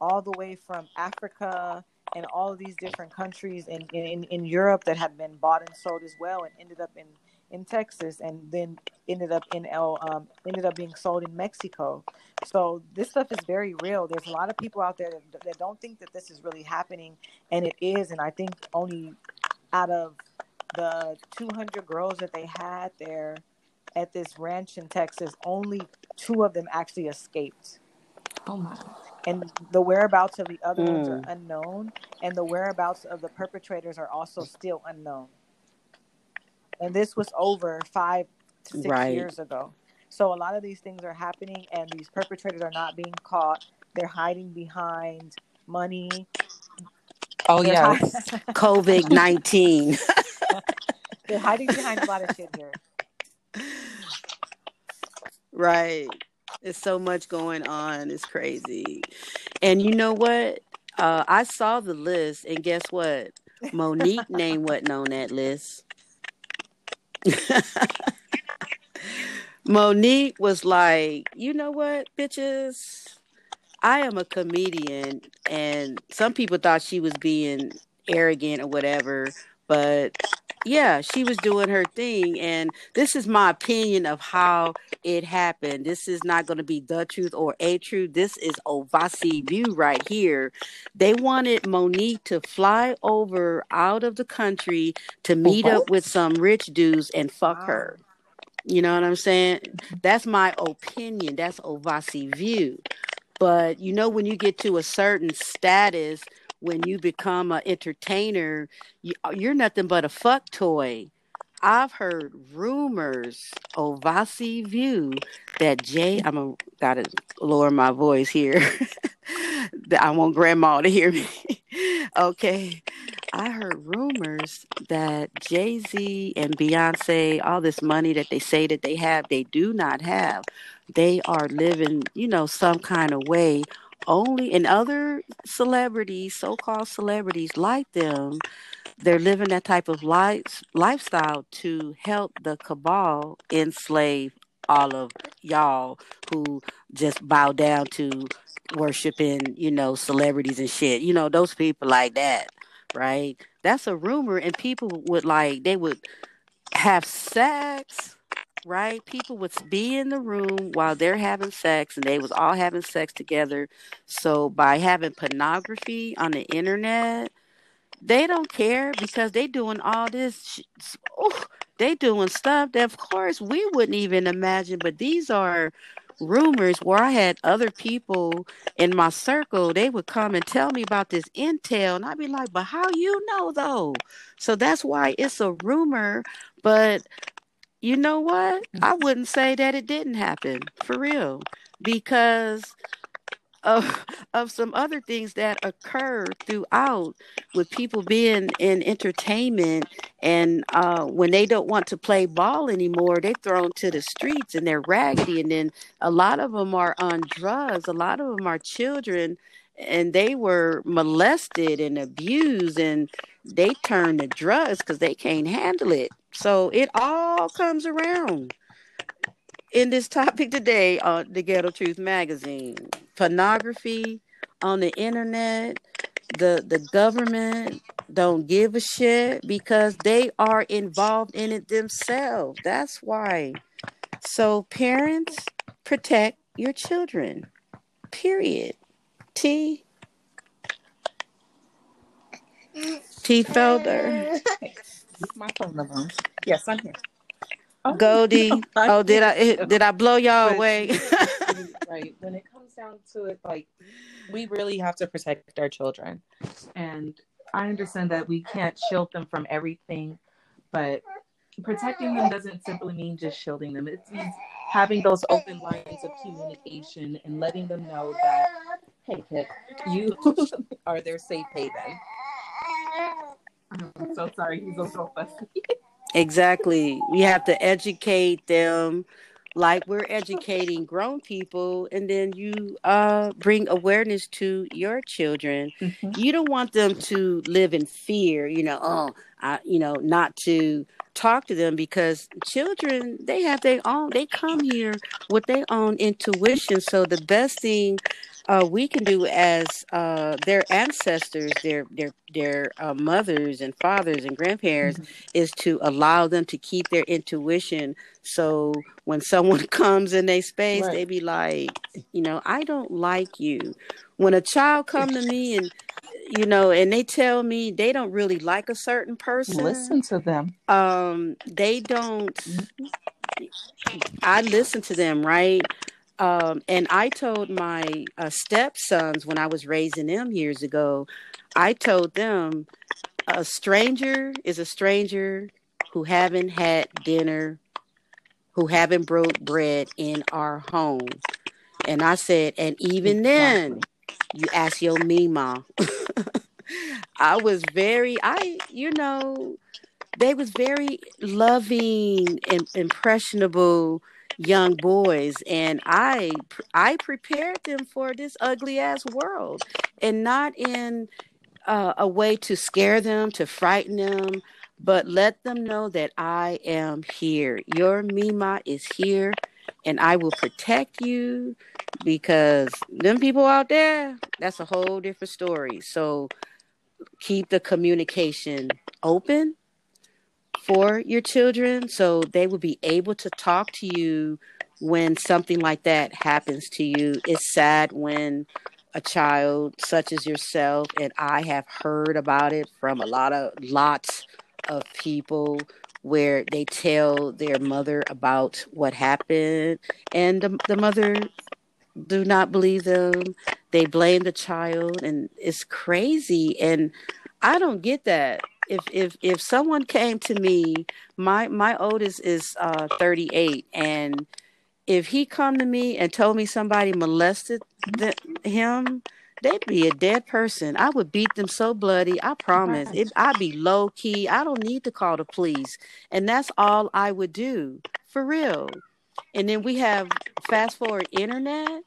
S2: all the way from Africa and all these different countries in, in, in Europe that had been bought and sold as well, and ended up in, in Texas, and then ended up in El um, ended up being sold in Mexico. So this stuff is very real. There's a lot of people out there that, that don't think that this is really happening, and it is. And I think only out of the 200 girls that they had there at this ranch in Texas, only two of them actually escaped.
S3: Oh my.
S2: And the whereabouts of the other ones are
S1: Mm.
S2: unknown, and the whereabouts of the perpetrators are also still unknown. And this was over five to six
S1: Right.
S2: years ago. So a lot of these things are happening, and these perpetrators are not being caught. They're hiding behind money.
S3: Oh
S2: They're, hi-
S1: COVID 19.
S2: they're hiding behind a lot of shit here.
S1: Right. It's so much going on. It's crazy. And you know what? Uh, I saw the list, and guess what? Mo'Nique name wasn't on that list. Mo'Nique was like, you know what, bitches? I am a comedian, and some people thought she was being arrogant or whatever, but yeah, she was doing her thing. And this is my opinion of how it happened. This is not going to be the truth or a truth. This is Ovasi view right here. They wanted Mo'Nique to fly over out of the country to meet up with some rich dudes and fuck
S2: Wow.
S1: her. You know what I'm saying? That's my opinion. That's Ovasi view. But you know, when you get to a certain status, when you become an entertainer, you, uh, you're nothing but a fuck toy. I've heard rumors, Ovasi view, that Jay, I'm a, gotta lower my voice here. I want grandma to hear me. okay. I heard rumors that Jay Z and Beyonce, all this money that they say that they have, they do not have. They are living, you know, some kind of way. Only in other celebrities, so called celebrities like them, they're living that type of life, lifestyle to help the cabal enslave all of y'all who just bow down to worshiping, you know, celebrities and shit. You know, those people like that, right? That's a rumor, and people would like they would have sex, right? People would be in the room while they're having sex and they was all having sex together. So by having pornography on the internet, they don't care because they doing all this oh, they doing stuff that of course we wouldn't even imagine but these are rumors where I had other people in my circle, they would come and tell me about this intel, and I'd be like, "But how you know though?" So that's why it's a rumor. But you know what? I wouldn't say that it didn't happen for real because of of some other things that occur throughout with people being in entertainment and uh, when they don't want to play ball anymore they're thrown to the streets and they're raggedy and then a lot of them are on drugs a lot of them are children and they were molested and abused and they turn to drugs because they can't handle it so it all comes around in this topic today on the Ghetto Truth magazine. Pornography on the internet, the the government don't give a shit because they are involved in it themselves. That's why. So parents protect your children. Period. T T Felder.
S3: My phone number. Yes, I'm here.
S1: Oh, Goldie. oh, did I did I blow y'all away?
S3: right. When it comes down to it, like we really have to protect our children, and I understand that we can't shield them from everything, but protecting them doesn't simply mean just shielding them. It means having those open lines of communication and letting them know that, hey, kid, you are their safe haven. I'm so sorry, he's little fussy.
S1: Exactly. We have to educate them like we're educating grown people and then you uh bring awareness to your children mm-hmm. you don't want them to live in fear you know oh I, you know not to talk to them because children they have their own they come here with their own intuition so the best thing uh, we can do as uh, their ancestors, their their their uh, mothers and fathers and grandparents, mm-hmm. is to allow them to keep their intuition. So when someone comes in their space, right. they be like, you know, I don't like you. When a child come to me and you know, and they tell me they don't really like a certain person,
S3: listen to them.
S1: Um, they don't. Mm-hmm. I listen to them, right? Um, and I told my uh, stepsons when I was raising them years ago, I told them a stranger is a stranger who haven't had dinner, who haven't broke bread in our home. And I said, and even then, you ask your Mima. I was very, I, you know, they was very loving and impressionable young boys and i i prepared them for this ugly ass world and not in uh, a way to scare them to frighten them but let them know that i am here. Your mima is here and i will protect you because them people out there that's a whole different story. So keep the communication open for your children so they will be able to talk to you when something like that happens to you. It's sad when a child such as yourself and I have heard about it from a lot of lots of people where they tell their mother about what happened and the, the mother do not believe them they blame the child and it's crazy and i don't get that if if if someone came to me, my my oldest is uh 38 and if he come to me and told me somebody molested him, they'd be a dead person. I would beat them so bloody. I promise. It, I'd be low key. I don't need to call the police, and that's all I would do for real. And then we have fast forward internet.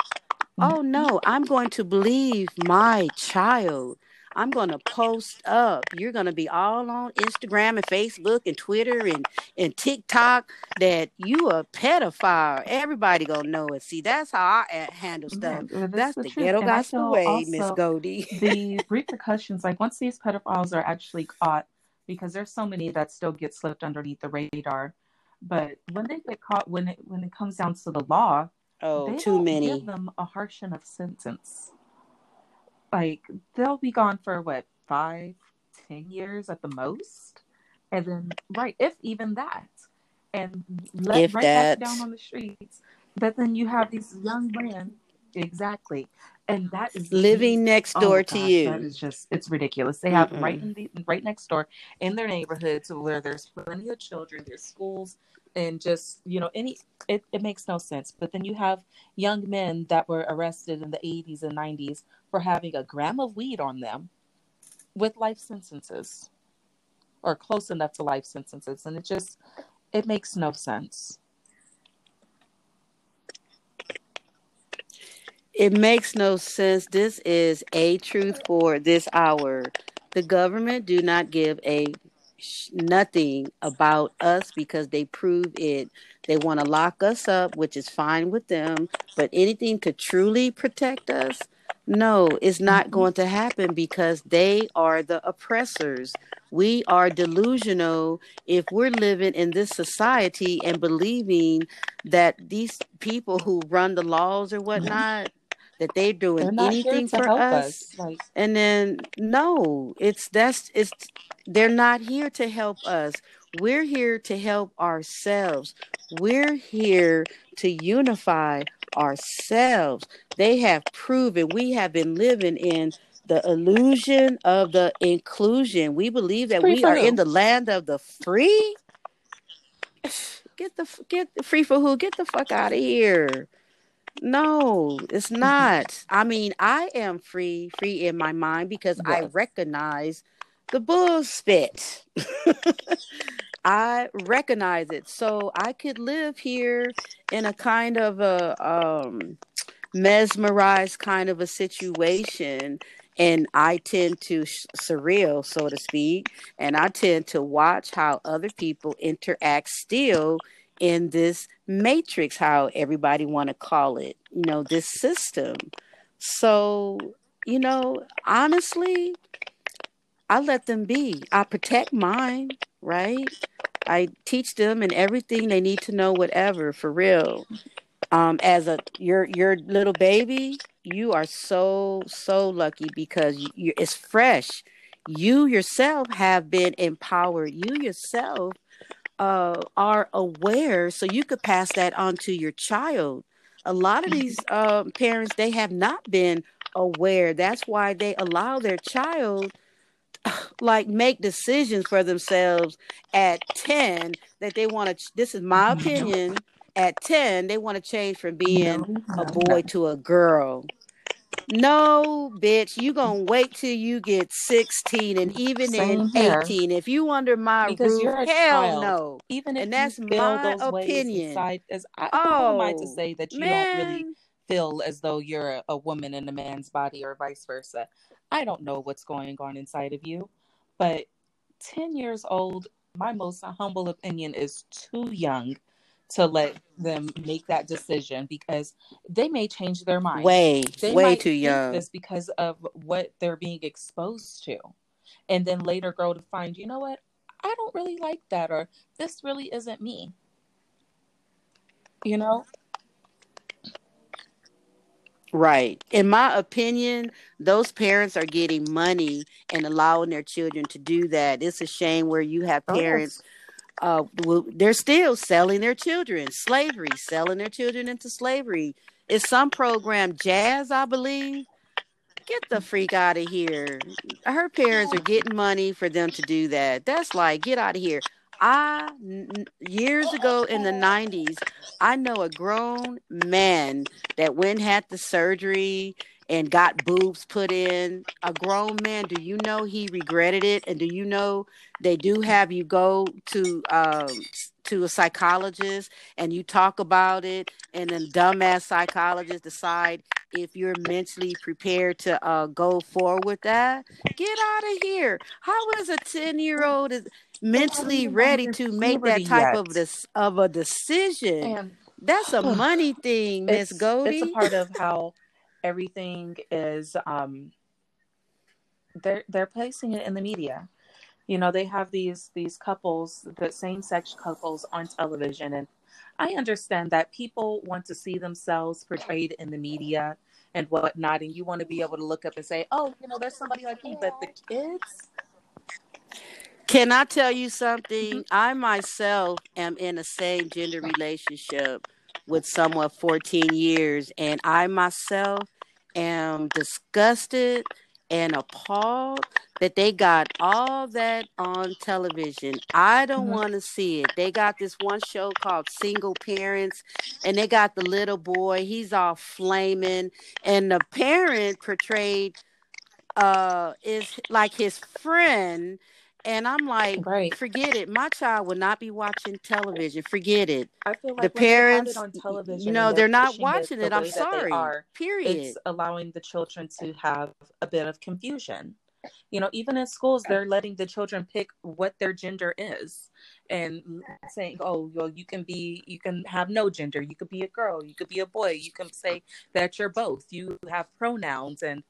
S1: Oh no, I'm going to believe my child. I'm going to post up. You're going to be all on Instagram and Facebook and Twitter and, and TikTok that you a pedophile. Everybody going to know it. See, that's how I handle stuff. Yeah, that's, the, the ghetto gospel way, Miss Goldie.
S3: the repercussions, like once these pedophiles are actually caught, because there's so many that still get slipped underneath the radar. But when they get caught, when it when it comes down to the law,
S1: Oh, too many.
S3: give them a harsh enough sentence. Like they'll be gone for what five, ten years at the most, and then right, if even that, and let
S1: If
S3: right
S1: that.
S3: back down on the streets. But then you have these young men, exactly, and that is
S1: Living next
S3: Oh
S1: door to
S3: gosh,
S1: you.
S3: that is just it's ridiculous. They have
S1: Mm-mm.
S3: right in the right next door in their neighborhood to where there's plenty of children, there's schools, and just you know any it, it makes no sense. But then you have young men that were arrested in the 80s and 90s for having a gram of weed on them with life sentences or close enough to life sentences, and it just it makes no sense.
S1: It makes no sense. This is a truth for this hour. The government do not give a nothing about us because they prove it. They want to lock us up, which is fine with them, but anything to truly protect us, no, it's not
S3: Mhm.
S1: going to happen because they are the oppressors. We are delusional if we're living in this society and believing that these people who run the laws or whatnot that they're doing
S3: They're
S1: anything for us
S3: us. Like
S1: and then no it's that's it's they're not here to help us we're here to help ourselves we're here to unify ourselves. They have proven we have been living in the illusion of the inclusion. We believe that
S3: Free
S1: we are
S3: who?
S1: in the land of the free? Get the get the free for who? Get the fuck out of here. No, it's mm-hmm. not. I mean, I am free, free in my mind because I recognize the bull spit. I recognize it. So I could live here in a kind of a um mesmerized kind of a situation and I tend to sh- surreal, so to speak, and I tend to watch how other people interact still in this matrix, how everybody want to call it, you know, this system. So, you know, honestly, I let them be. I protect mine, right? I teach them and everything they need to know, whatever, for real. Um, as a your your little baby, you are so so lucky because you, it's fresh. You yourself have been empowered. You yourself uh, are aware, so you could pass that on to your child. A lot of these um, parents they have not been aware. That's why they allow their child like make decisions for themselves at 10 that they want to this is my
S3: Mhm.
S1: opinion at 10 they want to change from being a boy to a girl no bitch you gonna wait till you get 16 and even in
S3: Same here.
S1: 18 if you under my
S3: Because
S1: roof hell
S3: child.
S1: no
S3: Even if
S1: and that's my opinion
S3: inside, as I, who am I to
S1: oh
S3: say that you don't really
S1: man
S3: feel as though you're a, a woman in a man's body or vice versa? I don't know what's going on inside of you, but 10 years old, my most humble opinion is too young to let them make that decision because they may change their mind.
S1: way
S3: They
S1: way too young
S3: this because of what they're being exposed to, and then later grow to find, you know what, I don't really like that, or this really isn't me. You know?
S1: Right. In my opinion, those parents are getting money and allowing their children to do that. It's a shame where you have parents, uh, they're still selling their children, slavery, selling their children into slavery. It's some program, Jazz, I believe. Get the freak out of here. Her parents are getting money for them to do that. That's like, get out of here. I, years ago in the 90s, I know a grown man that went had the surgery and got boobs put in. A grown man, do you know he regretted it? And do you know they do have you go to um to a psychologist and you talk about it and then dumbass psychologists decide if you're mentally prepared to uh, go forward with that get out of here how is a 10 year old is mentally ready to make that type
S3: yet.
S1: of this of a decision
S3: And
S1: that's a money thing miss
S3: it's it's a
S1: Goldie.
S3: part of how everything is um they're they're placing it in the media You know, they have these these couples, the same sex couples on television and I understand that people want to see themselves portrayed in the media and whatnot, and you want to be able to look up and say, "Oh, you know, there's somebody like me." But the kids,
S1: Can I tell you something? I myself am in a same gender relationship with someone 14 years, and I myself am disgusted and appalled that they got all that on television. I don't
S3: Mhm.
S1: want to see it. They got this one show called Single Parents, and they got the little boy. He's all flaming, and the parent portrayed uh is like his friend. And I'm like,
S3: right?
S1: forget it. My child will not be watching television. Forget it.
S3: I feel
S1: The
S3: like when they have
S1: parents,
S3: it on
S1: you know, they're
S3: they're
S1: not
S3: pushing it
S1: watching
S3: the
S1: it. I'm
S3: way that they
S1: sorry.
S3: are,
S1: Period.
S3: it's allowing the children to have a bit of confusion. You know, even in schools, they're letting the children pick what their gender is and saying, oh, well, you can be, you can have no gender. You could be a girl. You could be a boy. You can say that you're both. You have pronouns. And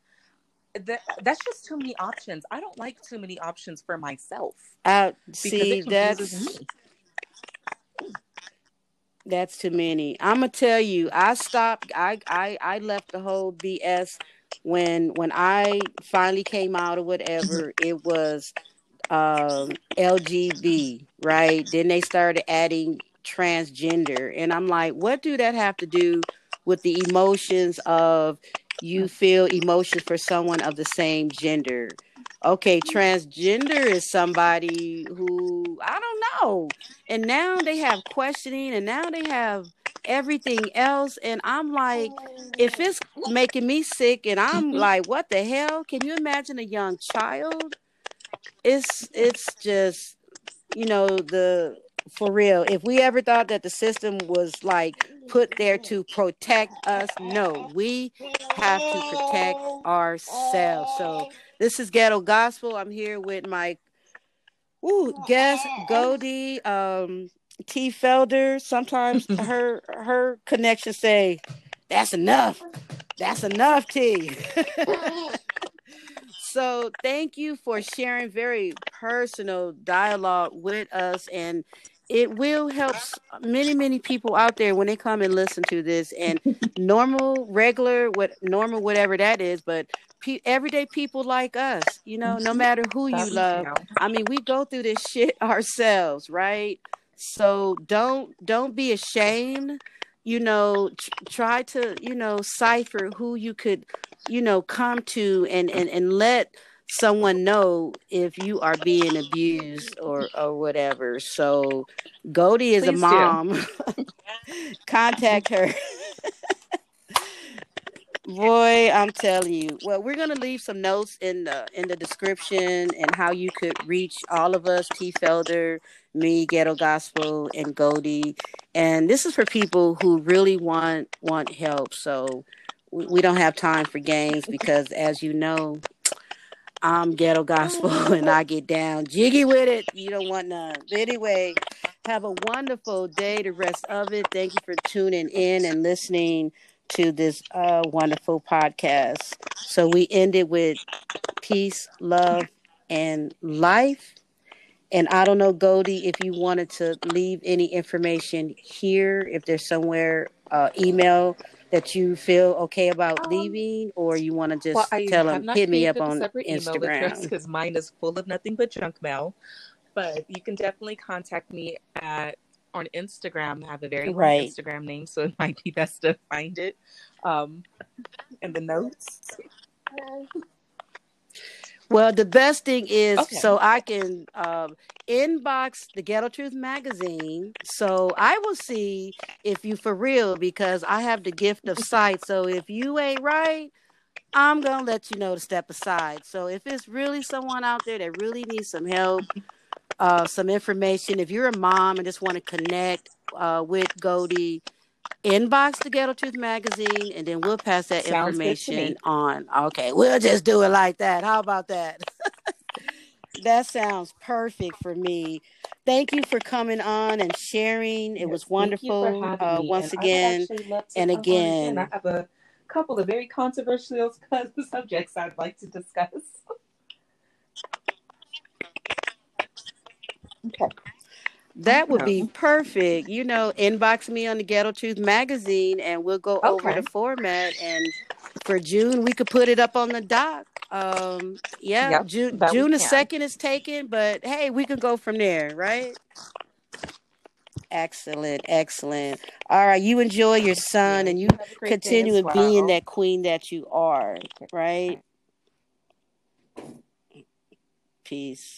S3: that, that's just too many options. I don't like too many options for myself
S1: I see that's that's too many. I'm gonna tell you, I stopped. I I I left the whole BS when when I finally came out or whatever. It was um LGB, right? Then they started adding transgender, and I'm like, what do that have to do with the emotions of you feel emotions for someone of the same gender? Okay, transgender is somebody who I don't know. And now they have questioning and now they have everything else and I'm like if it's making me sick and I'm
S3: Mhm.
S1: like what the hell? Can you imagine a young child? It's it's just you know the for real. If we ever thought that the system was like put there to protect us no we have to protect ourselves. So this is ghetto gospel. I'm here with my ooh, guest Goldie um t. Felder. Sometimes her her connection say that's enough. That's enough t. So thank you for sharing very personal dialogue with us and it will help many many people out there when they come and listen to this and normal regular what normal whatever that is but pe- everyday people like us you know no matter who you love. i mean we go through this shit ourselves right? So don't don't be ashamed you know tr- try to you know cipher who you could you know come to and and and let someone know if you are being abused or or whatever. So Goldie is a
S3: Please do.
S1: mom. Contact her. Boy i'm telling you. Well we're gonna leave some notes in the in the description and how you could reach all of us t felder me ghetto gospel and Goldie. And this is for people who really want want help. So we don't have time for games because as you know i'm ghetto gospel and i get down jiggy with it. You don't want none. But anyway have a wonderful day the rest of it. Thank you for tuning in and listening to this uh, wonderful podcast. So we ended with peace love and life. And I don't know, Goldie, if you wanted to leave any information here, if there's somewhere uh, email that you feel okay about
S3: Um,
S1: leaving, or you want to just
S3: Well, I
S1: tell
S3: have
S1: them,
S3: not
S1: hit me up
S3: a
S1: on
S3: separate email address
S1: Instagram.
S3: because mine is full of nothing but junk mail. But you can definitely contact me at on Instagram. I have a very long
S1: Right.
S3: Instagram name, so it might be best to find it um, in the notes.
S1: Well, the best thing is
S3: Okay.
S1: so I can um, inbox the Ghetto Truth magazine, so I will see if you for real because I have the gift of sight. So if you ain't right, I'm gonna let you know to step aside. So if it's really someone out there that really needs some help, uh, some information, if you're a mom and just want to connect uh, with Goldie, inbox the Ghetto Truth magazine, and then we'll pass that
S3: Sounds good to me.
S1: information on. Okay, we'll just do it like that. How about that? that sounds perfect for me. Thank you for coming on and sharing. It was
S3: Yes, for
S1: wonderful uh, once
S3: and
S1: again
S3: I would actually love to
S1: and
S3: again. I have a couple of very controversial subjects I'd like to discuss. Okay.
S1: That would be perfect. You know, inbox me on the Ghetto Truth magazine and we'll go over the format and for June we could put it up on the dock. Um yeah,
S3: Yep,
S1: June June the 2nd is taken, but hey, we can go from there, right? Excellent, excellent. All right, you enjoy your son and you
S3: Have a great day
S1: continue in being that queen that you are, right? Peace.